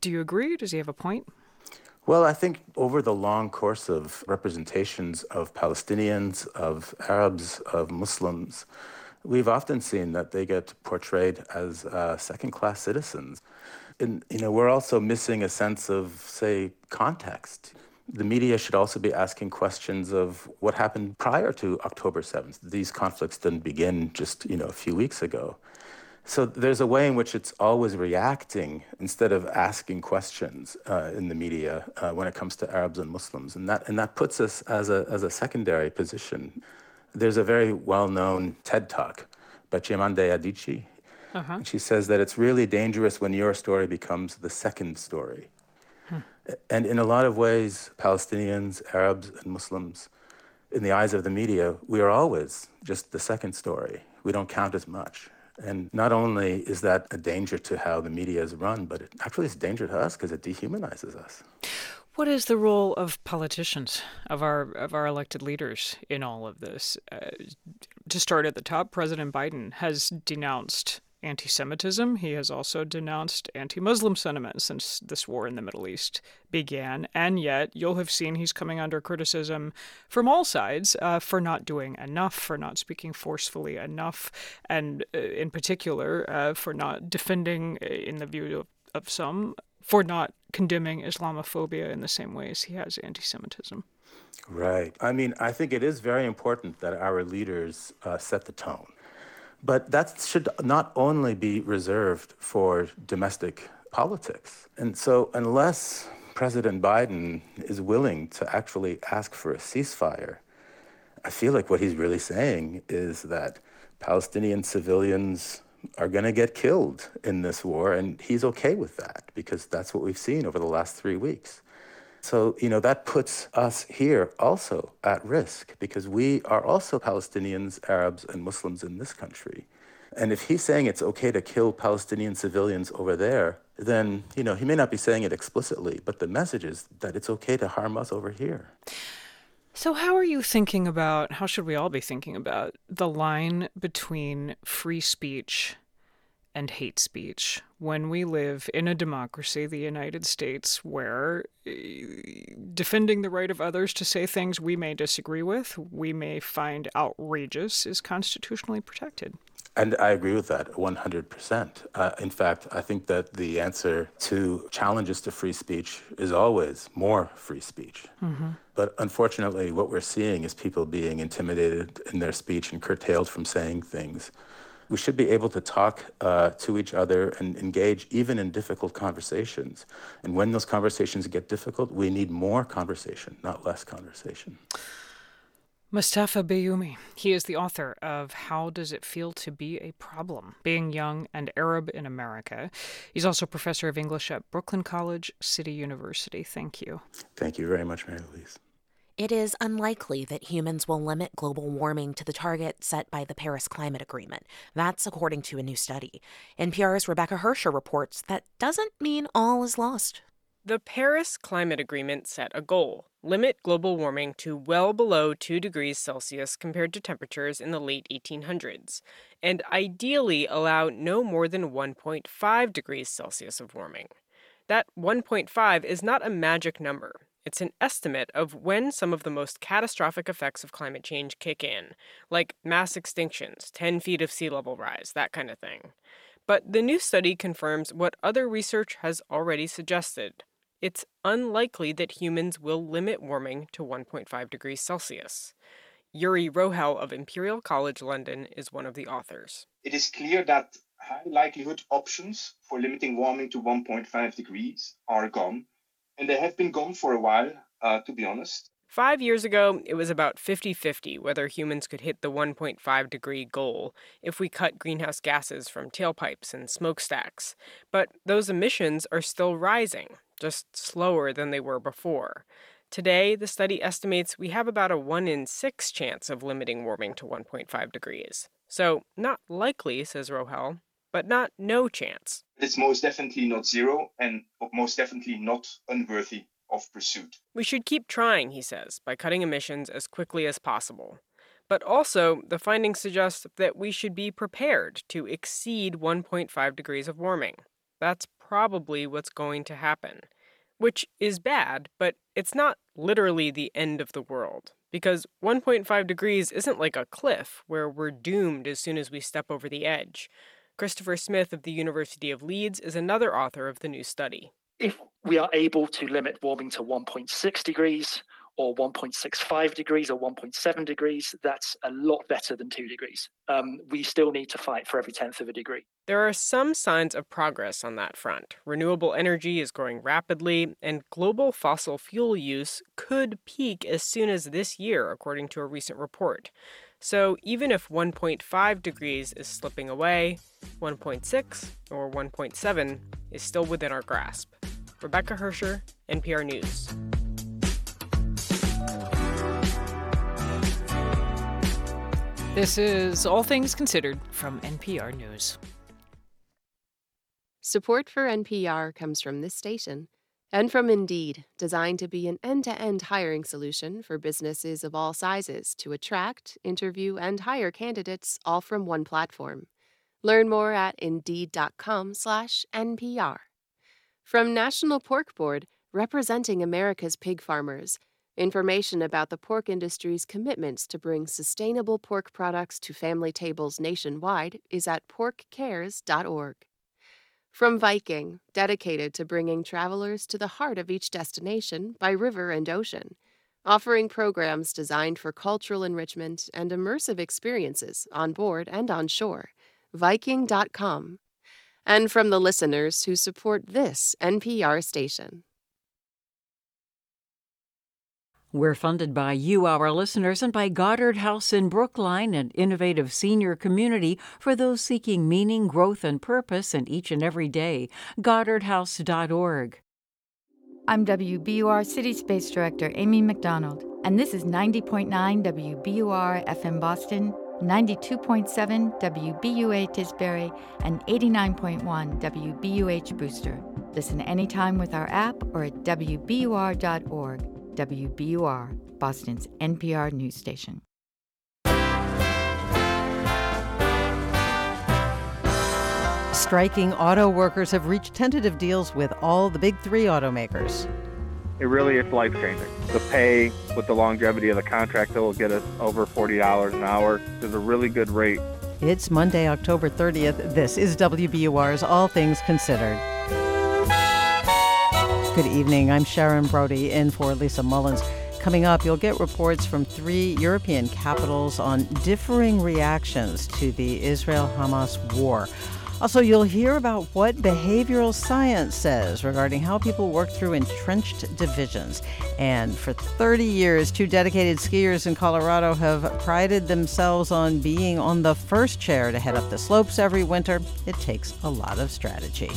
do you agree? Does he have a point? Well, I think over the long course of representations of Palestinians, of Arabs, of Muslims, we've often seen that they get portrayed as uh, second-class citizens. And, you know, we're also missing a sense of, say, context. The media should also be asking questions of what happened prior to October 7th. These conflicts didn't begin just, you know, a few weeks ago. So there's a way in which it's always reacting instead of asking questions uh, in the media uh, when it comes to Arabs and Muslims, and that and that puts us as a as a secondary position. There's a very well-known TED talk by Chimamanda Adichie. Uh-huh. She says that it's really dangerous when your story becomes the second story. And in a lot of ways, Palestinians, Arabs, and Muslims, in the eyes of the media, we are always just the second story. We don't count as much. And not only is that a danger to how the media is run, but it actually is a danger to us because it dehumanizes us. What is the role of politicians, of our of our elected leaders in all of this? Uh, to start at the top, President Biden has denounced anti Semitism. He has also denounced anti Muslim sentiment since this war in the Middle East began. And yet, you'll have seen he's coming under criticism from all sides uh, for not doing enough, for not speaking forcefully enough, and uh, in particular, uh, for not defending, uh, in the view of, of some, for not condemning Islamophobia in the same way as he has anti Semitism. Right. I mean, I think it is very important that our leaders uh, set the tone. But that should not only be reserved for domestic politics. And so, unless President Biden is willing to actually ask for a ceasefire, I feel like what he's really saying is that Palestinian civilians are going to get killed in this war, and he's okay with that because that's what we've seen over the last three weeks. So, you know, that puts us here also at risk because we are also Palestinians, Arabs, and Muslims in this country. And if he's saying it's okay to kill Palestinian civilians over there, then, you know, he may not be saying it explicitly, but the message is that it's okay to harm us over here. So, how are you thinking about, how should we all be thinking about the line between free speech and hate speech when we live in a democracy, the United States, where eh, defending the right of others to say things we may disagree with, we may find outrageous, is constitutionally protected? And I agree with that 100%. Uh, in fact, I think that the answer to challenges to free speech is always more free speech. Mm-hmm. But unfortunately, what we're seeing is people being intimidated in their speech and curtailed from saying things. We should be able to talk uh, to each other and engage even in difficult conversations. And when those conversations get difficult, we need more conversation, not less conversation. Moustafa Bayoumi. He is the author of How Does It Feel to Be a Problem? Being Young and Arab in America. He's also professor of English at Brooklyn College, City University. Thank you. Thank you very much, Mary Louise. It is unlikely that humans will limit global warming to the target set by the Paris Climate Agreement. That's according to a new study. NPR's Rebecca Hersher reports that doesn't mean all is lost. The Paris Climate Agreement set a goal limit global warming to well below 2 degrees Celsius compared to temperatures in the late 1800s, and ideally allow no more than 1.5 degrees Celsius of warming. That 1.5 is not a magic number. It's an estimate of when some of the most catastrophic effects of climate change kick in, like mass extinctions, 10 feet of sea level rise, that kind of thing. But the new study confirms what other research has already suggested it's unlikely that humans will limit warming to 1.5 degrees Celsius. Joeri Rogelj of Imperial College London is one of the authors. It is clear that high likelihood options for limiting warming to 1.5 degrees are gone, and they have been gone for a while, uh, to be honest. Five years ago, it was about 50 50 whether humans could hit the 1.5 degree goal if we cut greenhouse gases from tailpipes and smokestacks. But those emissions are still rising, just slower than they were before. Today, the study estimates we have about a 1 in 6 chance of limiting warming to 1.5 degrees. So, not likely, says Rogelj, but not no chance. It's most definitely not zero and most definitely not unworthy of pursuit. We should keep trying, he says, by cutting emissions as quickly as possible. But also, the findings suggest that we should be prepared to exceed 1.5 degrees of warming. That's probably what's going to happen. which is bad, but it's not literally the end of the world. Because 1.5 degrees isn't like a cliff where we're doomed as soon as we step over the edge. Christopher Smith of the University of Leeds is another author of the new study. If we are able to limit warming to 1.6 degrees, or 1.65 degrees or 1.7 degrees, that's a lot better than 2 degrees. Um, we still need to fight for every tenth of a degree. There are some signs of progress on that front. Renewable energy is growing rapidly, and global fossil fuel use could peak as soon as this year, according to a recent report. So even if 1.5 degrees is slipping away, 1.6 or 1.7 is still within our grasp. Rebecca Hersher, NPR News. This is All Things Considered from NPR News. Support for NPR comes from this station and from Indeed, designed to be an end to end hiring solution for businesses of all sizes to attract, interview, and hire candidates all from one platform. Learn more at Indeed.com/slash NPR. From National Pork Board, representing America's pig farmers, Information about the pork industry's commitments to bring sustainable pork products to family tables nationwide is at porkcares.org. From Viking, dedicated to bringing travelers to the heart of each destination by river and ocean, offering programs designed for cultural enrichment and immersive experiences on board and on shore. Viking.com. And from the listeners who support this NPR station. We're funded by you, our listeners, and by Goddard House in Brookline, an innovative senior community for those seeking meaning, growth, and purpose in each and every day. GoddardHouse.org. I'm WBUR City Space Director Amy McDonald, and this is 90.9 WBUR FM Boston, 92.7 WBUA Tisbury, and 89.1 WBUH Brewster. Listen anytime with our app or at WBUR.org. WBUR, Boston's NPR news station. Striking auto workers have reached tentative deals with all the big three automakers. It really is life changing. The pay with the longevity of the contract that will get us over $40 an hour is a really good rate. It's Monday, October 30th. This is WBUR's All Things Considered. Good evening. I'm Sharon Brody in for Lisa Mullins. Coming up, you'll get reports from three European capitals on differing reactions to the Israel Hamas war. Also, you'll hear about what behavioral science says regarding how people work through entrenched divisions. And for 30 years, two dedicated skiers in Colorado have prided themselves on being on the first chair to head up the slopes every winter. It takes a lot of strategy.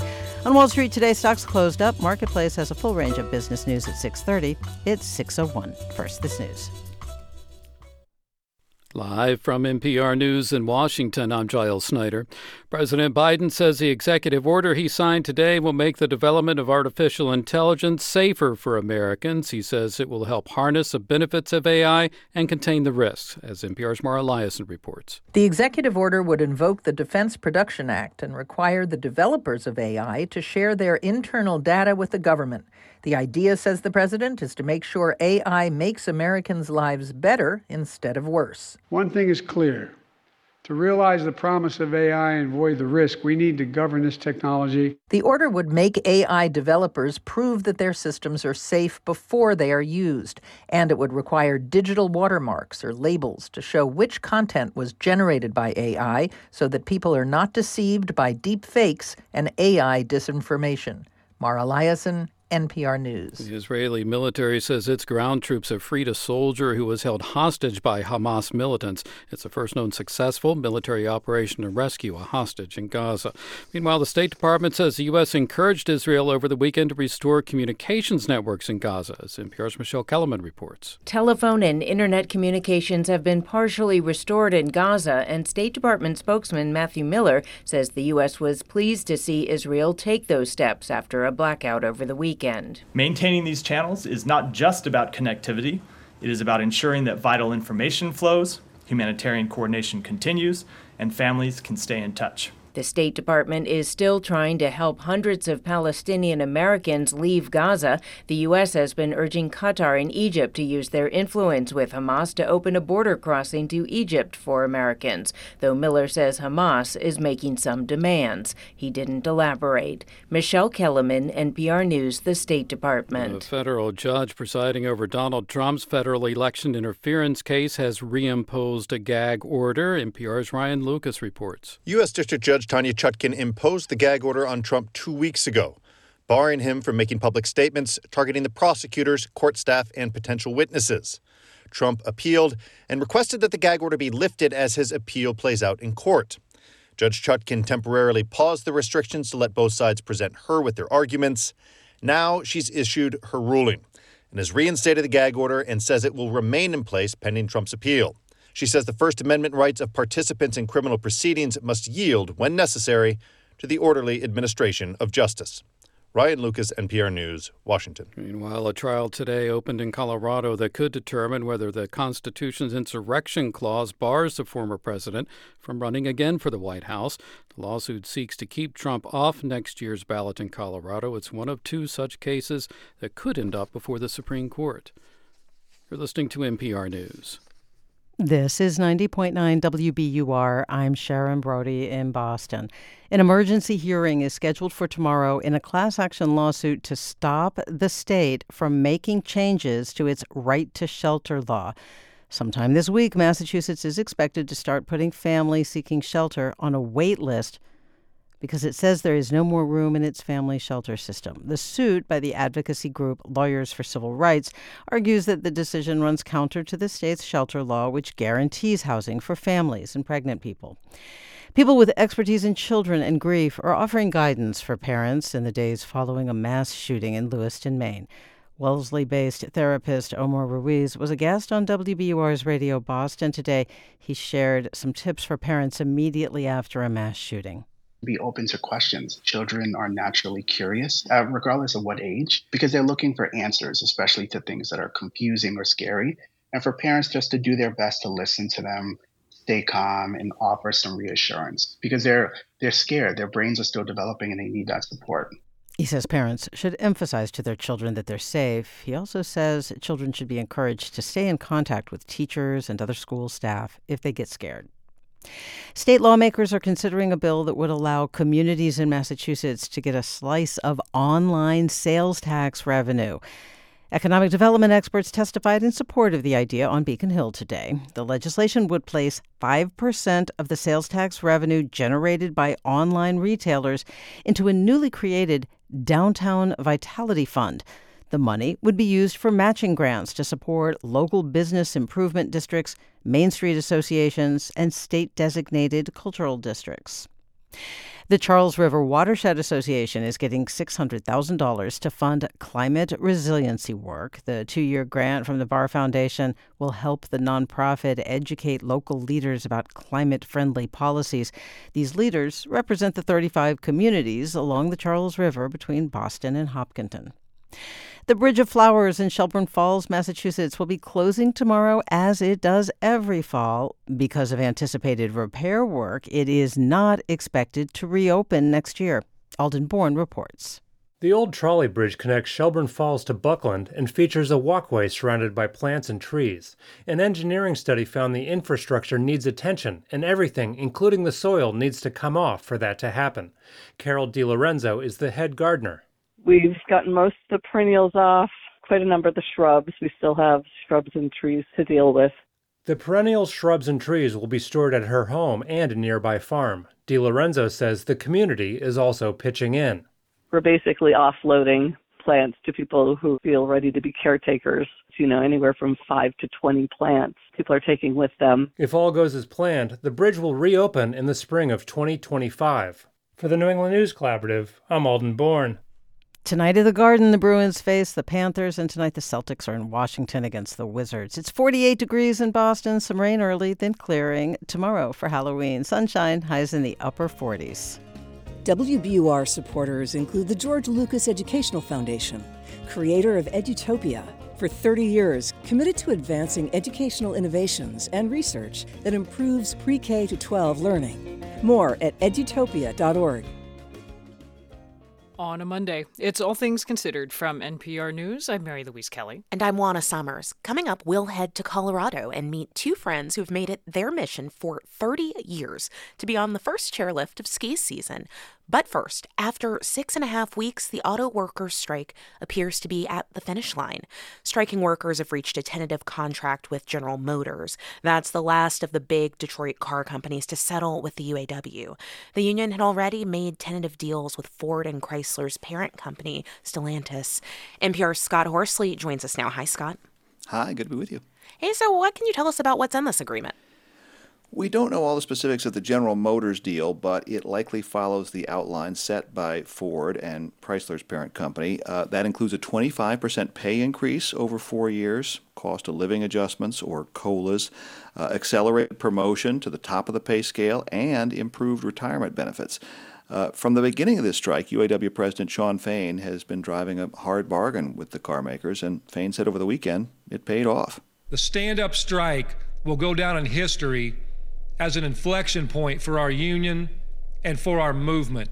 On Wall Street today, stocks closed up. Marketplace has a full range of business news at 6:30. It's 6:01. First, this news. Live from NPR News in Washington, I'm Giles Snyder. President Biden says the executive order he signed today will make the development of artificial intelligence safer for Americans. He says it will help harness the benefits of AI and contain the risks, as NPR's Mara Liasson reports. The executive order would invoke the Defense Production Act and require the developers of AI to share their internal data with the government. The idea, says the president, is to make sure AI makes Americans' lives better instead of worse. One thing is clear to realize the promise of AI and avoid the risk, we need to govern this technology. The order would make AI developers prove that their systems are safe before they are used, and it would require digital watermarks or labels to show which content was generated by AI so that people are not deceived by deep fakes and AI disinformation. Mara Liasson, NPR News. The Israeli military says its ground troops have freed a soldier who was held hostage by Hamas militants. It's the first known successful military operation to rescue a hostage in Gaza. Meanwhile, the State Department says the U.S. encouraged Israel over the weekend to restore communications networks in Gaza, as NPR's Michele Kelemen reports. Telephone and internet communications have been partially restored in Gaza, and State Department spokesman Matthew Miller says the U.S. was pleased to see Israel take those steps after a blackout over the weekend weekend. Maintaining these channels is not just about connectivity, it is about ensuring that vital information flows, humanitarian coordination continues, and families can stay in touch. The State Department is still trying to help hundreds of Palestinian Americans leave Gaza. The U.S. has been urging Qatar and Egypt to use their influence with Hamas to open a border crossing to Egypt for Americans, though Miller says Hamas is making some demands. He didn't elaborate. Michele Kelemen, NPR News, the State Department. The federal judge presiding over Donald Trump's federal election interference case has reimposed a gag order. NPR's Ryan Lucas reports. U.S. District Judge Tanya Chutkan imposed the gag order on Trump two weeks ago, barring him from making public statements targeting the prosecutors, court staff, and potential witnesses. Trump appealed and requested that the gag order be lifted as his appeal plays out in court. Judge Chutkan temporarily paused the restrictions to let both sides present her with their arguments. Now she's issued her ruling and has reinstated the gag order and says it will remain in place pending Trump's appeal. She says the First Amendment rights of participants in criminal proceedings must yield, when necessary, to the orderly administration of justice. Ryan Lucas, NPR News, Washington. Meanwhile, a trial today opened in Colorado that could determine whether the Constitution's insurrection clause bars the former president from running again for the White House. The lawsuit seeks to keep Trump off next year's ballot in Colorado. It's one of two such cases that could end up before the Supreme Court. You're listening to NPR News. This is 90.9 WBUR. I'm Sharon Brody in Boston. An emergency hearing is scheduled for tomorrow in a class action lawsuit to stop the state from making changes to its right to shelter law. Sometime this week, Massachusetts is expected to start putting families seeking shelter on a wait list because it says there is no more room in its family shelter system. The suit by the advocacy group Lawyers for Civil Rights argues that the decision runs counter to the state's shelter law, which guarantees housing for families and pregnant people. People with expertise in children and grief are offering guidance for parents in the days following a mass shooting in Lewiston, Maine. Wellesley based therapist Omar Ruiz was a guest on WBUR's Radio Boston today. He shared some tips for parents immediately after a mass shooting be open to questions. Children are naturally curious, uh, regardless of what age, because they're looking for answers, especially to things that are confusing or scary. And for parents just to do their best to listen to them, stay calm, and offer some reassurance because they're they're scared. Their brains are still developing, and they need that support. He says parents should emphasize to their children that they're safe. He also says children should be encouraged to stay in contact with teachers and other school staff if they get scared. State lawmakers are considering a bill that would allow communities in Massachusetts to get a slice of online sales tax revenue. Economic development experts testified in support of the idea on Beacon Hill today. The legislation would place 5% of the sales tax revenue generated by online retailers into a newly created Downtown Vitality Fund. The money would be used for matching grants to support local business improvement districts, Main Street associations, and state designated cultural districts. The Charles River Watershed Association is getting $600,000 to fund climate resiliency work. The two year grant from the Barr Foundation will help the nonprofit educate local leaders about climate friendly policies. These leaders represent the 35 communities along the Charles River between Boston and Hopkinton. The Bridge of Flowers in Shelburne Falls, Massachusetts, will be closing tomorrow as it does every fall. Because of anticipated repair work, it is not expected to reopen next year. Alden Bourne reports. The old trolley bridge connects Shelburne Falls to Buckland and features a walkway surrounded by plants and trees. An engineering study found the infrastructure needs attention, and everything, including the soil, needs to come off for that to happen. Carol DiLorenzo is the head gardener. We've gotten most of the perennials off, quite a number of the shrubs. We still have shrubs and trees to deal with. The perennial shrubs and trees will be stored at her home and a nearby farm. DiLorenzo says the community is also pitching in. We're basically offloading plants to people who feel ready to be caretakers. You know, anywhere from 5 to 20 plants people are taking with them. If all goes as planned, the bridge will reopen in the spring of 2025. For the New England News Collaborative, I'm Alden Bourne. Tonight at the Garden, the Bruins face the Panthers, and tonight the Celtics are in Washington against the Wizards. It's 48 degrees in Boston, some rain early, then clearing. Tomorrow for Halloween, sunshine, highs in the upper 40s. WBUR supporters include the George Lucas Educational Foundation, creator of Edutopia, For 30 years, committed to advancing educational innovations and research that improves pre K to 12 learning. More at edutopia.org. On a Monday, it's All Things Considered from NPR News. I'm Mary Louise Kelly. And I'm Juana Summers. Coming up, we'll head to Colorado and meet two friends who've made it their mission for 30 years to be on the first chairlift of ski season. But first, after six and a half weeks, the auto workers' strike appears to be at the finish line. Striking workers have reached a tentative contract with General Motors. That's the last of the big Detroit car companies to settle with the UAW. The union had already made tentative deals with Ford and Chrysler's parent company, Stellantis. NPR's Scott Horsley joins us now. Hi, Scott. Hi, good to be with you. Hey, so what can you tell us about what's in this agreement? We don't know all the specifics of the General Motors deal, but it likely follows the outline set by Ford and Chrysler's parent company. Uh, that includes a 25% pay increase over four years, cost of living adjustments or COLAs, uh, accelerated promotion to the top of the pay scale, and improved retirement benefits. Uh, from the beginning of this strike, UAW President Shawn Fain has been driving a hard bargain with the carmakers, and Fain said over the weekend it paid off. The stand up strike will go down in history as an inflection point for our union and for our movement.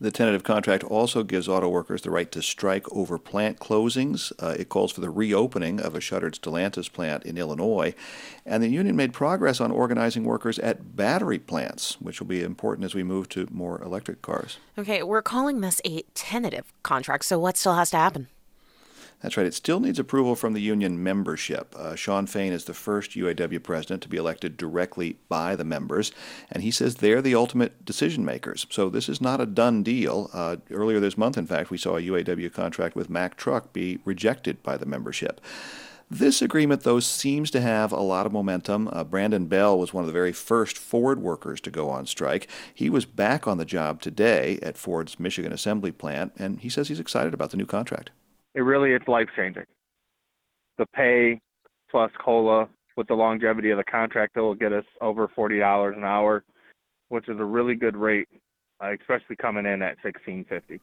The tentative contract also gives auto workers the right to strike over plant closings. Uh, it calls for the reopening of a shuttered Stellantis plant in Illinois. And the union made progress on organizing workers at battery plants, which will be important as we move to more electric cars. Okay, we're calling this a tentative contract, so what still has to happen? That's right. It still needs approval from the union membership. Uh, Shawn Fain is the first UAW president to be elected directly by the members, and he says they're the ultimate decision makers. So this is not a done deal. Uh, earlier this month, in fact, we saw a UAW contract with Mack Truck be rejected by the membership. This agreement, though, seems to have a lot of momentum. Uh, Brandon Bell was one of the very first Ford workers to go on strike. He was back on the job today at Ford's Michigan assembly plant, and he says he's excited about the new contract it really is life changing. The pay plus cola with the longevity of the contract that will get us over forty dollars an hour, which is a really good rate, uh, especially coming in at sixteen fifty.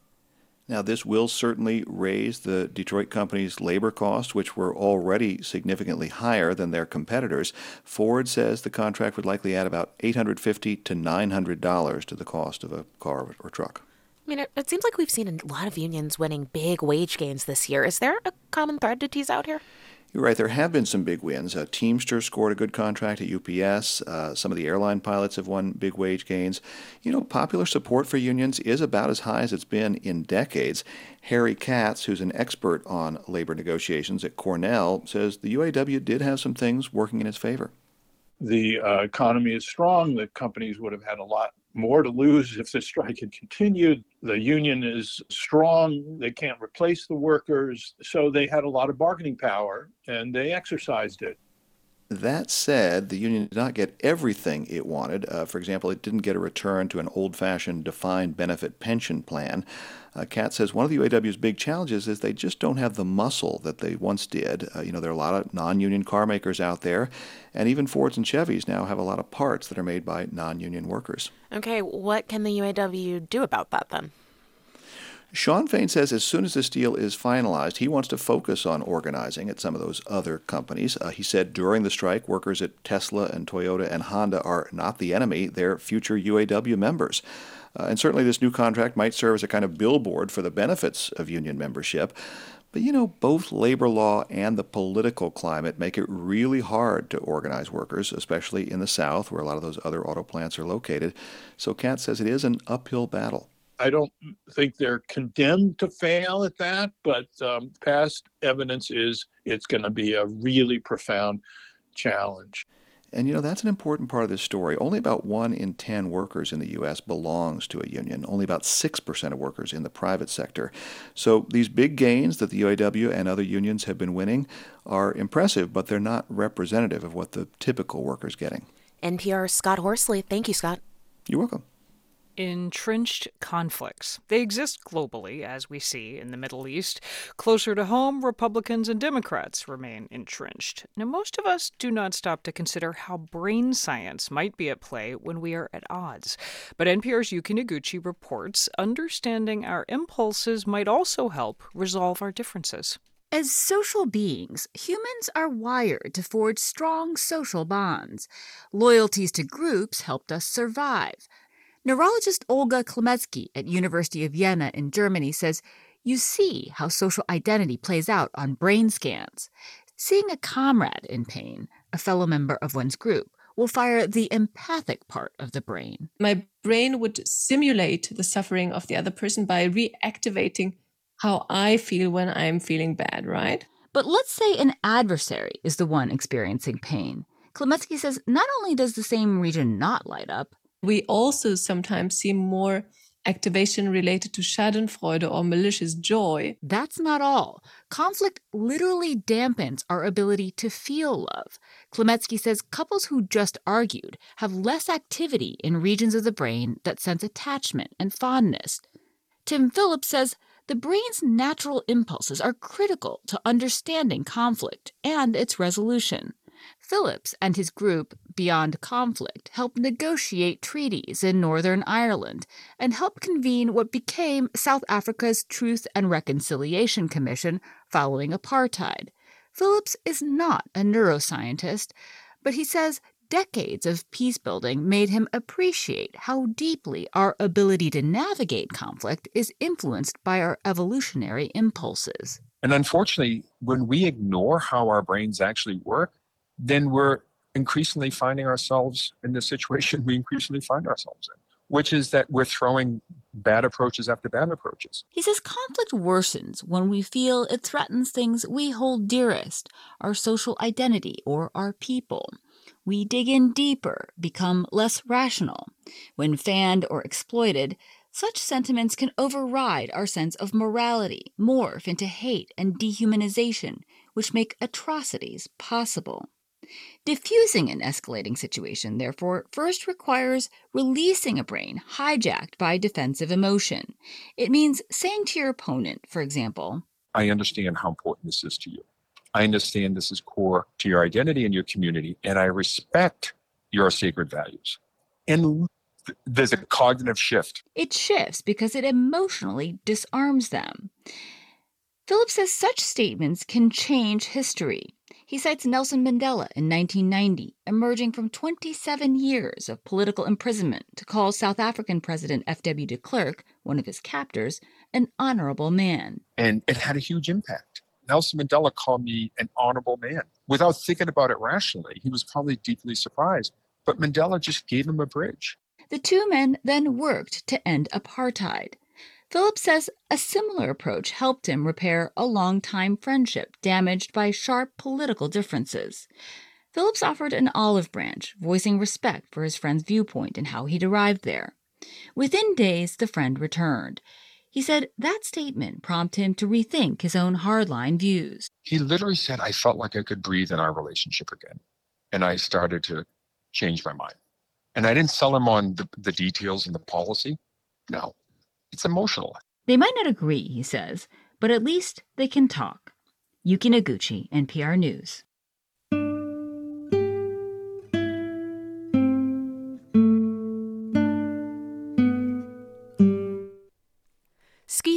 Now, this will certainly raise the Detroit company's labor costs, which were already significantly higher than their competitors. Ford says the contract would likely add about 850 to $900 to the cost of a car or truck. I mean, it, it, seems like we've seen a lot of unions winning big wage gains this year. Is there a common thread to tease out here? You're right. There have been some big wins. Uh, Teamster scored a good contract at UPS. Uh, some of the airline pilots have won big wage gains. You know, popular support for unions is about as high as it's been in decades. Harry Katz, who's an expert on labor negotiations at Cornell, says the UAW did have some things working in its favor. The uh, economy is strong. The companies would have had a lot more to lose if the strike had continued. The union is strong. They can't replace the workers. So they had a lot of bargaining power and they exercised it. That said, the union did not get everything it wanted. Uh, for example, it didn't get a return to an old fashioned defined benefit pension plan. Uh, Katz says one of the UAW's big challenges is they just don't have the muscle that they once did. Uh, you know, there are a lot of non union car makers out there, and even Fords and Chevys now have a lot of parts that are made by non union workers. Okay, what can the UAW do about that then? Shawn Fain says as soon as this deal is finalized, he wants to focus on organizing at some of those other companies. Uh, he said during the strike, workers at Tesla and Toyota and Honda are not the enemy, they're future UAW members. Uh, and certainly this new contract might serve as a kind of billboard for the benefits of union membership. But you know, both labor law and the political climate make it really hard to organize workers, especially in the South, where a lot of those other auto plants are located. So Katz says it is an uphill battle. I don't think they're condemned to fail at that, but um, past evidence is it's going to be a really profound challenge. And you know, that's an important part of this story. Only about one in 10 workers in the U.S. belongs to a union, only about 6% of workers in the private sector. So these big gains that the UAW and other unions have been winning are impressive, but they're not representative of what the typical worker's getting. NPR's Scott Horsley. Thank you, Scott. You're welcome entrenched conflicts. They exist globally, as we see in the Middle East. Closer to home, Republicans and Democrats remain entrenched. Now, most of us do not stop to consider how brain science might be at play when we are at odds. But NPR's Yuki Noguchi reports understanding our impulses might also help resolve our differences. As social beings, humans are wired to forge strong social bonds. Loyalties to groups helped us survive. Neurologist Olga Klimecki at University of Vienna in Germany says you see how social identity plays out on brain scans. Seeing a comrade in pain, a fellow member of one's group, will fire the empathic part of the brain. My brain would simulate the suffering of the other person by reactivating how I feel when I'm feeling bad, right? But let's say an adversary is the one experiencing pain. Klimecki says not only does the same region not light up, we also sometimes see more activation related to Schadenfreude or malicious joy. That's not all. Conflict literally dampens our ability to feel love. Klimecki says couples who just argued have less activity in regions of the brain that sense attachment and fondness. Tim Phillips says the brain's natural impulses are critical to understanding conflict and its resolution. Phillips and his group, Beyond Conflict, helped negotiate treaties in Northern Ireland and helped convene what became South Africa's Truth and Reconciliation Commission following apartheid. Phillips is not a neuroscientist, but he says decades of peace building made him appreciate how deeply our ability to navigate conflict is influenced by our evolutionary impulses. And unfortunately, when we ignore how our brains actually work, then we're increasingly finding ourselves in the situation we increasingly find ourselves in, which is that we're throwing bad approaches after bad approaches. He says conflict worsens when we feel it threatens things we hold dearest, our social identity or our people. We dig in deeper, become less rational. When fanned or exploited, such sentiments can override our sense of morality, morph into hate and dehumanization, which make atrocities possible. Diffusing an escalating situation, therefore, first requires releasing a brain hijacked by defensive emotion. It means saying to your opponent, for example, I understand how important this is to you. I understand this is core to your identity and your community, and I respect your sacred values. And there's a cognitive shift. It shifts because it emotionally disarms them. Phillips says such statements can change history. He cites Nelson Mandela in 1990, emerging from 27 years of political imprisonment to call South African President F.W. de Klerk, one of his captors, an honorable man. And it had a huge impact. Nelson Mandela called me an honorable man. Without thinking about it rationally, he was probably deeply surprised. But Mandela just gave him a bridge. The two men then worked to end apartheid. Phillips says a similar approach helped him repair a long-time friendship damaged by sharp political differences. Phillips offered an olive branch, voicing respect for his friend's viewpoint and how he'd arrived there. Within days, the friend returned. He said that statement prompted him to rethink his own hardline views. He literally said, I felt like I could breathe in our relationship again. And I started to change my mind. And I didn't sell him on the, the details and the policy. No, it's emotional. They might not agree, he says, but at least they can talk. Yuki Noguchi, NPR News.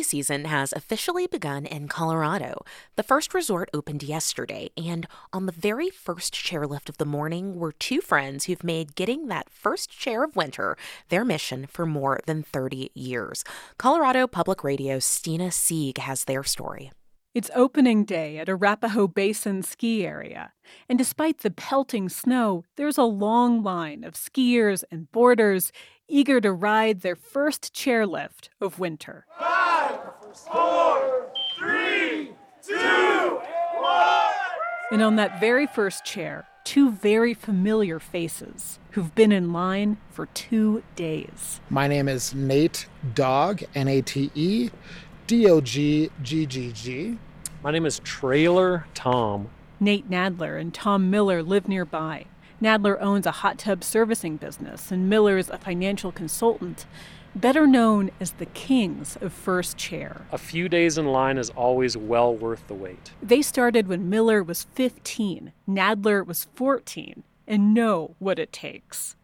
Season has officially begun in Colorado. The first resort opened yesterday, and on the very first chairlift of the morning were two friends who've made getting that first chair of winter their mission for more than 30 years. Colorado Public Radio's Stina Sieg has their story. It's opening day at Arapahoe Basin ski area, and despite the pelting snow, there's a long line of skiers and boarders eager to ride their first chairlift of winter. Five, four, three, two, one. And on that very first chair, two very familiar faces who've been in line for two days. My name is Nate Dog, N A T E D O G G G G. My name is Trailer Tom. Nate Nadler and Tom Miller live nearby. Nadler owns a hot tub servicing business, and Miller is a financial consultant, better known as the kings of first chair. A few days in line is always well worth the wait. They started when Miller was 15, Nadler was 14, and know what it takes.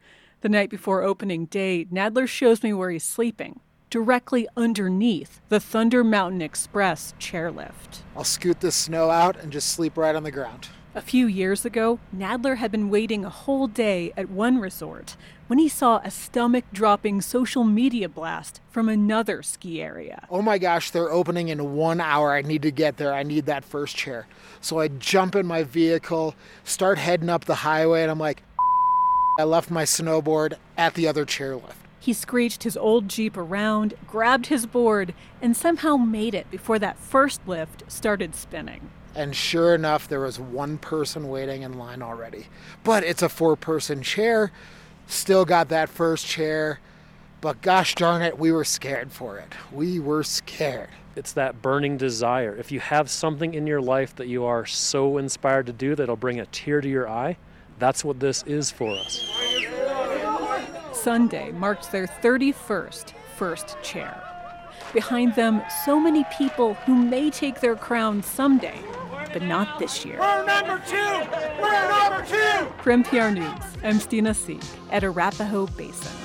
The night before opening day, Nadler shows me where he's sleeping directly underneath the Thunder Mountain Express chairlift. I'll scoot the snow out and just sleep right on the ground. A few years ago, Nadler had been waiting a whole day at one resort when he saw a stomach dropping social media blast from another ski area. Oh my gosh, they're opening in one hour. I need to get there. I need that first chair. So I jump in my vehicle, start heading up the highway, and I'm like, I left my snowboard at the other chairlift. He screeched his old Jeep around, grabbed his board, and somehow made it before that first lift started spinning. And sure enough, there was one person waiting in line already. But it's a four person chair. Still got that first chair. But gosh darn it, we were scared for it. We were scared. It's that burning desire. If you have something in your life that you are so inspired to do that'll bring a tear to your eye, that's what this is for us. Sunday marked their 31st first chair. Behind them, so many people who may take their crown someday, but not this year. We're number two! We're number two! For NPR News, I'm Stina Sieg at Arapahoe Basin.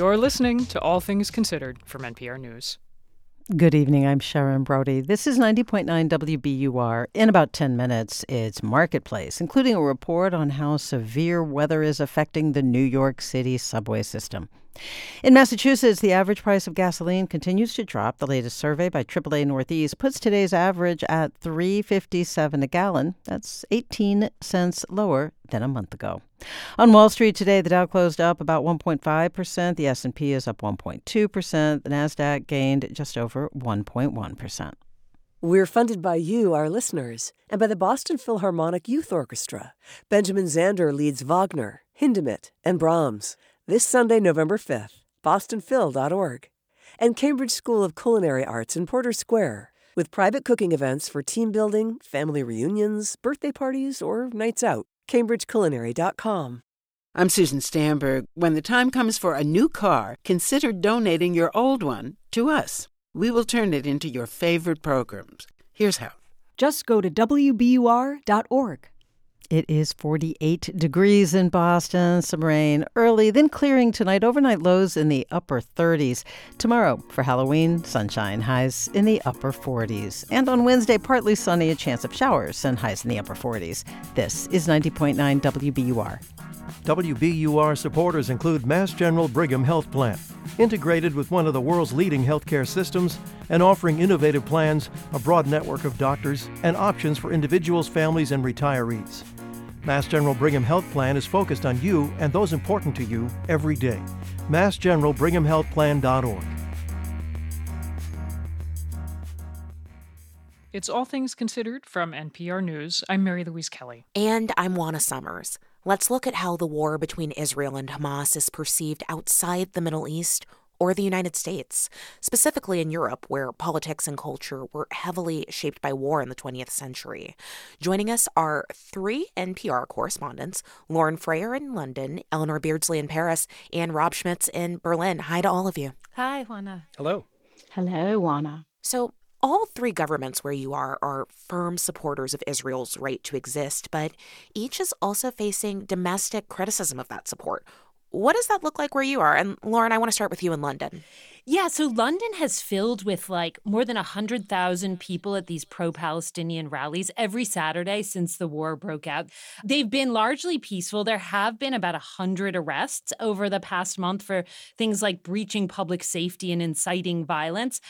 You're listening to All Things Considered from NPR News. Good evening. I'm Sharon Brody. This is 90.9 WBUR. In about 10 minutes, it's Marketplace, including a report on how severe weather is affecting the New York City subway system. In Massachusetts, the average price of gasoline continues to drop. The latest survey by AAA Northeast puts today's average at 3.57 a gallon. That's 18 cents lower than a month ago. On Wall Street today, the Dow closed up about 1.5%, the S&P is up 1.2%, the Nasdaq gained just over 1.1%. We're funded by you, our listeners, and by the Boston Philharmonic Youth Orchestra. Benjamin Zander leads Wagner, Hindemith, and Brahms. This Sunday, November 5th, bostonphil.org. And Cambridge School of Culinary Arts in Porter Square, with private cooking events for team building, family reunions, birthday parties, or nights out. CambridgeCulinary.com. I'm Susan Stamberg. When the time comes for a new car, consider donating your old one to us. We will turn it into your favorite programs. Here's how. Just go to WBUR.org. It is 48 degrees in Boston, some rain early, then clearing tonight. Overnight lows in the upper 30s. Tomorrow, for Halloween, sunshine, highs in the upper 40s. And on Wednesday, partly sunny, a chance of showers, and highs in the upper 40s. This is 90.9 WBUR. WBUR supporters include Mass General Brigham Health Plan, integrated with one of the world's leading healthcare systems and offering innovative plans, a broad network of doctors, and options for individuals, families, and retirees. Mass General Brigham Health Plan is focused on you and those important to you every day. MassGeneralBrighamHealthPlan.org. It's All Things Considered from NPR News. I'm Mary Louise Kelly. And I'm Juana Summers. Let's look at how the war between Israel and Hamas is perceived outside the Middle East or the United States, specifically in Europe, where politics and culture were heavily shaped by war in the 20th century. Joining us are three NPR correspondents Lauren Frayer in London, Eleanor Beardsley in Paris, and Rob Schmitz in Berlin. Hi to all of you. Hi, Juana. Hello. Hello, Juana. So, all three governments where you are are firm supporters of Israel's right to exist, but each is also facing domestic criticism of that support. What does that look like where you are? And Lauren, I want to start with you in London. Yeah, so London has filled with like more than 100,000 people at these pro Palestinian rallies every Saturday since the war broke out. They've been largely peaceful. There have been about 100 arrests over the past month for things like breaching public safety and inciting violence.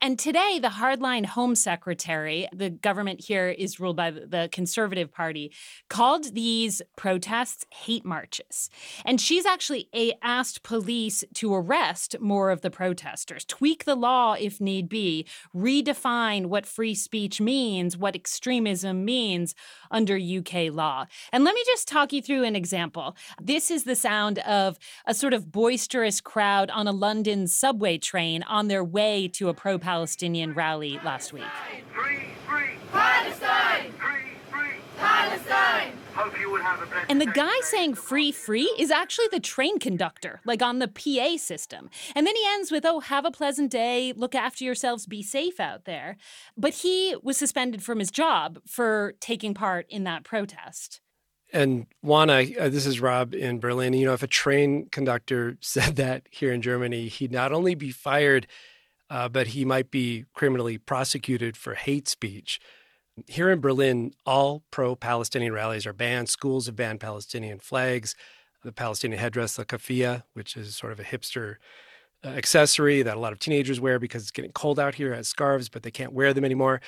And today, the hardline Home Secretary, the government here is ruled by the Conservative Party, called these protests hate marches. And she's actually eh, asked police to arrest more of the protesters protesters, tweak the law if need be, redefine what free speech means, what extremism means under UK law. And let me just talk you through an example. This is the sound of a sort of boisterous crowd on a London subway train on their way to a pro Palestinian rally last week. Free, free. Palestine! Free. Palestine! And the guy saying free, free is actually the train conductor, like on the PA system. And then he ends with, oh, have a pleasant day, look after yourselves, be safe out there. But he was suspended from his job for taking part in that protest. And Juana, uh, this is Rob in Berlin. You know, if a train conductor said that here in Germany, he'd not only be fired, uh, but he might be criminally prosecuted for hate speech. Here in Berlin, all pro Palestinian rallies are banned. Schools have banned Palestinian flags, the Palestinian headdress, the keffiyeh, which is sort of a hipster uh, accessory that a lot of teenagers wear because it's getting cold out here as scarves, but they can't wear them anymore.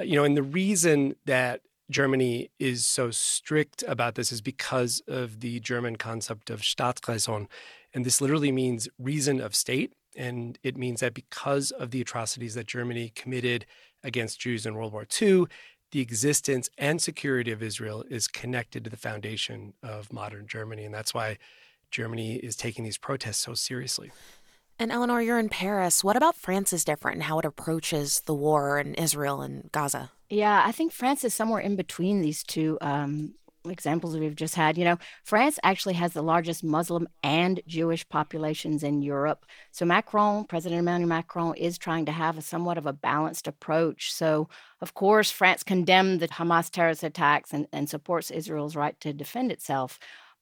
Uh, you know, and the reason that Germany is so strict about this is because of the German concept of Staatsräson. And this literally means reason of state. And it means that because of the atrocities that Germany committed against Jews in World War II, the existence and security of Israel is connected to the foundation of modern Germany. And that's why Germany is taking these protests so seriously. And Eleanor, you're in Paris. What about France is different and how it approaches the war in Israel and Gaza? Yeah, I think France is somewhere in between these two um, examples we've just had. You know, France actually has the largest Muslim and Jewish populations in Europe. So Macron, President Emmanuel Macron, is trying to have a somewhat of a balanced approach. So, of course, France condemned the Hamas terrorist attacks and, and supports Israel's right to defend itself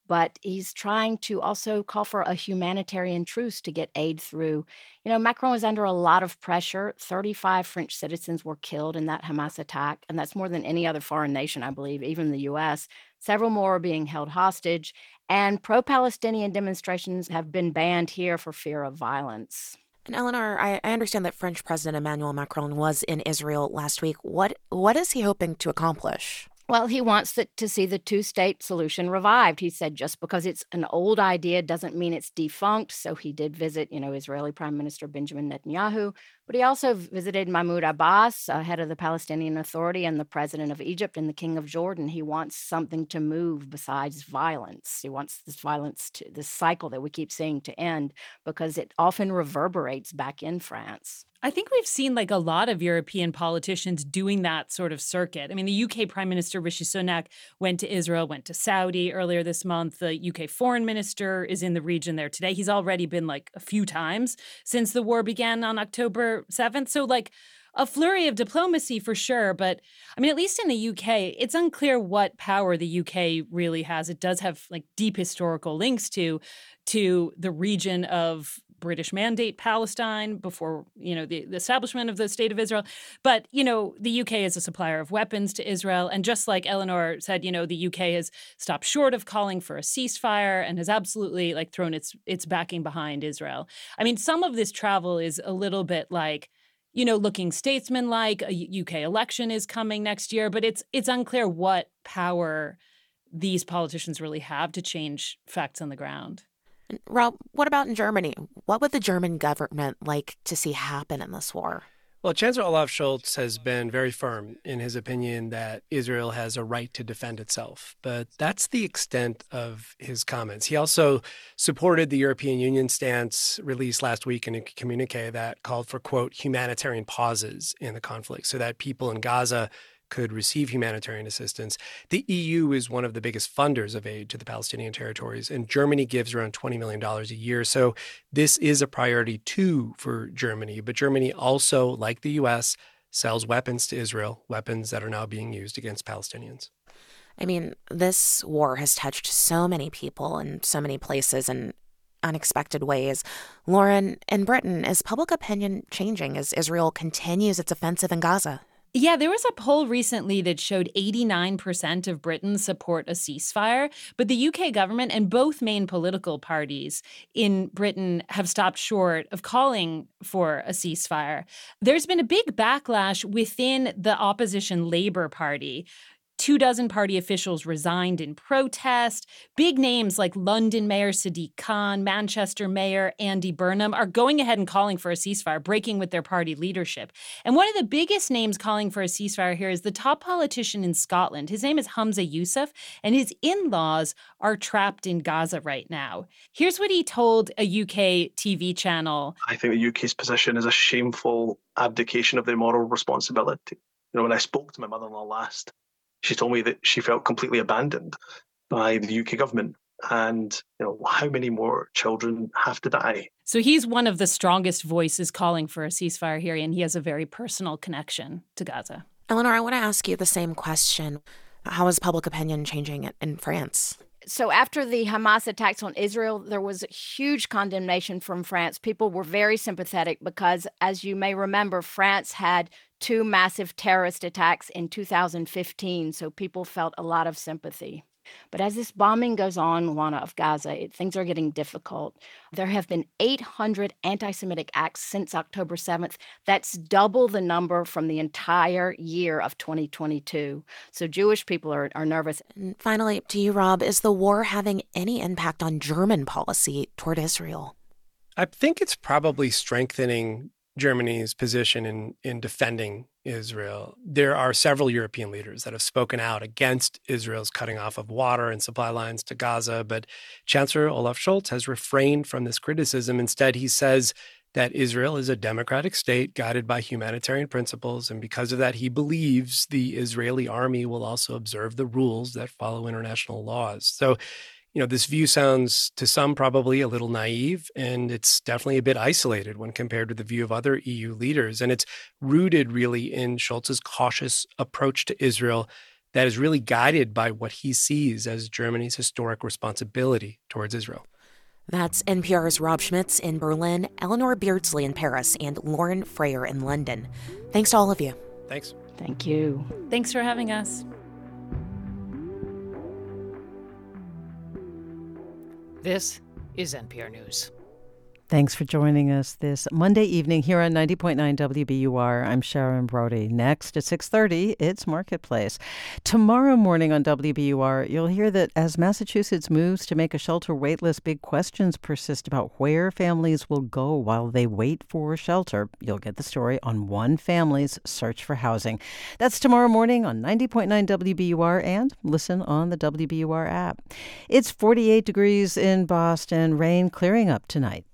but he's trying to also call for a humanitarian truce to get aid through. You know, Macron is under a lot of pressure. 35 French citizens were killed in that Hamas attack, and that's more than any other foreign nation, I believe, even the US. Several more are being held hostage, and pro Palestinian demonstrations have been banned here for fear of violence. And Eleanor, I, I, understand that French President Emmanuel Macron was in Israel last week. What what is he hoping to accomplish? Well, he wants the, to see the two state solution revived. He said just because it's an old idea doesn't mean it's defunct. So he did visit, you know, Israeli Prime Minister Benjamin Netanyahu, but he also visited Mahmoud Abbas, uh, head of the Palestinian Authority, and the president of Egypt and the king of Jordan. He wants something to move besides violence. He wants this violence to this cycle that we keep seeing to end because it often reverberates back in France. I think we've seen like a lot of European politicians doing that sort of circuit. I mean, the UK Prime Minister Rishi Sunak went to Israel, went to Saudi earlier this month. The UK Foreign Minister is in the region there today. He's already been like a few times since the war began on October 7th. So, like, a flurry of diplomacy for sure, but I mean, at least in the UK, it's unclear what power the UK really has. It does have like deep historical links to to the region of British mandate Palestine before, you know, the, the, establishment of the state of Israel. But, you know, the UK is a supplier of weapons to Israel. And just like Eleanor said, you know, the UK has stopped short of calling for a ceasefire and has absolutely like thrown its its backing behind Israel. I mean, some of this travel is a little bit like you know, looking statesman-like. A UK election is coming next year, but it's it's unclear what power these politicians really have to change facts on the ground. Rob, what about in Germany? What would the German government like to see happen in this war? Well, Chancellor Olaf Scholz has been very firm in his opinion that Israel has a right to defend itself, but that's the extent of his comments. He also supported the European Union stance released last week in a communique that called for, quote, humanitarian pauses in the conflict so that people in Gaza could receive humanitarian assistance. The EU is one of the biggest funders of aid to the Palestinian territories, and Germany gives around $20 million a year. So this is a priority too for Germany. But Germany also, like the US, sells weapons to Israel, weapons that are now being used against Palestinians. I mean, this war has touched so many people in so many places in unexpected ways. Lauren, in Britain, is public opinion changing as Israel continues its offensive in Gaza? Yeah, there was a poll recently that showed 89% of Britons support a ceasefire, but the UK government and both main political parties in Britain have stopped short of calling for a ceasefire. There's been a big backlash within the opposition Labour Party Two dozen party officials resigned in protest. Big names like London Mayor Sadiq Khan, Manchester Mayor Andy Burnham are going ahead and calling for a ceasefire, breaking with their party leadership. And one of the biggest names calling for a ceasefire here is the top politician in Scotland. His name is Humza Yousaf, and his in laws are trapped in Gaza right now. Here's what he told a UK TV channel I think the UK's position is a shameful abdication of their moral responsibility. You know, when I spoke to my mother in law last, she told me that she felt completely abandoned by the UK government. And, you know, how many more children have to die? So he's one of the strongest voices calling for a ceasefire here, and he has a very personal connection to Gaza. Eleanor, I want to ask you the same question. How is public opinion changing in France? So, after the Hamas attacks on Israel, there was huge condemnation from France. People were very sympathetic because, as you may remember, France had two massive terrorist attacks in 2015. So, people felt a lot of sympathy. But as this bombing goes on, Juana, of Gaza, it, things are getting difficult. There have been 800 anti Semitic acts since October 7th. That's double the number from the entire year of 2022. So Jewish people are, are nervous. And finally, to you, Rob, is the war having any impact on German policy toward Israel? I think it's probably strengthening Germany's position in, in defending Israel. There are several European leaders that have spoken out against Israel's cutting off of water and supply lines to Gaza, but Chancellor Olaf Scholz has refrained from this criticism. Instead, he says that Israel is a democratic state guided by humanitarian principles, and because of that, he believes the Israeli army will also observe the rules that follow international laws. So you know, this view sounds to some probably a little naive, and it's definitely a bit isolated when compared to the view of other EU leaders. And it's rooted really in Scholz's cautious approach to Israel that is really guided by what he sees as Germany's historic responsibility towards Israel. That's NPR's Rob Schmitz in Berlin, Eleanor Beardsley in Paris, and Lauren Frayer in London. Thanks to all of you. Thanks. Thank you. Thanks for having us. This is NPR News. Thanks for joining us this Monday evening here on 90.9 WBUR. I'm Sharon Brody. Next at 6:30, it's Marketplace. Tomorrow morning on WBUR, you'll hear that as Massachusetts moves to make a shelter waitlist, big questions persist about where families will go while they wait for shelter. You'll get the story on one family's search for housing. That's tomorrow morning on 90.9 WBUR and listen on the WBUR app. It's 48 degrees in Boston, rain clearing up tonight.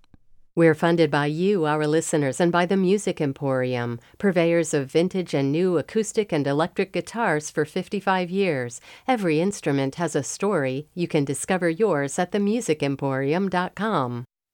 We're funded by you, our listeners, and by the Music Emporium, purveyors of vintage and new acoustic and electric guitars for 55 years. Every instrument has a story. You can discover yours at themusicemporium.com.